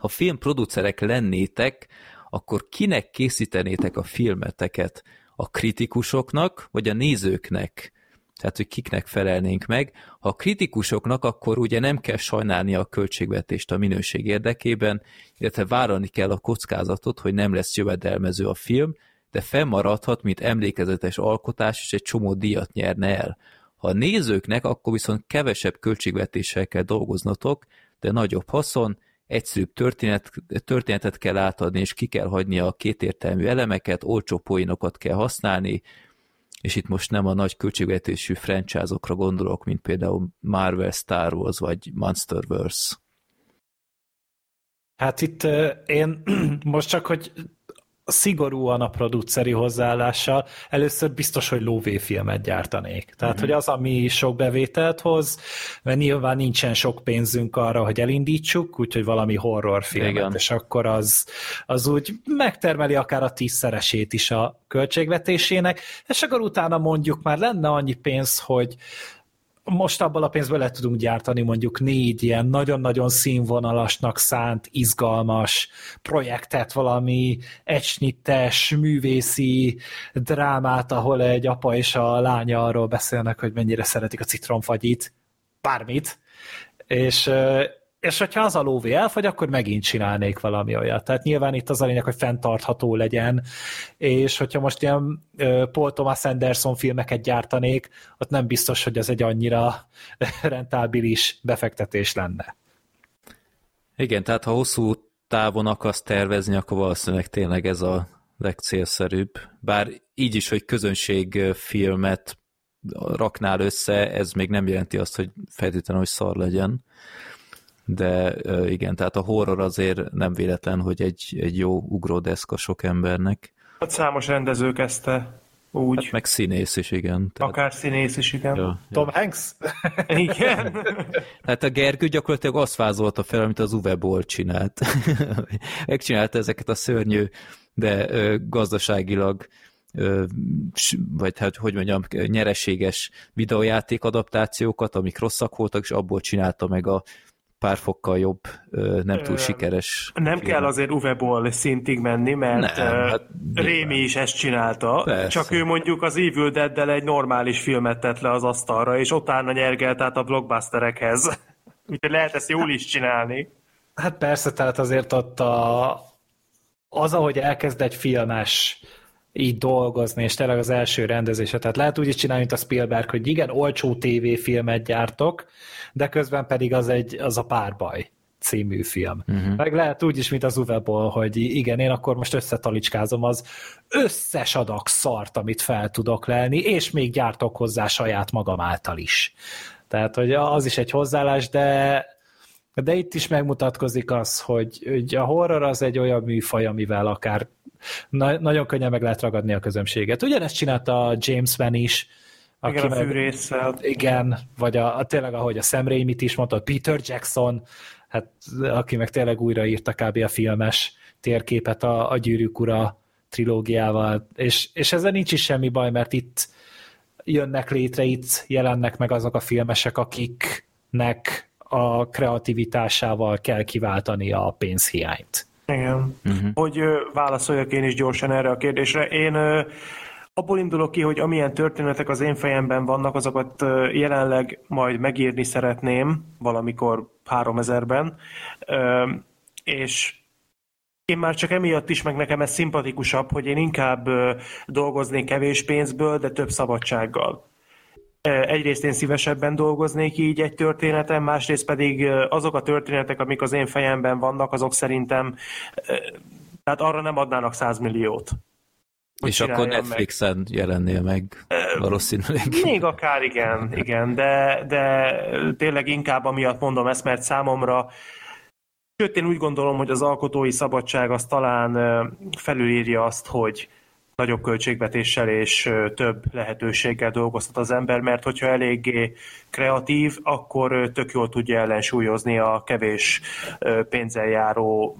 Ha filmproducerek lennétek, akkor kinek készítenétek a filmeteket? A kritikusoknak, vagy a nézőknek? Tehát, hogy kiknek felelnénk meg. Ha a kritikusoknak, akkor ugye nem kell sajnálni a költségvetést a minőség érdekében, illetve vállalni kell a kockázatot, hogy nem lesz jövedelmező a film, de fennmaradhat, mint emlékezetes alkotás, és egy csomó díjat nyerne el. Ha a nézőknek, akkor viszont kevesebb költségvetéssel kell dolgoznatok, de nagyobb haszon, egyszerűbb történet, történetet kell átadni, és ki kell hagyni a kétértelmű elemeket, olcsó poénokat kell használni, és itt most nem a nagy költségvetésű franchise-okra gondolok, mint például Marvel, Star Wars vagy Monsterverse. Hát itt én most csak, hogy szigorúan a produceri hozzáállással, először biztos, hogy lóvéfilmet gyártanék. Tehát, uh-huh. hogy az, ami sok bevételt hoz, mert nyilván nincsen sok pénzünk arra, hogy elindítsuk, úgyhogy valami horrorfilmet, Igen. és akkor az, az úgy megtermeli akár a tízszeresét is a költségvetésének, és akkor utána mondjuk már lenne annyi pénz, hogy most abból a pénzből le tudunk gyártani mondjuk négy ilyen nagyon-nagyon színvonalasnak szánt, izgalmas projektet, valami egysnittes, művészi drámát, ahol egy apa és a lánya arról beszélnek, hogy mennyire szeretik a citromfagyit, bármit, és és hogyha az a lóvé elfogy, akkor megint csinálnék valami olyat. Tehát nyilván itt az a lényeg, hogy fenntartható legyen, és hogyha most ilyen Paul Thomas Anderson filmeket gyártanék, ott nem biztos, hogy ez egy annyira rentábilis befektetés lenne. Igen, tehát ha hosszú távon akarsz tervezni, akkor valószínűleg tényleg ez a legcélszerűbb. Bár így is, hogy közönségfilmet raknál össze, ez még nem jelenti azt, hogy feltétlenül, hogy szar legyen de igen, tehát a horror azért nem véletlen, hogy egy, egy jó ugródeszka sok embernek. Hát számos rendező kezdte úgy. Hát meg színész is, igen. Tehát... Akár színész is, igen. Ja, Tom ja. Hanks? igen. Tehát a Gergő gyakorlatilag azt vázolta fel, amit az Uwe Boll csinált. Megcsinálta ezeket a szörnyű, de gazdaságilag vagy hát, hogy mondjam, nyereséges videójáték adaptációkat, amik rosszak voltak, és abból csinálta meg a pár fokkal jobb, nem túl sikeres. Nem film. kell azért Uwe Boll szintig menni, mert nem, hát Rémi is ezt csinálta, Persze. csak ő mondjuk az Evil dead egy normális filmet tett le az asztalra, és utána nyergelt át a blockbusterekhez. Úgyhogy lehet ezt jól is csinálni. Hát persze, tehát azért ott a, az, ahogy elkezd egy filmes így dolgozni, és tényleg az első rendezése. Tehát lehet úgy is csinálni, mint a Spielberg, hogy igen, olcsó tévéfilmet gyártok, de közben pedig az, egy, az a párbaj című film. Uh-huh. Meg lehet úgy is, mint az Uwe hogy igen, én akkor most összetalicskázom az összes adag szart, amit fel tudok lelni, és még gyártok hozzá saját magam által is. Tehát, hogy az is egy hozzáállás, de de itt is megmutatkozik az, hogy, hogy a horror az egy olyan műfaj, amivel akár na, nagyon könnyen meg lehet ragadni a közönséget. Ugyanezt csinálta James Van is, aki igen, a fűrészsel. Igen, vagy a, a, tényleg, ahogy a Sam Raimi-t is mondta, Peter Jackson, hát aki meg tényleg újraírta kb. a filmes térképet a, a Gyűrűk Ura trilógiával, és, és ezzel nincs is semmi baj, mert itt jönnek létre, itt jelennek meg azok a filmesek, akiknek a kreativitásával kell kiváltani a pénzhiányt. Igen. Uh-huh. Hogy válaszoljak én is gyorsan erre a kérdésre. Én abból indulok ki, hogy amilyen történetek az én fejemben vannak, azokat jelenleg majd megírni szeretném valamikor 3000-ben, és én már csak emiatt is, meg nekem ez szimpatikusabb, hogy én inkább dolgoznék kevés pénzből, de több szabadsággal. Egyrészt én szívesebben dolgoznék így egy történeten, másrészt pedig azok a történetek, amik az én fejemben vannak, azok szerintem, tehát arra nem adnának 100 milliót. És akkor Netflixen meg. jelennél meg valószínűleg. Még akár igen, igen, de, de tényleg inkább amiatt mondom ezt, mert számomra Sőt, én úgy gondolom, hogy az alkotói szabadság az talán felülírja azt, hogy nagyobb költségvetéssel és több lehetőséggel dolgoztat az ember, mert hogyha eléggé kreatív, akkor tök jól tudja ellensúlyozni a kevés pénzzel járó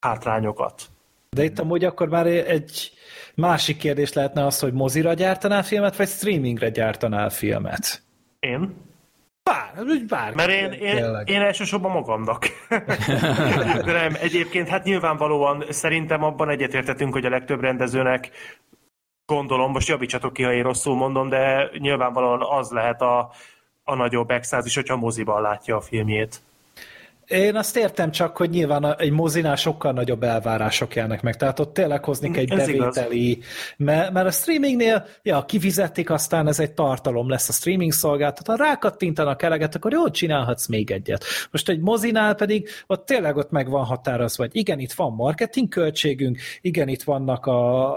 hátrányokat. De itt amúgy akkor már egy másik kérdés lehetne az, hogy mozira gyártanál filmet, vagy streamingre gyártanál filmet? Én? Bár, bár. Mert én, én, én elsősorban magamnak. De nem, egyébként hát nyilvánvalóan szerintem abban egyetértetünk, hogy a legtöbb rendezőnek gondolom, most javítsatok ki, ha én rosszul mondom, de nyilvánvalóan az lehet a, a nagyobb extázis, hogyha moziban látja a filmjét. Én azt értem csak, hogy nyilván egy mozinál sokkal nagyobb elvárások jelnek meg, tehát ott tényleg hoznik egy ez bevételi, mert, mert a streamingnél, ja, kivizetik, aztán ez egy tartalom lesz a streaming szolgáltató, ha rákattintanak eleget, akkor jól csinálhatsz még egyet. Most egy mozinál pedig ott tényleg ott meg van határozva, hogy igen, itt van marketing költségünk, igen, itt vannak a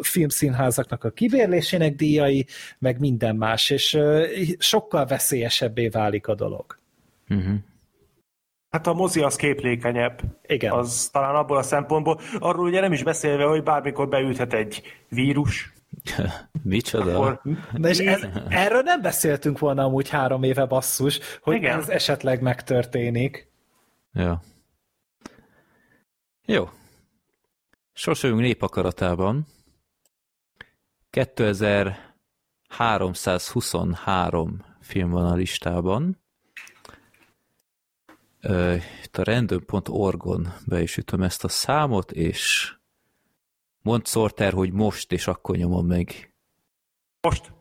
filmszínházaknak a kivérlésének díjai, meg minden más, és sokkal veszélyesebbé válik a dolog. Uh-huh. Hát a mozi az képlékenyebb. Igen. Az talán abból a szempontból. Arról ugye nem is beszélve, hogy bármikor beüthet egy vírus. Micsoda? Akkor... Na és ez, erről nem beszéltünk volna amúgy három éve basszus, hogy Igen. ez esetleg megtörténik. Ja. Jó. Sorsoljunk népakaratában. 2323 film van a listában itt a random.org-on be is ütöm ezt a számot, és mond Sorter, hogy most, és akkor nyomom meg. Most?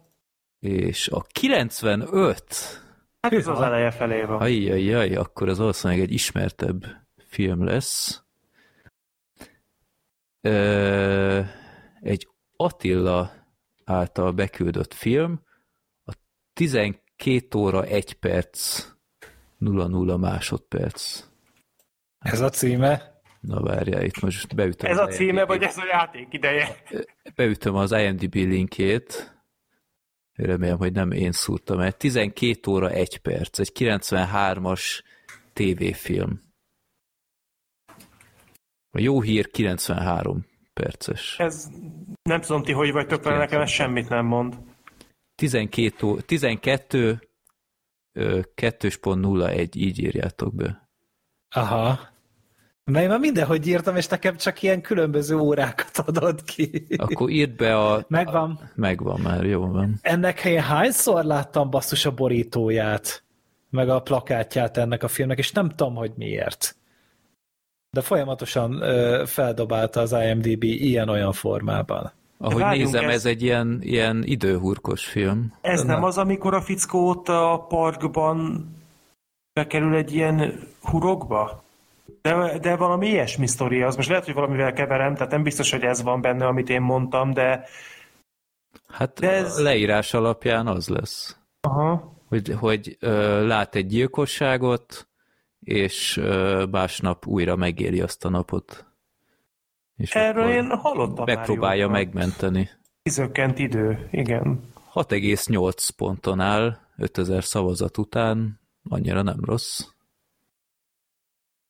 És a 95... Hát ez az eleje felé van. Ajjajjaj, akkor ez valószínűleg egy ismertebb film lesz. Ö, egy Attila által beküldött film, a 12 óra 1 perc 0-0 másodperc. Ez a címe? Na várjál, itt most beütöm. Ez a címe, vagy ez a játék ideje? Beütöm az IMDb linkjét. Remélem, hogy nem én szúrtam el. 12 óra 1 perc, egy 93-as tévéfilm. A jó hír 93 perces. Ez nem tudom ti, hogy vagytok vele, nekem ez semmit nem mond. 12, 12 2.01, így írjátok be. Aha. Mert én már mindenhogy írtam, és nekem csak ilyen különböző órákat adod ki. Akkor írd be a... Megvan. A, megvan már, jó van. Ennek én hányszor láttam basszus a borítóját, meg a plakátját ennek a filmnek, és nem tudom, hogy miért. De folyamatosan ö, feldobálta az IMDb ilyen-olyan formában. Ahogy Várjunk, nézem, ez, ez egy ilyen, ilyen időhurkos film. Ez nem az, amikor a fickó ott a parkban bekerül egy ilyen hurokba? De, de valami ilyesmi sztori az. Most lehet, hogy valamivel keverem, tehát nem biztos, hogy ez van benne, amit én mondtam, de... Hát de ez... leírás alapján az lesz. Aha. Hogy, hogy ö, lát egy gyilkosságot, és ö, másnap újra megéli azt a napot. És Erről én hallottam Megpróbálja már megmenteni. Kizökkent idő, igen. 6,8 ponton áll 5000 szavazat után, annyira nem rossz.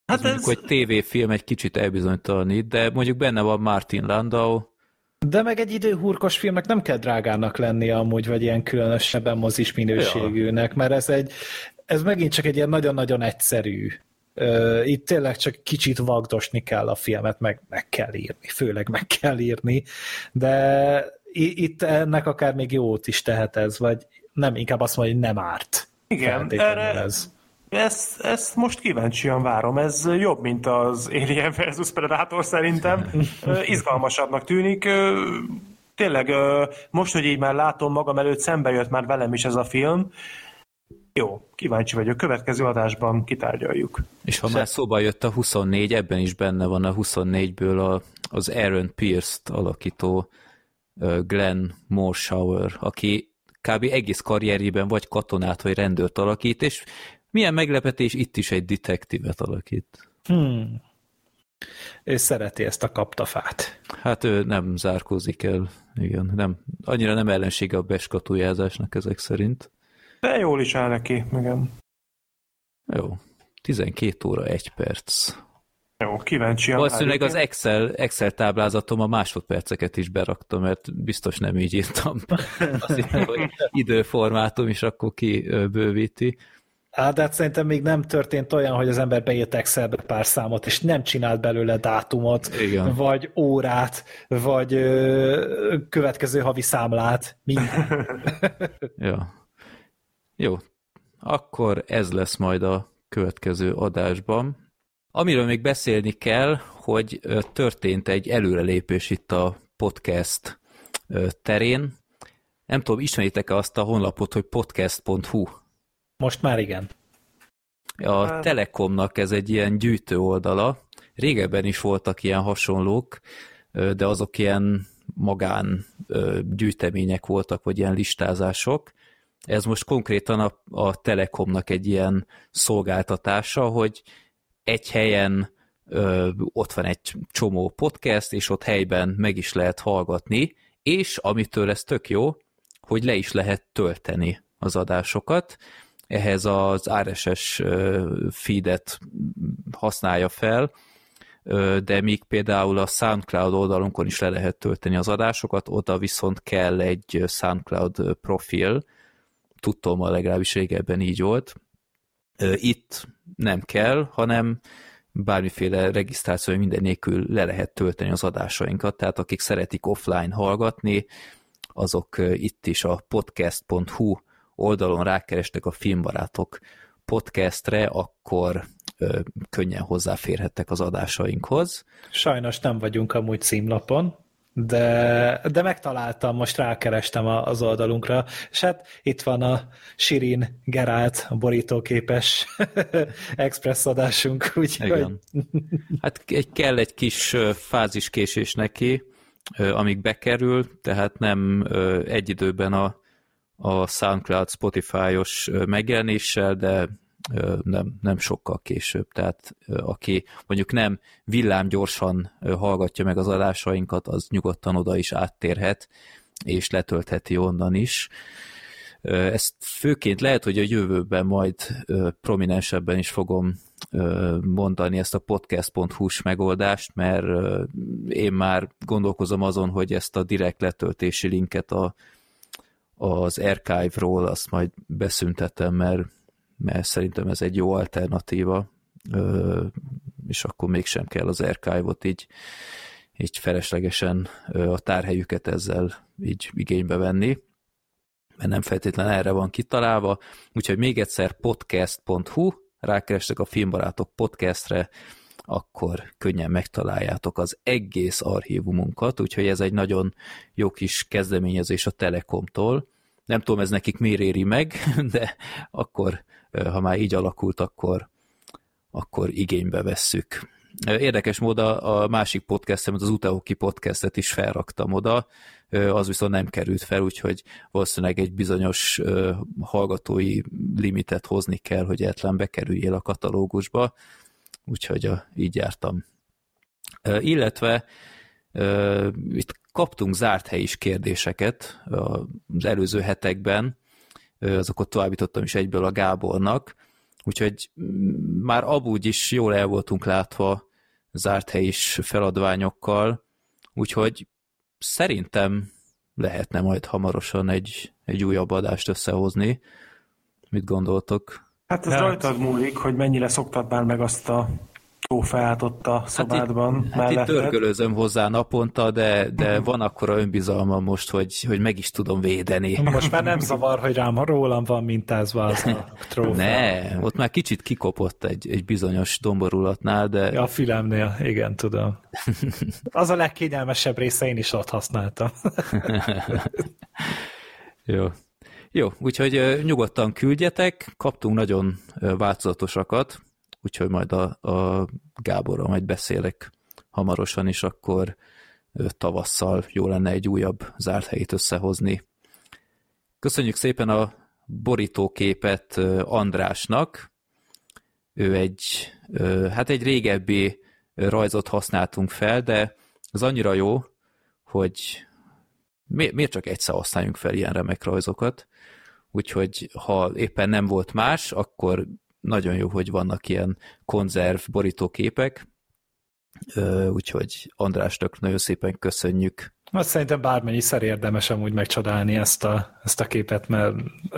Hát ez... Mondjuk, hogy tévéfilm egy kicsit elbizonytalanít, de mondjuk benne van Martin Landau. De meg egy időhurkos filmnek nem kell drágának lennie amúgy, vagy ilyen különösebben mozis minőségűnek, ja. mert ez egy, ez megint csak egy ilyen nagyon-nagyon egyszerű itt tényleg csak kicsit vagdosni kell a filmet, meg meg kell írni, főleg meg kell írni, de itt ennek akár még jót is tehet ez, vagy nem, inkább azt mondja, hogy nem árt. Igen, erre, ez. Ezt, ezt most kíváncsian várom. Ez jobb, mint az Alien versus Predator szerintem. Izgalmasabbnak tűnik. Tényleg, most, hogy így már látom magam előtt, szembe jött már velem is ez a film, jó, kíváncsi vagyok. Következő adásban kitárgyaljuk. És ha már szóba jött a 24, ebben is benne van a 24-ből a, az Aaron Pierce-t alakító Glenn Morshower, aki kb. egész karrierjében vagy katonát, vagy rendőrt alakít, és milyen meglepetés, itt is egy detektívet alakít. Hmm. Ő szereti ezt a kaptafát. Hát ő nem zárkózik el, igen. Nem, annyira nem ellensége a beskatujázásnak ezek szerint. De jól is áll neki, igen. Jó. 12 óra 1 perc. Jó, kíváncsian. Valószínűleg az Excel, Excel táblázatom a másodperceket is beraktam, mert biztos nem így írtam. Azt hittem, hogy időformátum is akkor kibővíti. Hát, de hát szerintem még nem történt olyan, hogy az ember beírt Excelbe pár számot, és nem csinált belőle dátumot, Igen. vagy órát, vagy ö, következő havi számlát. Minden. Ja. Jó. Akkor ez lesz majd a következő adásban. Amiről még beszélni kell, hogy történt egy előrelépés itt a podcast terén. Nem tudom, ismeritek-e azt a honlapot, hogy podcast.hu? Most már igen. A Telekomnak ez egy ilyen gyűjtő oldala. Régebben is voltak ilyen hasonlók, de azok ilyen magán gyűjtemények voltak, vagy ilyen listázások. Ez most konkrétan a, a Telekomnak egy ilyen szolgáltatása, hogy egy helyen ö, ott van egy csomó podcast, és ott helyben meg is lehet hallgatni, és amitől ez tök jó, hogy le is lehet tölteni az adásokat. Ehhez az RSS feedet használja fel, de míg például a SoundCloud oldalunkon is le lehet tölteni az adásokat, oda viszont kell egy SoundCloud profil, tudtommal legalábbis régebben így volt. Itt nem kell, hanem bármiféle regisztráció minden nélkül le lehet tölteni az adásainkat, tehát akik szeretik offline hallgatni, azok itt is a podcast.hu oldalon rákerestek a filmbarátok podcastre, akkor könnyen hozzáférhettek az adásainkhoz. Sajnos nem vagyunk amúgy címlapon, de, de megtaláltam, most rákerestem az oldalunkra, és hát itt van a Sirin Gerált, borítóképes express adásunk, úgyhogy Igen. Hát egy, kell egy kis fáziskésés neki, amíg bekerül, tehát nem egy időben a, a SoundCloud Spotify-os megjelenéssel, de nem, nem sokkal később. Tehát aki mondjuk nem villámgyorsan hallgatja meg az adásainkat, az nyugodtan oda is áttérhet, és letöltheti onnan is. Ezt főként lehet, hogy a jövőben majd prominensebben is fogom mondani ezt a podcast.hu-s megoldást, mert én már gondolkozom azon, hogy ezt a direkt letöltési linket a, az archive-ról azt majd beszüntetem, mert, mert szerintem ez egy jó alternatíva, és akkor mégsem kell az archive-ot így, így feleslegesen a tárhelyüket ezzel így igénybe venni mert nem feltétlenül erre van kitalálva. Úgyhogy még egyszer podcast.hu, rákerestek a filmbarátok podcastre, akkor könnyen megtaláljátok az egész archívumunkat, úgyhogy ez egy nagyon jó kis kezdeményezés a Telekomtól. Nem tudom, ez nekik miért éri meg, de akkor, ha már így alakult, akkor, akkor igénybe vesszük. Érdekes módon a másik podcastemet, az Utahoki podcastet is felraktam oda, az viszont nem került fel, úgyhogy valószínűleg egy bizonyos hallgatói limitet hozni kell, hogy egyetlen bekerüljél a katalógusba, úgyhogy a, így jártam. Illetve itt kaptunk zárt helyis kérdéseket az előző hetekben, azokat továbbítottam is egyből a Gábornak, úgyhogy már abúgy is jól el voltunk látva zárt helyis feladványokkal, úgyhogy szerintem lehetne majd hamarosan egy, egy újabb adást összehozni. Mit gondoltok? Hát ez Hát- rajtad múlik, hogy mennyire szoktad már meg azt a tófát ott a szobádban hát itt, hát itt törgölőzöm hozzá naponta, de, de van akkora önbizalma most, hogy, hogy meg is tudom védeni. most már nem zavar, hogy rám rólam van mintázva az a trófea. Ne, ott már kicsit kikopott egy, egy bizonyos domborulatnál, de Ja, a fülemnél, igen, tudom. Az a legkényelmesebb része, én is ott használtam. Jó. Jó, úgyhogy nyugodtan küldjetek, kaptunk nagyon változatosakat, úgyhogy majd a, a Gáborral majd beszélek hamarosan is, akkor tavasszal jó lenne egy újabb zárt helyét összehozni. Köszönjük szépen a borítóképet Andrásnak. Ő egy, hát egy régebbi rajzot használtunk fel, de az annyira jó, hogy mi- miért csak egyszer használjunk fel ilyen remek rajzokat? Úgyhogy ha éppen nem volt más, akkor nagyon jó, hogy vannak ilyen konzerv borítóképek, úgyhogy Andrásnak nagyon szépen köszönjük. Azt szerintem bármennyiszer érdemes amúgy megcsodálni ezt a, ezt a képet, mert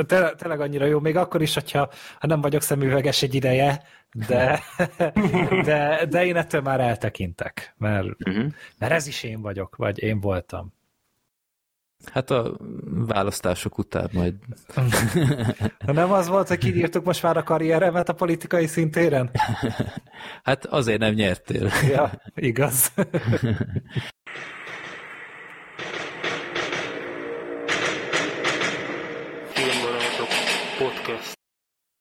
te, tényleg annyira jó, még akkor is, hogyha ha nem vagyok szemüveges egy ideje, de, de, de én ettől már eltekintek, mert, uh-huh. mert ez is én vagyok, vagy én voltam. Hát a választások után majd. Nem az volt, hogy kiírtuk most már a karrieremet a politikai szintéren? Hát azért nem nyertél. Ja, igaz.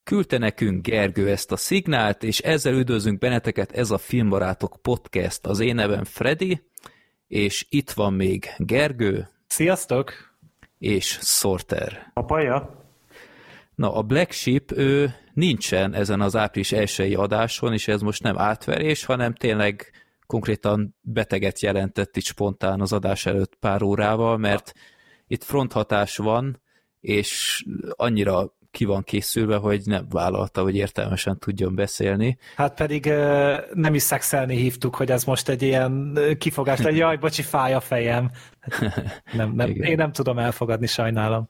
Küldte nekünk Gergő ezt a szignált, és ezzel üdvözlünk benneteket, ez a Filmbarátok Podcast. Az én nevem Freddy, és itt van még Gergő. Sziasztok! És Sorter. A paja. Na, a Black Sheep, ő nincsen ezen az április elsői adáson, és ez most nem átverés, hanem tényleg konkrétan beteget jelentett itt spontán az adás előtt pár órával, mert itt fronthatás van, és annyira ki van készülve, hogy nem vállalta, hogy értelmesen tudjon beszélni. Hát pedig nem is szexelni hívtuk, hogy ez most egy ilyen kifogás, hogy jaj, bocsi, fáj a fejem. Hát nem, nem, én nem tudom elfogadni, sajnálom.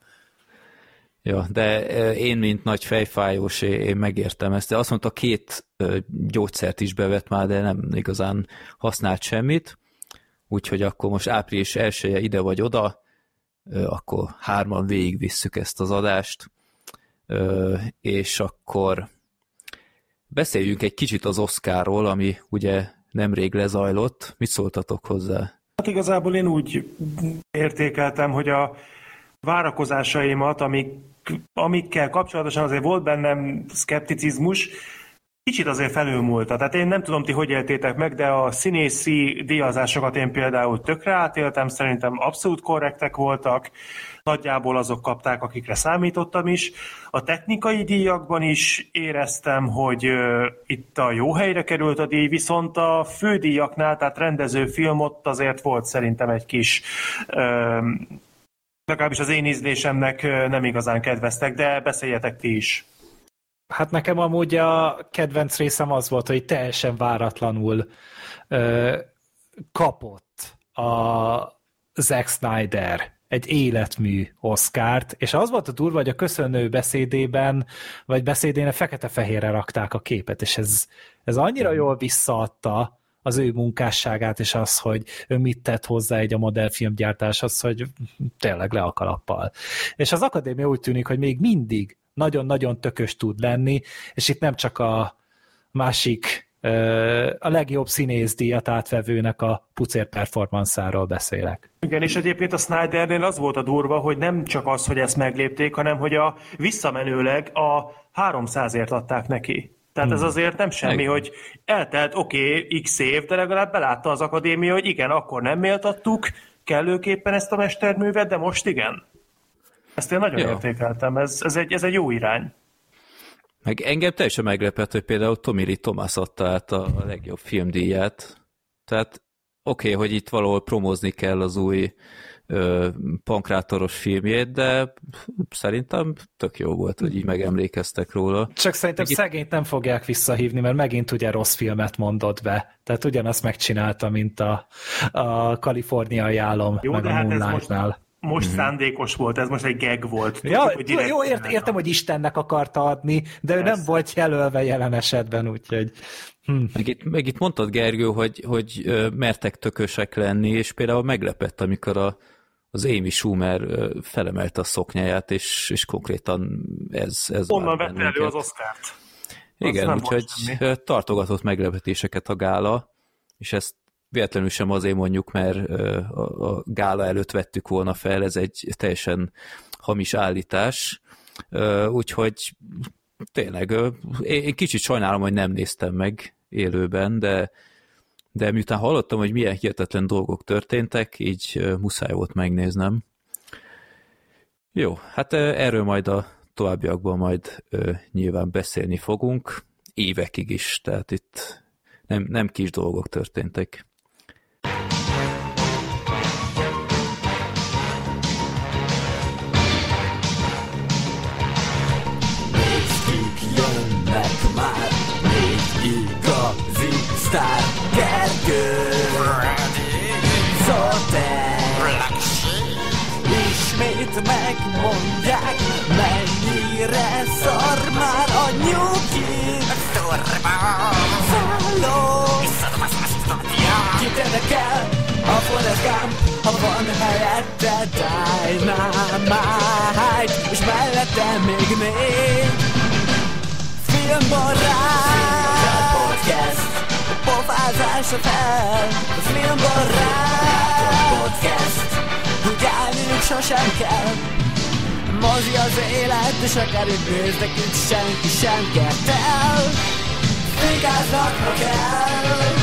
Ja, de én, mint nagy fejfájós, én megértem ezt. De azt mondta, két gyógyszert is bevett már, de nem igazán használt semmit. Úgyhogy akkor most április elsője ide vagy oda, akkor hárman végigvisszük ezt az adást és akkor beszéljünk egy kicsit az Oscarról, ami ugye nemrég lezajlott. Mit szóltatok hozzá? Hát igazából én úgy értékeltem, hogy a várakozásaimat, amik, amikkel kapcsolatosan azért volt bennem szkepticizmus, kicsit azért felülmúlta. Tehát én nem tudom, ti hogy éltétek meg, de a színészi díjazásokat én például tökre átéltem, szerintem abszolút korrektek voltak, nagyjából azok kapták, akikre számítottam is. A technikai díjakban is éreztem, hogy uh, itt a jó helyre került a díj, viszont a fődíjaknál, tehát rendező film ott azért volt szerintem egy kis uh, legalábbis az én ízlésemnek nem igazán kedveztek, de beszéljetek ti is. Hát nekem amúgy a kedvenc részem az volt, hogy teljesen váratlanul ö, kapott a Zack Snyder egy életmű Oscárt, és az volt a durva, hogy a köszönő beszédében, vagy beszédén fekete-fehérre rakták a képet, és ez, ez annyira jól visszaadta az ő munkásságát, és az, hogy ő mit tett hozzá egy a modellfilmgyártáshoz, hogy tényleg le a kalappal. És az akadémia úgy tűnik, hogy még mindig nagyon-nagyon tökös tud lenni, és itt nem csak a másik a legjobb színészdíjat átvevőnek a pucér performanszáról beszélek. Igen, és egyébként a Snydernél az volt a durva, hogy nem csak az, hogy ezt meglépték, hanem hogy a visszamenőleg a 300ért adták neki. Tehát hmm. ez azért nem semmi, hogy eltelt, oké, okay, x év, de legalább belátta az akadémia, hogy igen, akkor nem méltattuk kellőképpen ezt a mesterművet, de most igen. Ezt én nagyon ja. értékeltem, ez, ez, egy, ez egy jó irány. Meg engem teljesen meglepett, hogy például Tommy Lee Thomas adta át a legjobb filmdíját. Tehát oké, okay, hogy itt valahol promozni kell az új ö, pankrátoros filmjét, de szerintem tök jó volt, hogy így megemlékeztek róla. Csak szerintem Meg szegényt nem fogják visszahívni, mert megint ugye rossz filmet mondott be. Tehát ugyanazt megcsinálta, mint a, a kaliforniai álom, jó, meg a hát Moonlight-nál most mm-hmm. szándékos volt, ez most egy geg volt. Ja, Tudjuk, hogy jó, ért, értem, hogy Istennek akarta adni, de ő nem volt jelölve jelen esetben, úgyhogy... Hm. Meg, itt, meg itt mondtad, Gergő, hogy, hogy mertek tökösek lenni, és például meglepett, amikor a, az Amy Schumer felemelte a szoknyáját, és, és konkrétan ez... ez Onnan vette elő az oszkárt. Igen, úgyhogy tartogatott meglepetéseket a gála, és ezt véletlenül sem azért mondjuk, mert a, gála előtt vettük volna fel, ez egy teljesen hamis állítás, úgyhogy tényleg én kicsit sajnálom, hogy nem néztem meg élőben, de, de miután hallottam, hogy milyen hihetetlen dolgok történtek, így muszáj volt megnéznem. Jó, hát erről majd a továbbiakban majd nyilván beszélni fogunk, évekig is, tehát itt nem, nem kis dolgok történtek. Gergő Zoter Ismét megmondják Mennyire szar már a nyugi. Szálló Kit érdekel a Forrest Gump Ha van helyette Dynamite És mellette még négy Filmbarát Pofázásra fel A filmbarát Podcast Hogy állniuk sosem kell. Mozi az élet, és akár itt néznek, itt senki sem kert el. Vigáznak, ha kell